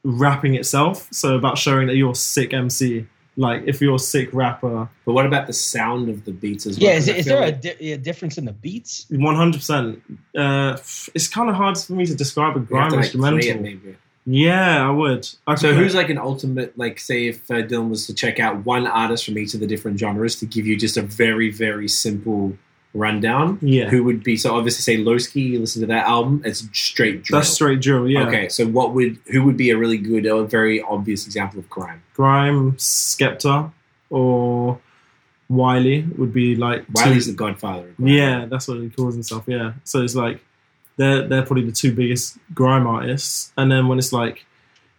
rapping itself. So about showing that you're a sick MC. Like if you're a sick rapper, But what about the sound of the beats as well? Yeah, is, 'Cause I is feel there a, di- a difference in the beats? one hundred percent. Uh, It's kind of hard for me to describe a you have grime to, like, play instrumental. it maybe. Yeah, I would. I So who's like an ultimate like say if uh, Dylan was to check out one artist from each of the different genres to give you just a very very simple rundown? Yeah, Who would be so obviously say Loski? You listen to that album, it's straight drill. that's straight drill. Yeah. Okay, so what would who would be a really good, a very obvious example of grime? Grime, Skepta, or Wiley would be like two- Wiley's the Godfather. of grime. Yeah, that's what he calls himself. Yeah, so it's like they're they're probably the two biggest grime artists, and then when it's like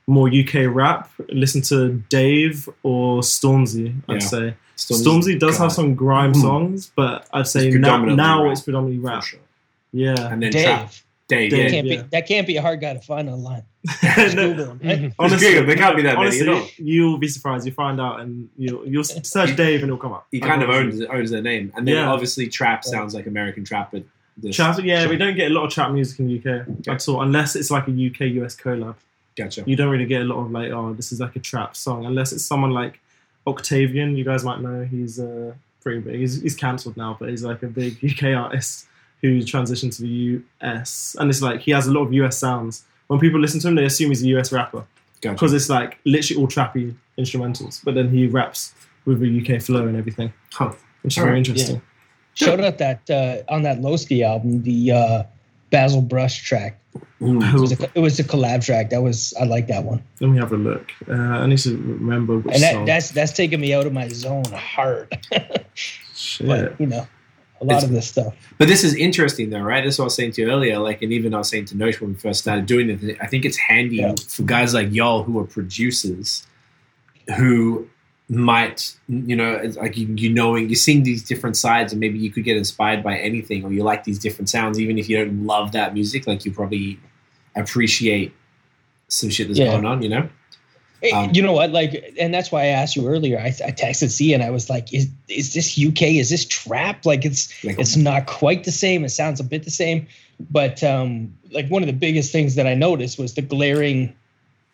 more UK rap, listen to Dave or Stormzy. I'd Yeah. say Stormzy's Stormzy does God, have some grime Mhm. songs, but I'd say It's now, now rap. it's predominantly rap. sure. Yeah, And then Dave. trap. Dave, Dave. yeah. Can't yeah. be, that can't be a hard guy to find online. Just No, right? honestly, There can't be that many, honestly, you know. you'll be surprised. You find out, and you'll you'll search Dave, and it'll come up. He kind of owns owns their name, and then Yeah. obviously trap sounds like American trap, but this, yeah, we don't get a lot of trap music in the UK at all, unless it's like a UK US collab. Gotcha. You don't really get a lot of like, oh, this is like a trap song, unless it's someone like Octavian. You guys might know he's a pretty big. He's, he's cancelled now, but he's like a big UK artist who transitioned to the US, and it's like he has a lot of US sounds. When people listen to him, they assume he's a US rapper Gotcha. because it's like literally all trappy instrumentals, but then he raps with a UK flow and everything, Huh. which is very interesting. Shout out that uh, on that Loski album, the uh, Basil Brush track. It was, a, it was a collab track. That was I like that one, Let me have a look. Uh, I need to remember which and that, song. that's that's taking me out of my zone hard. Shit. but you know, a lot It's- of this stuff. But this is interesting, though, right? That's what I was saying to you earlier. Like, and even I was saying to Nosh when we first started doing it. I think it's handy Yeah. for guys like y'all who are producers, who might, you know, like you, you knowing you're seeing these different sides, and maybe you could get inspired by anything, or you like these different sounds, even if you don't love that music. Like, you probably appreciate some shit that's Yeah. going on. You know? Um, you know what? Like, and that's why I asked you earlier. I, I texted C and I was like, "Is is this UK? Is this trap? Like, it's Like, it's not quite the same. It sounds a bit the same, but um, like one of the biggest things that I noticed was the glaring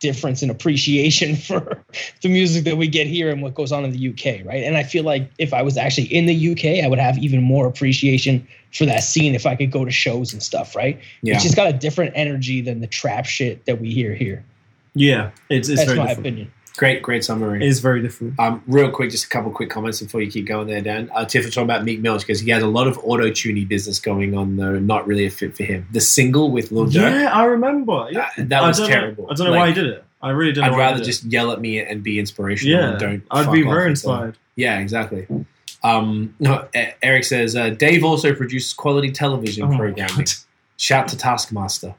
difference in appreciation for the music that we get here and what goes on in the UK, right? And I feel like if I was actually in the UK, I would have even more appreciation for that scene if I could go to shows and stuff, right? yeah. It's just got a different energy than the trap shit that we hear here. yeah, it's, it's That's very my different. opinion. Great, great summary. It is very different. Um, real quick, just a couple quick comments before you keep going there, Dan. Uh, Tiff was talking about Meek Mill because he has a lot of auto tuning business going on, though, not really a fit for him. The single with Lil Durk, Yeah, I remember. Yeah. uh, that was terrible. Know, I don't know Like, why he did it. I really don't. I'd know why he rather just yell at me and be inspirational. yeah. and don't. I'd be very inspired. Yeah, exactly. Um, no, Eric says uh, Dave also produces quality television Oh programming. Shout to Taskmaster.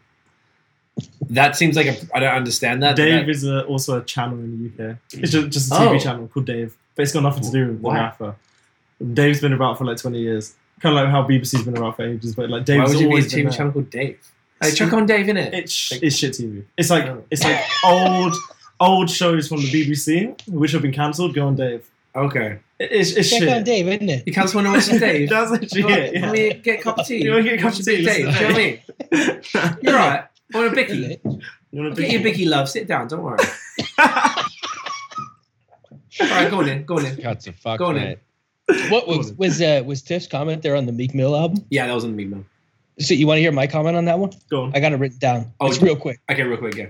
That seems like a. I don't understand that. Dave That- is a, also a channel in the UK. It's just, just a TV Oh. channel called Dave, but it's got nothing to do with the Wow. rapper. Dave's been about for like twenty years, kind of like how BBC's been about for ages. But like why Dave's would you be a TV channel called Dave? Hey, chuck on Dave in it. It's it's shit TV. It's like Oh. it's like old old shows from the BBC which have been cancelled. Go on Dave. Okay, It's, it's Check shit. on Dave, isn't it? you can't want to watch Dave. That's actually it. Let Yeah. me get a cup of tea. You wanna get a cup of tea, Dave. listen Do you know what I mean? You're right. Want a bicky? You wanna Get be- your bicky, love. Sit down. Don't worry. All right, go on in. Go on in. Cuts a fuck, Go on in. What was was uh, was Tiff's comment there on the Meek Mill album? Yeah, that was on the Meek Mill. So you want to hear my comment on that one? Go on. I got it written down. Oh, it's real quick. Okay, real quick, yeah.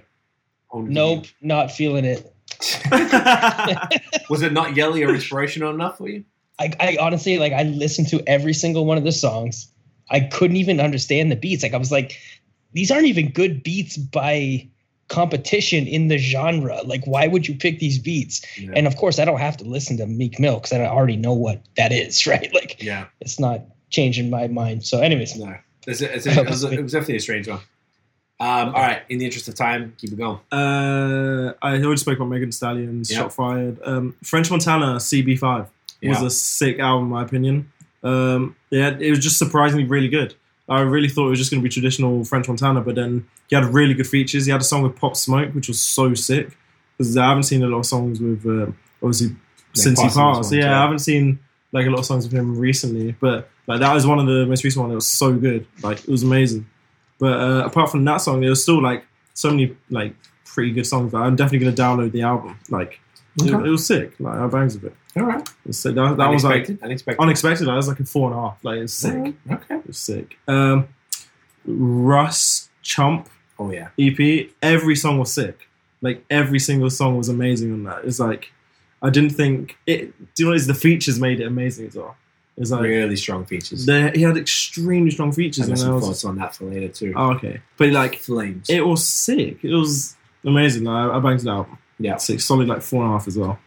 Nope, not feeling it. Was it not yelly or inspirational enough for you? I, I honestly like I listened to every single one of the songs. I couldn't even understand the beats. Like I was like, these aren't even good beats by competition in the genre. Like, why would you pick these beats? Yeah. And of course, I don't have to listen to Meek Mill because I already know what that is, right? Like, yeah. it's not changing my mind. So, anyways, No. It's a, it's a, it, was a, it was definitely a strange one. Um, all right, in the interest of time, keep it going. Uh, I already spoke about Megan Thee Stallion's Yeah. Shot Fired. Um, French Montana CB5 was Yeah. a sick album, in my opinion. Um, yeah, it was just surprisingly really good. I really thought it was just going to be traditional French Montana, but then he had really good features. He had a song with Pop Smoke, which was so sick. Because I haven't seen a lot of songs with, uh, obviously, since he passed. ones, yeah, yeah. I haven't seen like a lot of songs with him recently, but like that was one of the most recent ones. It was so good, like it was amazing. But uh, apart from that song, there was still like so many like pretty good songs. That I'm definitely gonna download the album. Like it, Okay. it was sick. Like I bangs with it. All right. So. That, that was like unexpected. unexpected. That was like a four and a half. Like it's sick. Okay. It was sick. Um, Russ Chomp Oh yeah. EP. Every song was sick. Like every single song was amazing on that. It's like I didn't think it. Do you know what it is? The features made it amazing as well. It's like really strong features. he had extremely strong features, I and I was thoughts on that for later too. oh, okay. But like Flames. it was sick. It was amazing. Like, I, I banged the album. yeah. Sick, solid like four and a half as well.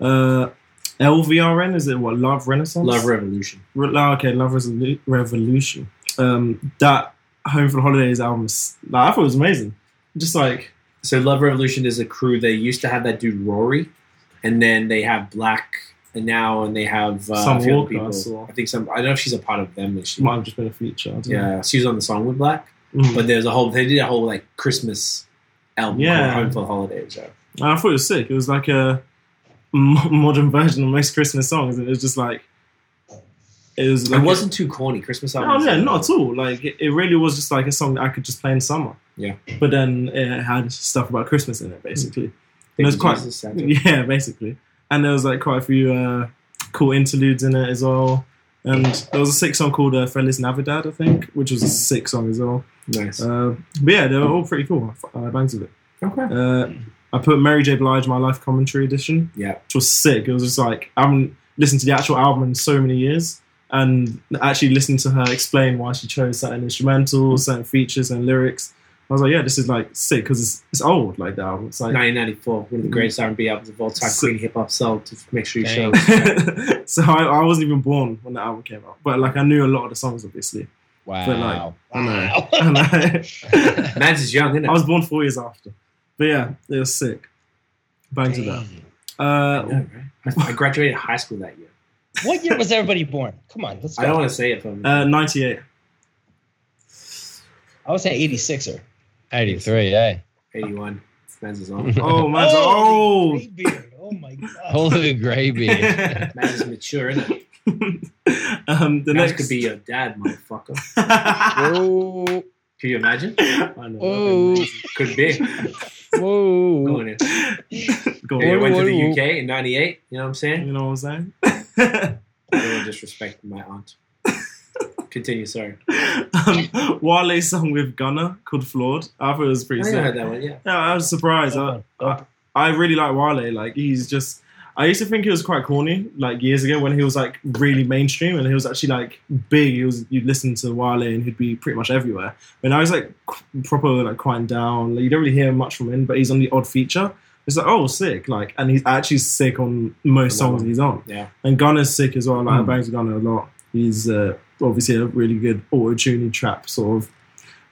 Uh, LVRN is it what Love Renaissance? Love Revolution. Re- oh, okay, Love Resolu- Revolution. Um, that Home for the Holidays album, is, like, I thought it was amazing. Just like So Love Revolution is a crew. They used to have that dude Rory, and then they have Black, and now and they have uh, Summer Walker, I people. saw. I think some. I don't know if she's a part of them. Is she? might have just been a feature. I don't know. Yeah, she was on the song with Black, Mhm. but there's a whole. They did a whole like Christmas album Yeah. called Home for the Holidays. So. I thought it was sick. It was like a modern version of most Christmas songs, and it was just like it was. Like it wasn't too corny. Christmas No, album. yeah, not at all. Like it, it really was just like a song that I could just play in summer. Yeah. But then it had stuff about Christmas in it, basically. Big it was quite- Yeah, basically. And there was like quite a few uh, cool interludes in it as well. And there was a sick song called uh, Feliz Navidad, I think, which was a sick song as well. Nice. Uh, but yeah, they were all pretty cool. I bangs with it. okay. Uh, I put Mary J. Blige My Life Commentary Edition, Yeah. which was sick. It was just like I haven't listened to the actual album in so many years, and actually listened to her explain why she chose certain instrumentals, mm. certain features, and lyrics. I was like, yeah, this is like sick because it's, it's old, like the album. It's like 1994, one of the mm. greatest R&B albums of all time. So- Queen hip hop sold to make sure you show. So I, I wasn't even born when the album came out, but like I knew a lot of the songs, obviously. Wow. But, like, I know. Wow. I know. Mans is young, isn't it? I was born four years after, but yeah, it was sick. Bangs with that. I Uh, know, right? I I graduated high school that year. What year was everybody born? Come on, let's I don't want to say it, but uh, 98. I was an 86er. 83, eh? 81. Mans is on. Oh, man, so Holy old. gray beard. Oh my god. Holy gray beard. Mans is mature, isn't it? um, the Mans next could be your dad, motherfucker. Whoa. Can you imagine? I know. Whoa. Could be. Whoa. Going in. Go Yeah, I went to the UK in '98. You know what I'm saying? You know what I'm saying? I don't disrespect my aunt. Continue, sorry. um, Wale's song with Gunna called "Flawed." I thought it was I pretty think I heard that one. Yeah. Yeah, I was surprised. I, I, I really like Wale. Like he's just. I used to think he was quite corny, like years ago when he was like really mainstream and he was actually like big. He was you'd listen to Wale and he'd be pretty much everywhere. But now he's like proper like quieting down. Like, you don't really hear much from him, but he's on the odd feature. It's like oh sick, like and he's actually sick on most songs he's on. Yeah. And Gunna's sick as well. Like I Mm. bangs with Gunna a lot. He's uh, obviously a really good auto tuning trap sort of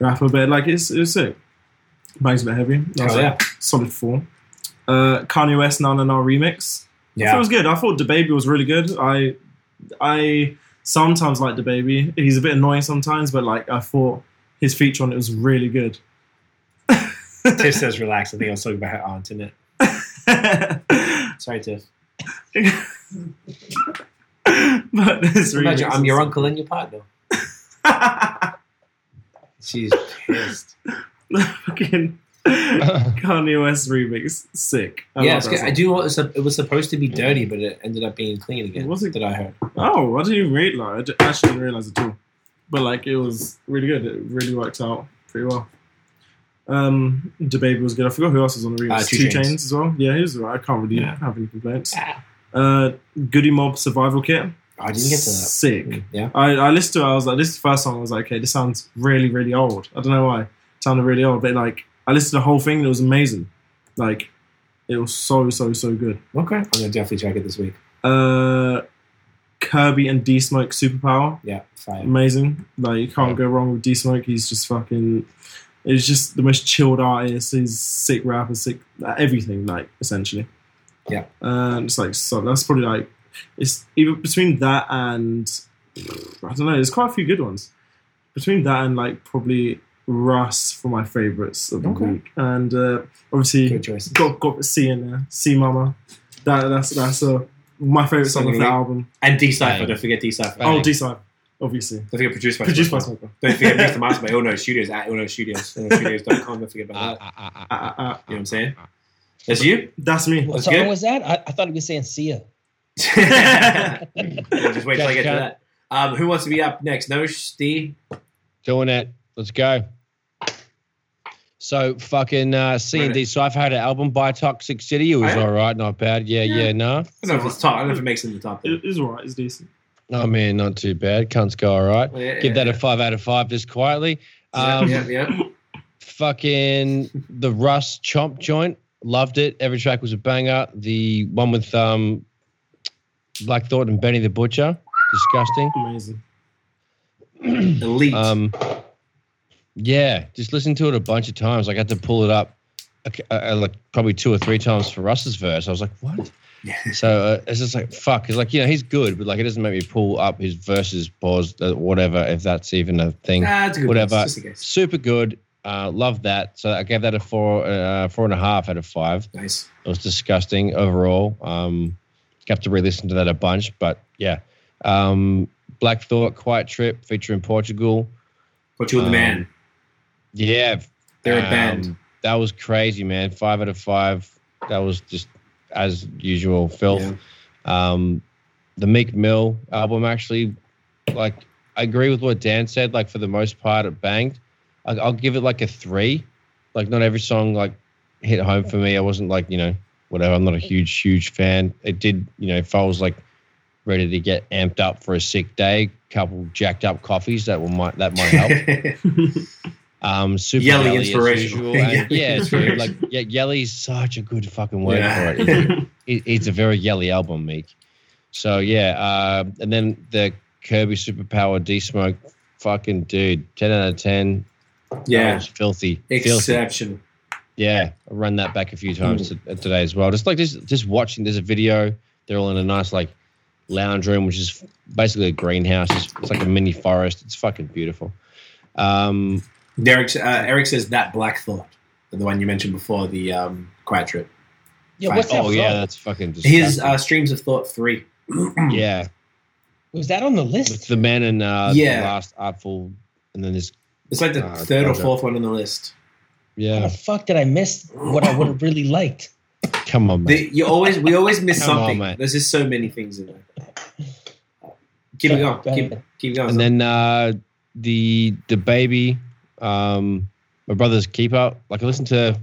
rapper, but like it's it's sick. Bangs a bit heavy. That Oh, yeah. solid form. Uh, Kanye West Nana Na remix. I thought it was good. I thought DaBaby was really good. I I sometimes like DaBaby. He's a bit annoying sometimes, but like I thought his feature on it was really good. Tiff says relax. I think I was talking about her aunt, isn't it? Sorry, Tiff. but this Imagine I'm your uncle and your partner. She's pissed. Fucking Kanye West remix, sick. I yeah, it's. I do. want- it's a- It was supposed to be dirty, but it ended up being clean again. Was it? That I heard. Oh, I didn't even read like I d- actually didn't realize at all. But like it was really good. It really worked out pretty well. Um, DaBaby was good. I forgot who else was on the remix. Uh, Two Two Chainz. Chains as well. Yeah, he was alright. I can't really Yeah. have any complaints. Ah. Uh, Goodie Mob Survival Kit. I didn't get to that. Sick. Yeah. I, I listened to it. I was like, this is the first song. I was like, okay, this sounds really, really old. I don't know why. It sounded really old, but like I listened to the whole thing. and It was amazing. Like it was so, so, so good. Okay. I'm gonna definitely check it this week. Uh, Kirby and D Smoke Superpower. Yeah. Fire. amazing. Like you can't go wrong with D Smoke. He's just fucking. He's just the most chilled artist. He's sick rapper, sick everything. Like essentially. Yeah. And it's like so. That's probably like it's even between that and I don't know. There's quite a few good ones. Between that and like probably Russ for my favorites of the Okay. week, and uh, obviously Good got got C in there. C Mama. That that's that's uh, my favorite song of the album. And D Cypher. Don't forget D Cypher. Oh, D Side, obviously. Don't forget produced by Produced by Smoker. Smoker. Don't forget Mixed and Mastered by Ono Studios at Ono Studios. OnoStudios.com. Don't forget about that. Ah, ah, ah, Uh, ah, uh, uh, You know what I'm saying? That's you. That's me. What That's song good. was that? I, I thought he was saying see ya. Yeah, just wait till I get to that. Um, who wants to be up next? No, Steve. Doing it. Let's go. So fucking uh, C and D Cipher had an album by Toxic City. It was all right, not bad. Yeah, Yeah. yeah, no. I don't know if it's top. I don't know if it makes it in the top. It, it's alright. It's decent. Oh man, not too bad. Cunts go all right. Yeah, Give that yeah, a five out of five just quietly. Um, yeah, yeah. Fucking the Russ Chomp joint. Loved it. Every track was a banger. The one with um, Black Thought and Benny the Butcher. Disgusting. Amazing. Elite. Um, yeah, just listened to it a bunch of times. Like, I had to pull it up, uh, uh, like probably two or three times for Russ's verse. I was like, what? Yeah. So uh, it's just like fuck. It's like you know he's good, but like it doesn't make me pull up his verses, pause, uh, whatever. If that's even a thing, Ah, it's a good whatever. guess, Just a guess. super good. Uh, love that. So I gave that a four, uh, four and a half out of five. Nice. It was disgusting overall. Um, have to re-listen to that a bunch, but yeah. Um, Black Thought, Quiet Trip, featuring Portugal. You with the Um, man. Yeah, They're a um, band. That was crazy, man. Five out of five. That was just as usual, filth. Yeah. Um, the Meek Mill album actually, like, I agree with what Dan said. Like for the most part, it banged. I, I'll give it like a three. Like not every song like hit home for me. I wasn't like you know whatever. I'm not a huge huge fan. It did you know if I was like ready to get amped up for a sick day, couple jacked up coffees that will might that might help. Um, super Yelly yelly inspirational. Yeah. yeah, dude, like yeah, yelly's such a good fucking word Yeah. for it. It- it. It's a very yelly album, Meek. So yeah, uh, and then the Kirby Superpower D Smoke, fucking dude, ten out of ten. Yeah, filthy, filthy. Yeah, I run that back a few times to, today as well. Just like just just watching. There's a video. They're all in a nice like lounge room, which is basically a greenhouse. It's, it's like a mini forest. It's fucking beautiful. Um, Derek, uh, Eric says that Black Thought, the one you mentioned before, the um, Quiet Trip. Yeah, what's that? oh yeah, that's fucking. His uh, Streams of Thought three. yeah, was that on the with list? the man and uh, Yeah. the last artful, and then this. It's like the Uh, third or fourth one on the list. How Yeah, the fuck did I miss what I would have really liked? come on, man. The, you always we always miss Come on, something. There's just so many things in there. Keep it going. Keep, ahead. keep going. and then uh, the DaBaby, um, my brother's keeper. Like I listened to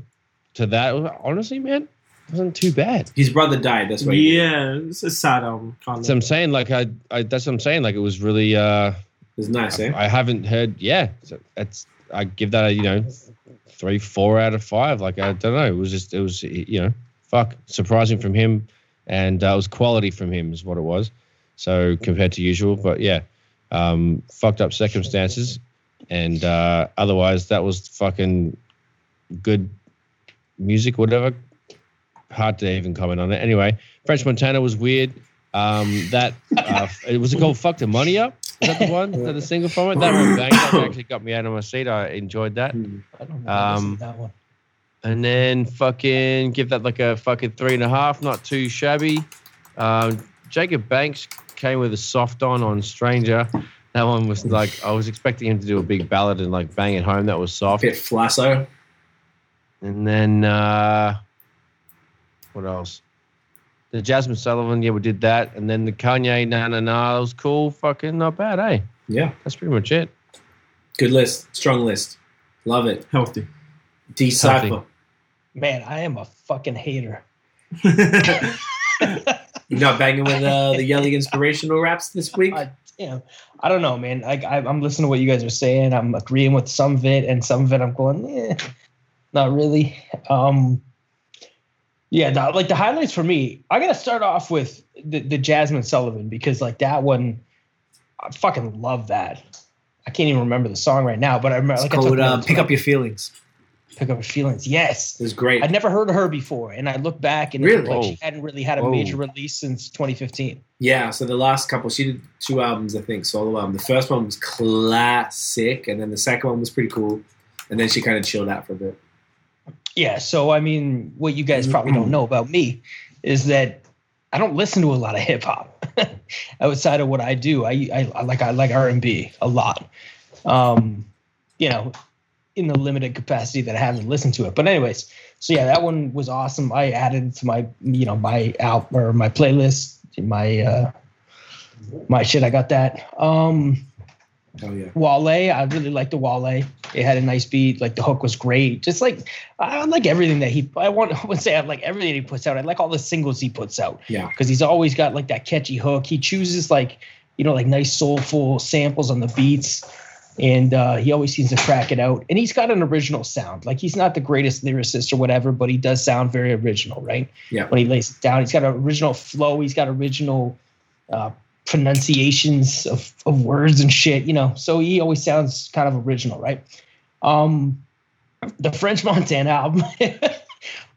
to that. Honestly, man, it wasn't too bad. his brother died. That's why. yeah, it's a sad album. Can't So I'm saying, like I, I that's what I'm saying. Like it was really. uh It was nice, eh? I haven't heard. Yeah, so that's. I give that a you know, three, four out of five. Like I don't know. It was just. It was you know, fuck, surprising from him, and uh, it was quality from him is what it was. So compared to usual, but yeah, um, fucked up circumstances, and uh, otherwise that was fucking good music, whatever. Hard to even comment on it. Anyway, French Montana was weird. Um, that uh, it was it called "Fuck the Money Up." Is that the one? Is that the single from it? That one banged. That actually got me out of my seat. I enjoyed that. Hmm. I don't know. Um, that one. And then fucking give that like a fucking three and a half. Not too shabby. Um, Jacob Banks came with a soft on on Stranger. That one was like I was expecting him to do a big ballad and like bang it home. That was soft. Bit flasso. And then uh, what else? The Jazmine Sullivan, yeah, we did that. And then the Kanye Na Na Na, that was cool. Fucking not bad, eh? Yeah. That's pretty much it. Good list. Strong list. Love it. healthy. Decipher. Man, I am a fucking hater. You're not banging with uh, the Yelly inspirational raps this week? I, damn, I don't know, man. Like I, I'm listening to what you guys are saying. I'm agreeing with some of it, and some of it I'm going, eh, not really. Um, yeah, the, like the highlights for me, I gotta start off with the, the Jazmine Sullivan because like that one, I fucking love that. I can't even remember the song right now, but I remember It's like I called took uh, Pick Up Your Feelings. Pick up your feelings. Yes, It was great. I'd never heard of her before, and I look back and Really? like she hadn't really had a Whoa. major release since 2015. Yeah, so the last couple, she did two albums, I think, solo album. The first one was classic, and then the second one was pretty cool. And then she kind of chilled out for a bit. Yeah, so I mean, what you guys probably don't know about me is that I don't listen to a lot of hip hop outside of what I do. I, I, I like I like R and B a lot. Um, you know, in the limited capacity that I haven't listened to it. But anyways, so yeah, that one was awesome. I added to my you know my out or my playlist, my uh, my shit. I got that. Um, Oh, yeah. Wale, I really liked the Wale. It had a nice beat. Like the hook was great. Just like I like everything that he. I want I would say I like everything he puts out. I like all the singles he puts out Yeah. because he's always got like that catchy hook. He chooses like you know like nice soulful samples on the beats, and uh, he always seems to crack it out. And he's got an original sound. Like he's not the greatest lyricist or whatever, but he does sound very original, right? Yeah. When he lays it down, he's got an original flow. He's got original uh, pronunciations of, of words and shit, you know. So he always sounds kind of original, right? Um, the French Montana album,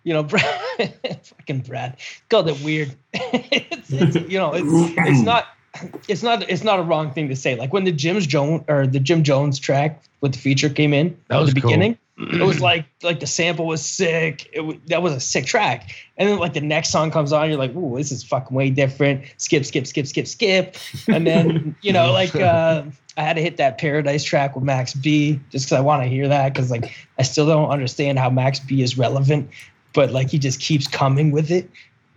you know, Brad, fucking Brad called it weird. it's, it's, you know, it's it's not it's not it's not a wrong thing to say. Like when the Jim's Jones or the Jim Jones track with the feature came in That at was the cool. beginning, it was like like the sample was sick. It was, that was a sick track. And then like the next song comes on, you're like, ooh, this is fucking way different. Skip, skip, skip, skip, skip. And then you know, like uh, I had to hit that Paradise track with Max B just because I want to hear that because like I still don't understand how Max B is relevant, but like he just keeps coming with it.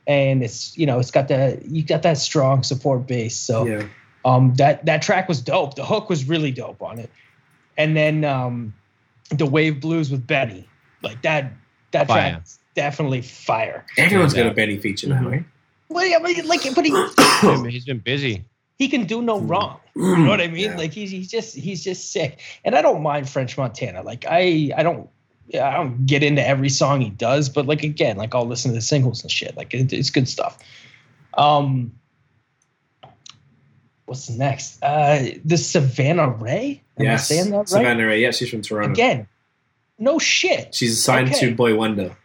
And it's you know it's got that you got that strong support base. So Yeah. um, that that track was dope. The hook was really dope on it, and then um, the Wave Blues with Benny, like that that Fire. track is definitely fire. Everyone's got a Benny feature now, Mhm. right? Well, yeah, but like, but he He's been busy. he can do no wrong. You know what I mean? Like he's he's just he's just sick. And I don't mind French Montana. Like I I don't yeah, I don't get into every song he does, but like again, like I'll listen to the singles and shit. Like it, it's good stuff. Um what's next? Uh the Savannah Ray? Am yes. I saying that right? Savannah Ray. Yeah, she's from Toronto. Again. No shit. She's assigned Okay. to Boy Wonder.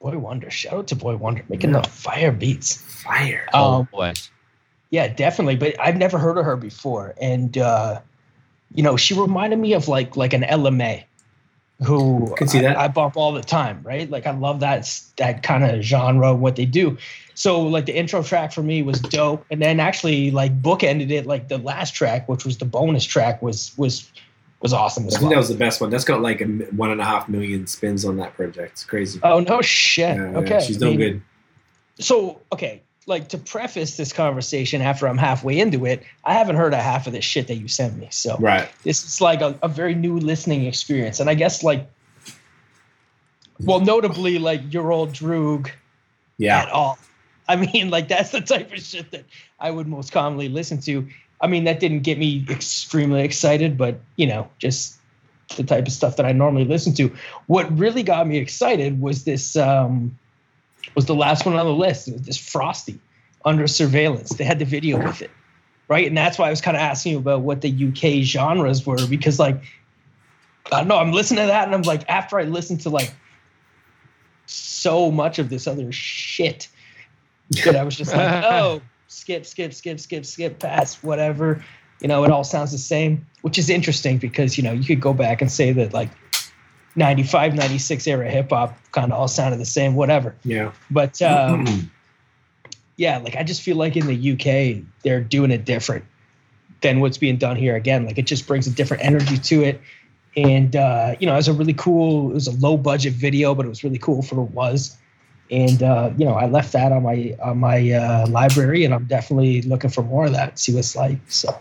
Boy Wonder. Shout out to Boy Wonder making the fire beats. Fire. Oh Um, boy. Yeah, definitely. But I've never heard of her before, and uh, you know, she reminded me of like like an LMA, who Can see that. I, I bump all the time. Right, like I love that that kind of genre, what they do. So like the intro track for me was dope, and then actually like bookended it like the last track, which was the bonus track, was was was awesome I as think that was the best one. That's got like a one and a half million spins on that project. It's crazy. oh no shit. Yeah, yeah, okay, she's I doing mean, good. so okay like to preface this conversation after i'm halfway into it i haven't heard a half of this shit that you sent me so Right. this is like a, a very new listening experience and i guess like well notably like your old droog Yeah. at all i mean like that's the type of shit that i would most commonly listen to i mean that didn't get me extremely excited but you know just the type of stuff that i normally listen to what really got me excited was this um was the last one on the list. It was this frosty under surveillance. They had the video with it right? And that's why i was kind of asking you about what the uk genres were because like i don't know i'm listening to that and i'm like after i listened to like so much of this other shit that I was just like, oh, skip, skip, skip, skip, skip, pass, whatever. You know, it all sounds the same, which is interesting because, you know, you could go back and say that like 95, 96 era hip hop kind of all sounded the same, whatever. Yeah. But um, yeah, like I just feel like in the UK, they're doing it different than what's being done here. Again, like it just brings a different energy to it. And, uh, you know, it was a really cool, it was a low budget video, but it was really cool for what it was and uh, you know I left that on my on my uh, library, and I'm definitely looking for more of that. See what's like. So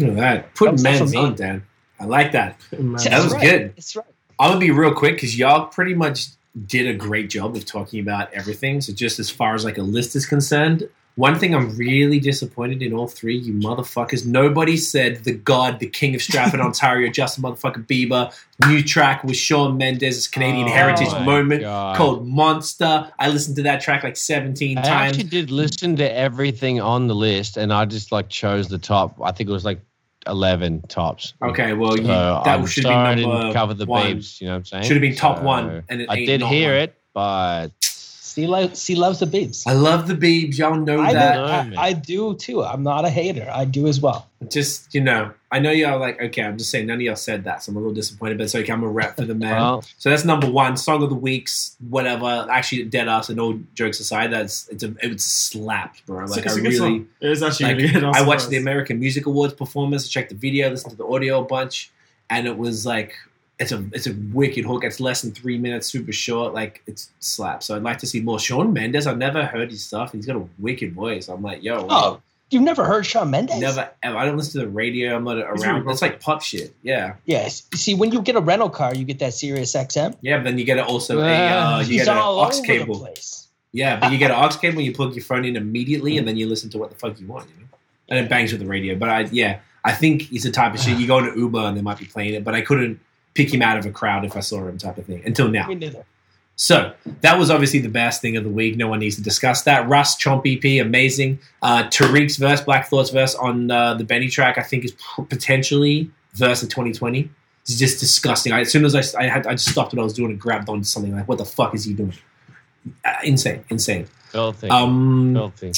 Look at that. Put That was it for men's on, Dan. I like that. That That's was right. good. It's right. I'm gonna be real quick because y'all pretty much did a great job of talking about everything. So just as far as like a list is concerned, one thing I'm really disappointed in all three, you motherfuckers. Nobody said the God, the King of Stratford, Ontario, Justin motherfucking Bieber. New track with Shawn Mendes' Canadian Oh Heritage Moment God. called Monster. I listened to that track like 17 I times. actually did listen to everything on the list, and I just like chose the top. I think it was like eleven tops. Okay, well, you, So that I'm should sorry be number didn't cover the one. beeps. You know what I'm saying? Should have been top So, one, and it I did hear one. it, but she lo- see loves the babes. I love the Beebs. Y'all know I, that. do, I. I do too. I'm not a hater. I do as well. just you know, I know y'all like okay. I'm just saying none of y'all said that, so I'm a little disappointed. But it's okay. I'm a rep for the man. well, so that's number one song of the weeks, whatever. Actually, dead ass and all jokes aside, that's it's a it's a slap, bro. Like it's I a good really. song. It is actually Like, really good. I'm watched the American Music Awards performance, checked the video, listened to the audio a bunch, and it was like it's a it's a wicked hook. It's less than three minutes, super short, like it's slap. So I'd like to see more. Shawn Mendes, I've never heard his stuff. He's got a wicked voice. I'm like, yo, Oh, you've never heard Shawn Mendes? never. I don't listen to the radio. I'm not around. It's like pop shit. Yeah, Yes. See, when you get a rental car, you get that Sirius XM. yeah. But then you get it also a uh, you He's get an aux cable. Yeah, but you get an aux cable. You plug your phone in immediately, and then you listen to what the fuck you want. You know, and it bangs with the radio. But I yeah, I think it's the type of shit you go into Uber and they might be playing it, but I couldn't pick him out of a crowd if I saw him type of thing until now. Me neither. So that was obviously the best thing of the week. No one needs to discuss that. Russ Chomp EP, amazing. Uh, Tariq's verse, Black Thought's verse on uh, the Benny track, I think is p- potentially verse of 2020. It's just disgusting. I, as soon as I, I had, I just stopped what I was doing and grabbed onto something like, what the fuck is he doing? Uh, insane, insane. filthy, Um, filthy.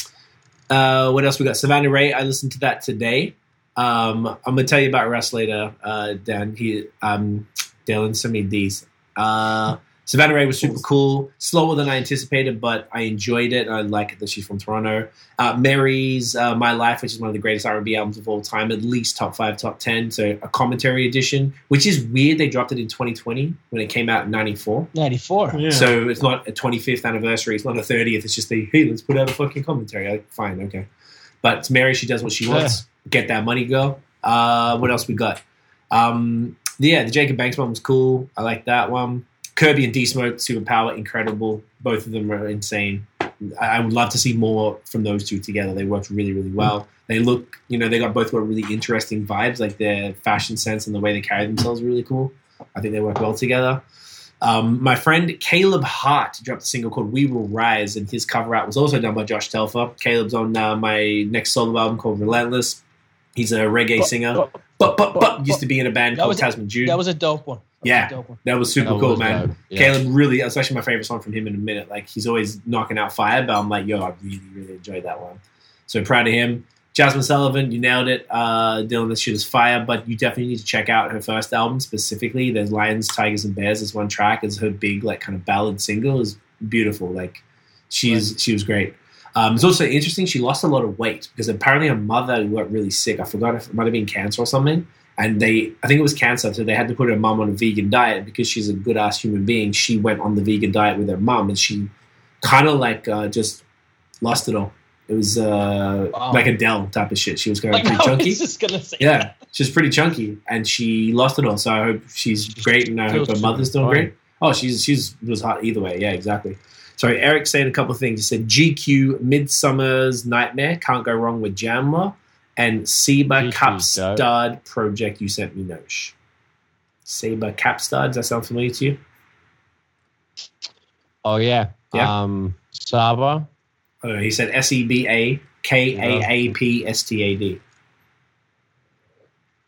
uh, what else we got? Savannah Ray. I listened to that today. Um, I'm gonna tell you about Russ later. Uh, Dan, he, um, Dylan sent me these. Uh, Savannah Ray was super cool, slower than I anticipated, but I enjoyed it. And I like it that she's from Toronto. Uh, Mary's uh, "My Life," which is one of the greatest R&B albums of all time, at least top five, top ten. So a commentary edition, which is weird. They dropped it in 2020 when it came out in '94. 94. Yeah. So it's not a 25th anniversary. It's not a 30th. It's just the hey, let's put out a fucking commentary. Like, fine, okay. But it's Mary. She does what she wants. Get that money, girl. Uh, what else we got? Um, yeah, the Jacob Banks one was cool. I like that one. Kirby and D Smoke, Superpower, incredible. Both of them are insane. I would love to see more from those two together. They worked really, really well. They look, you know, they got both got really interesting vibes. Like their fashion sense and the way they carry themselves are really cool. I think they work well together. Um, my friend Caleb Hart dropped a single called "We Will Rise," and his cover art was also done by Josh Telfer. Caleb's on uh, my next solo album called "Relentless." He's a reggae But- singer, but- but but but used to be in a band called was- Tasman Jude. That was a dope one. That was a Yeah. That was super That cool, was man. yeah. Caleb really, that's actually my favorite song from him in a minute. Like he's always knocking out fire, but I'm like, yo, I really, really enjoyed that one. So proud of him. Jazmine Sullivan, you nailed it. Uh, Dylan, this shit is fire, but you definitely need to check out her first album specifically. There's Lions, Tigers, and Bears. This one track is her big, like, kind of ballad single. is beautiful. Like, she's she was great. Um, it's also interesting. She lost a lot of weight because apparently her mother got really sick. I forgot if it might have been cancer or something. And they, I think it was cancer, so they had to put her mum on a vegan diet because she's a good ass human being. She went on the vegan diet with her mum, and she kind of like uh, just lost it all. It was uh, Wow. like Adele type of shit. She was going Like, pretty I chunky. just gonna say. Yeah, that. she's pretty chunky, and she lost it all. So I hope she's great, and I hope her mother's doing fine. great. Oh, she's she's was hot either way. Yeah, exactly. Sorry, Eric said a couple of things. He said GQ, Midsummer's Nightmare, Can't Go Wrong with Jamla, and Seba GQ's Kaapstad Project. You sent me Nosh. Seba Kaapstad. Does that sound familiar to you? Oh yeah. Yeah. Um, Saba. Oh, he said S E B A K A A P S T A D.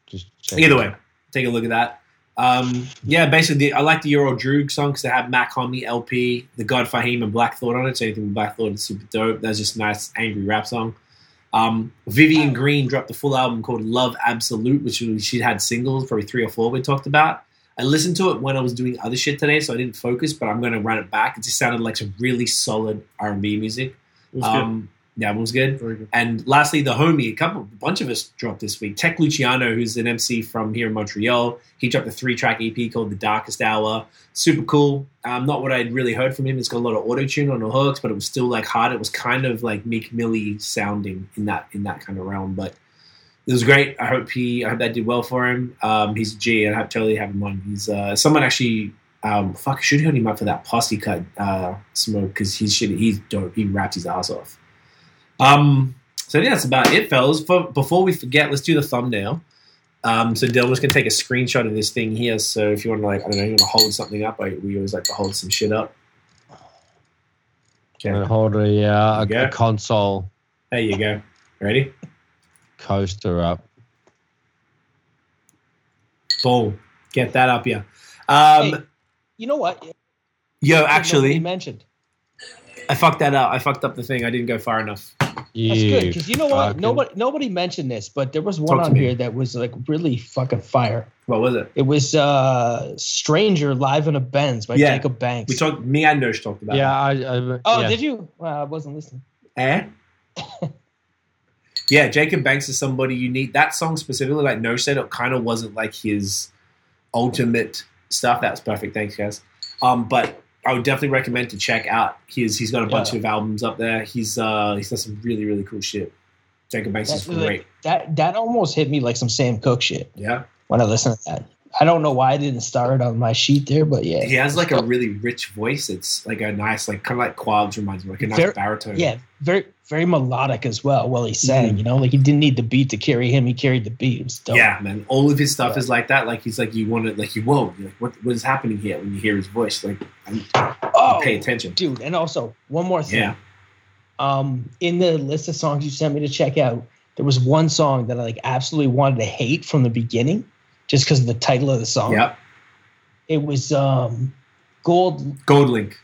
Just Either way, take a look at that. Um, yeah, basically, I like the Your Old Droog song because they have Mach-Hommy LP, the God Fahim, and Black Thought on it. So anything with Black Thought is super dope. That's just a nice, angry rap song. Um, Vivian Green dropped a full album called Love Absolute, which she had singles, probably three or four we talked about. I listened to it when I was doing other shit today, so I didn't focus, but I'm going to run it back. It just sounded like some really solid R&B music. It was good. Um, yeah, it was good. Very good. And lastly, the homie, a couple, a bunch of us dropped this week. Tech Luciano, who's an MC from here in Montreal, he dropped a three-track EP called "The Darkest Hour." Super cool. Um, not what I'd really heard from him. It's got a lot of auto tune on the hooks, but it was still like hard. It was kind of like Meek Millie sounding in that in that kind of realm. But it was great. I hope he, I hope that did well for him. Um, he's a G. I have totally have him on. He's uh, someone actually. Um, fuck, I should have him up for that posse cut uh, smoke because he's shit. He's dope. He raps his ass off. Um, so I think that's about it, fellas. For, before we forget, let's do the thumbnail. Um, so Dylan, we're gonna take a screenshot of this thing here. So if you want to, like, I don't know, you want to hold something up, I, we always like to hold some shit up. And Okay, hold a, uh, a, a console there you go. Ready? coaster up. Boom. Get that up, yeah. Um, Hey, you know what? yo, Nobody actually, mentioned. I fucked that up. I fucked up the thing. I didn't go far enough. That's good because you know what? Nobody nobody mentioned this, but there was one Talk on here that was like really fucking fire. What was it? It was uh "Stranger" live in a Benz by Yeah. Jacob Banks. We talked. Me and Nosh talked about. Yeah, it. I, I, oh, yeah. did you? Well, I wasn't listening. Eh? yeah, Jacob Banks is somebody you need. That song specifically, like No said, it kind of wasn't like his ultimate stuff. That's perfect. Thanks, guys. Um, but I would definitely recommend to check out his. He's got a bunch Yeah. of albums up there. He's uh, he's got some really really cool shit. Jacob Banks is That, great. that that almost hit me like some Sam Cooke shit Yeah, when I listen to that. I don't know why I didn't start on my sheet there, but yeah, he has like a really rich voice. It's like a nice, like kind of like Quads reminds me, like a nice Very- baritone. yeah, very very melodic as well. While he sang, Mhm. you know, like he didn't need the beat to carry him; he carried the beat. It was dope. Yeah, man. All of his stuff Yeah. is like that. Like he's like you want to like you whoa, you're like what what is happening here when you hear his voice? Like Oh, pay attention. dude! And also one more thing. Yeah. um, in the list of songs you sent me to check out, there was one song that I like absolutely wanted to hate from the beginning, just because of the title of the song. Yep. It was um, Gold Gold Link,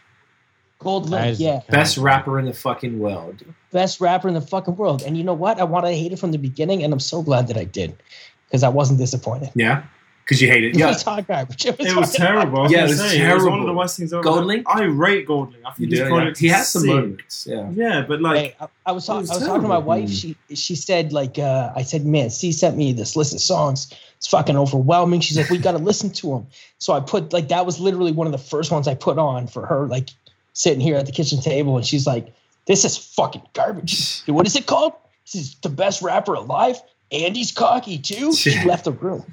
Gold Link, Isaac yeah, best rapper in the fucking world. best rapper in the fucking world. And you know what? I wanted to hate it from the beginning, and I'm so glad that I did, because I wasn't disappointed. Yeah. because you hate it. It Yeah, was hot garbage. It was, It was terrible. Was Yeah, yeah, it was say, It was one of terrible. the worst things ever. Goldlink? I rate Goldlink. I you think do. his Yeah. product He has some moments. Yeah. Yeah, but like, Hey, I, I was, talk, I was was talking to my wife. She she said like uh, I said, man, C sent me this list of songs. It's fucking overwhelming. She's like, we got to listen to them. So I put like that was literally one of the first ones I put on for her, like sitting here at the kitchen table, and she's like, this is fucking garbage. Dude, what is it called? This is the best rapper alive. Andy's cocky too. She left the room.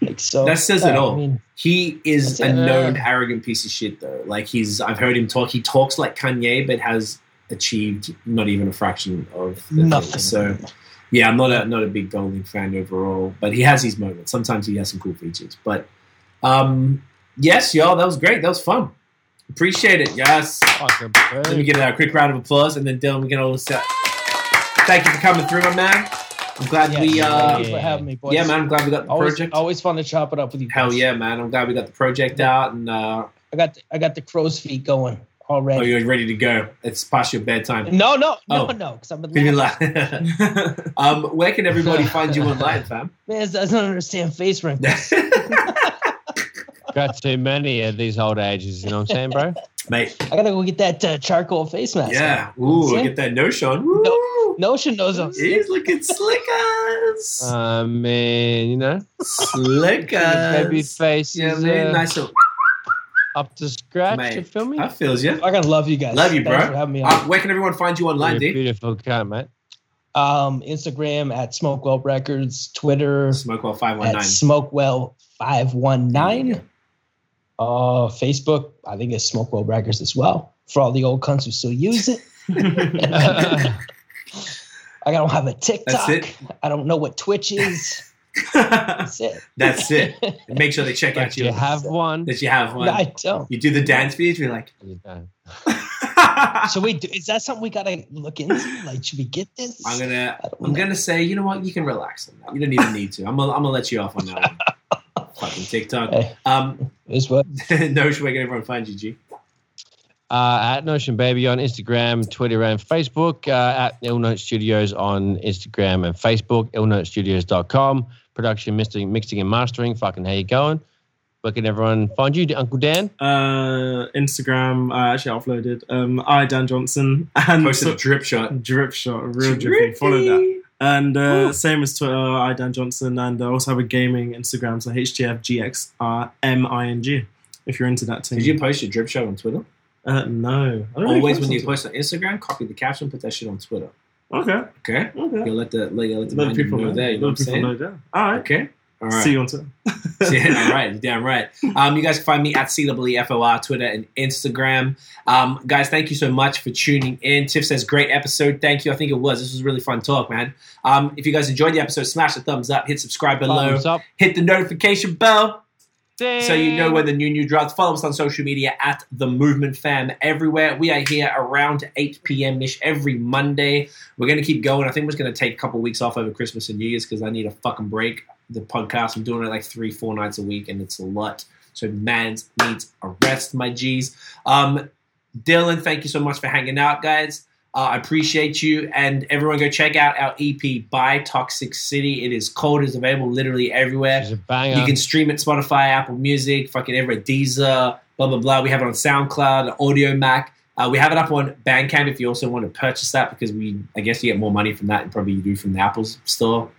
Like so. That says it all. I mean, He is a known arrogant piece of shit, though. Like he's, I've heard him talk. He talks like Kanye, but has achieved not even a fraction of the thing. nothing. So, yeah, I'm not a not a big Goldlink fan overall, but he has his moments. Sometimes he has some cool features. But um, yes, y'all, that was great. That was fun. Appreciate it. Yes. Fucking Let me get a quick round of applause, and then Dylan, we can all set. Thank you for coming through, my man. I'm glad yeah, we. thank Uh, you for having me, boys. yeah, man. I'm glad we got the Always, project. always fun to chop it up with you. Hell guys. yeah, man! I'm glad we got the project out, and uh, I got the, I got the crow's feet going already. oh, you're ready to go. It's past your bedtime. no, no, no, Oh. no, because I'm in Maybe um, where can everybody find you online, fam? Man doesn't understand face wrinkles. Got too many at these old ages. You know what I'm saying, bro? Mate, I gotta go get that uh, charcoal face mask. yeah. on. Ooh, See? get that notion. Woo! No. Notion knows them. He's looking slickers. Uh, man, you know, slickers. baby face Yeah, is man. uh, Nice. little- up to scratch. Mate, You feel me? I feels you. I gotta love you guys. Love you, Thanks bro. for having me on. Uh, where can everyone find you online, You're a D? beautiful cunt, mate. Um, Instagram at Smokewell Records, Twitter Smokewell five one at nine. Smokewell five one nine. Uh, Facebook, I think it's Smokewell Records as well. For all the old cunts who still use it, I don't have a TikTok. That's it. I don't know what Twitch is. That's it. That's it. And make sure they check out But you your have one. that you have one. I don't. You do the dance videos. You're like, So we do, is that something we gotta look into? Like, should we get this? I'm gonna, I'm know. gonna say, you know what? You can relax on that. You don't even need to. I'm gonna, I'm gonna let you off on that one. Fucking TikTok. Hey. Um, Is what? no, where can everyone find you, G? Uh, at Notion Baby on Instagram, Twitter, and Facebook. Uh, at Ill Note Studios on Instagram and Facebook. IllNoteStudios.com. Production, mixing, mixing and mastering. Fucking how you going? Where can everyone find you, Uncle Dan? uh, Instagram, I actually uploaded. Um, I Dan Johnson and Posted so- a drip shot. drip shot, real drippy. Follow that. And uh, same as Twitter, I Dan Johnson, and I also have a gaming Instagram, so HTFGXRMING. If you're into that team. Did you post your drip shot on Twitter? Uh, no. I don't Always when you post on Instagram, copy the caption, put that shit on Twitter. Okay. Okay? Okay. You'll let the let, you'll let the Let people know know. there. You know what I'm saying? know that. All right. Okay. All right. See you on Twitter. yeah, all right, you're damn right. Um, you guys can find me at CWEFOR, Twitter and Instagram. Um, guys, thank you so much for tuning in. Tiff says, great episode. Thank you. I think it was. This was really fun talk, man. Um, if you guys enjoyed the episode, smash the thumbs up, hit subscribe below, up. hit the notification bell so you know when the new new drops. Follow us on social media at the Movement Fam everywhere. We are here around 8 p.m. ish every Monday. We're gonna keep going. I think we're just gonna take a couple weeks off over Christmas and New Year's because I need a fucking break. The podcast I'm doing it like three, four nights a week, and it's a lot. So mans needs a rest, my G's. Um, Dylan, thank you so much for hanging out, guys. Uh, I appreciate you. And everyone go check out our EP by Toxic City. It is cold. It's available literally everywhere. You can stream it Spotify, Apple Music, fucking everywhere, Deezer, blah, blah, blah. We have it on SoundCloud, Audiomack. Uh, we have it up on Bandcamp if you also want to purchase that because we, I guess you get more money from that than probably you do from the Apple store.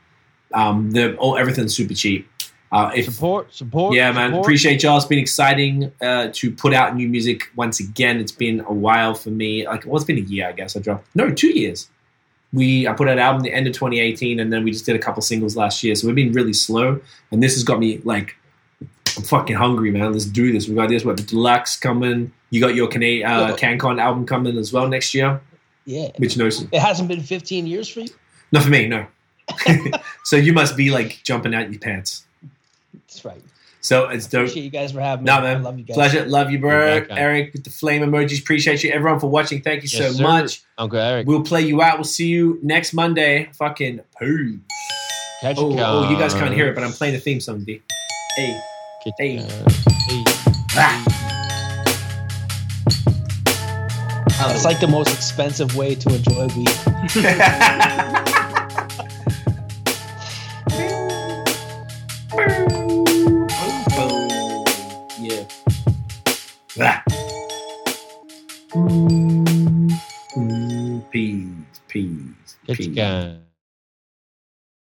Um, the, oh, everything's super cheap. Uh, if, support, support. yeah, man. support. Appreciate y'all. It's been exciting uh, to put out new music once again. It's been a while for me. Like, well, it's been a year, I guess. I dropped no, two years. We I put out an album the end of 2018, and then we just did a couple singles last year. So we've been really slow, and this has got me like, I'm fucking hungry, man. Let's do this. We got this. What the deluxe coming? You got your Canadian uh, CanCon album coming as well next year, Yeah. which knows It hasn't been 15 years for you? not for me, no. so you must be like jumping out your pants. That's right. So it's dope. Appreciate you guys for having me. No, I love you guys. Pleasure. Love you, bro. You're. Eric with the flame emojis. Appreciate you. Everyone for watching. Thank you Yes, so sir. much. Uncle Eric. We'll play you out. We'll see you next Monday. Fucking poo. Catch Oh, you oh, you guys can't hear it, but I'm playing the theme song, D. Hey. Hey. Hey. Ah. It's like the most expensive way to enjoy weed. Mm, mm, peas,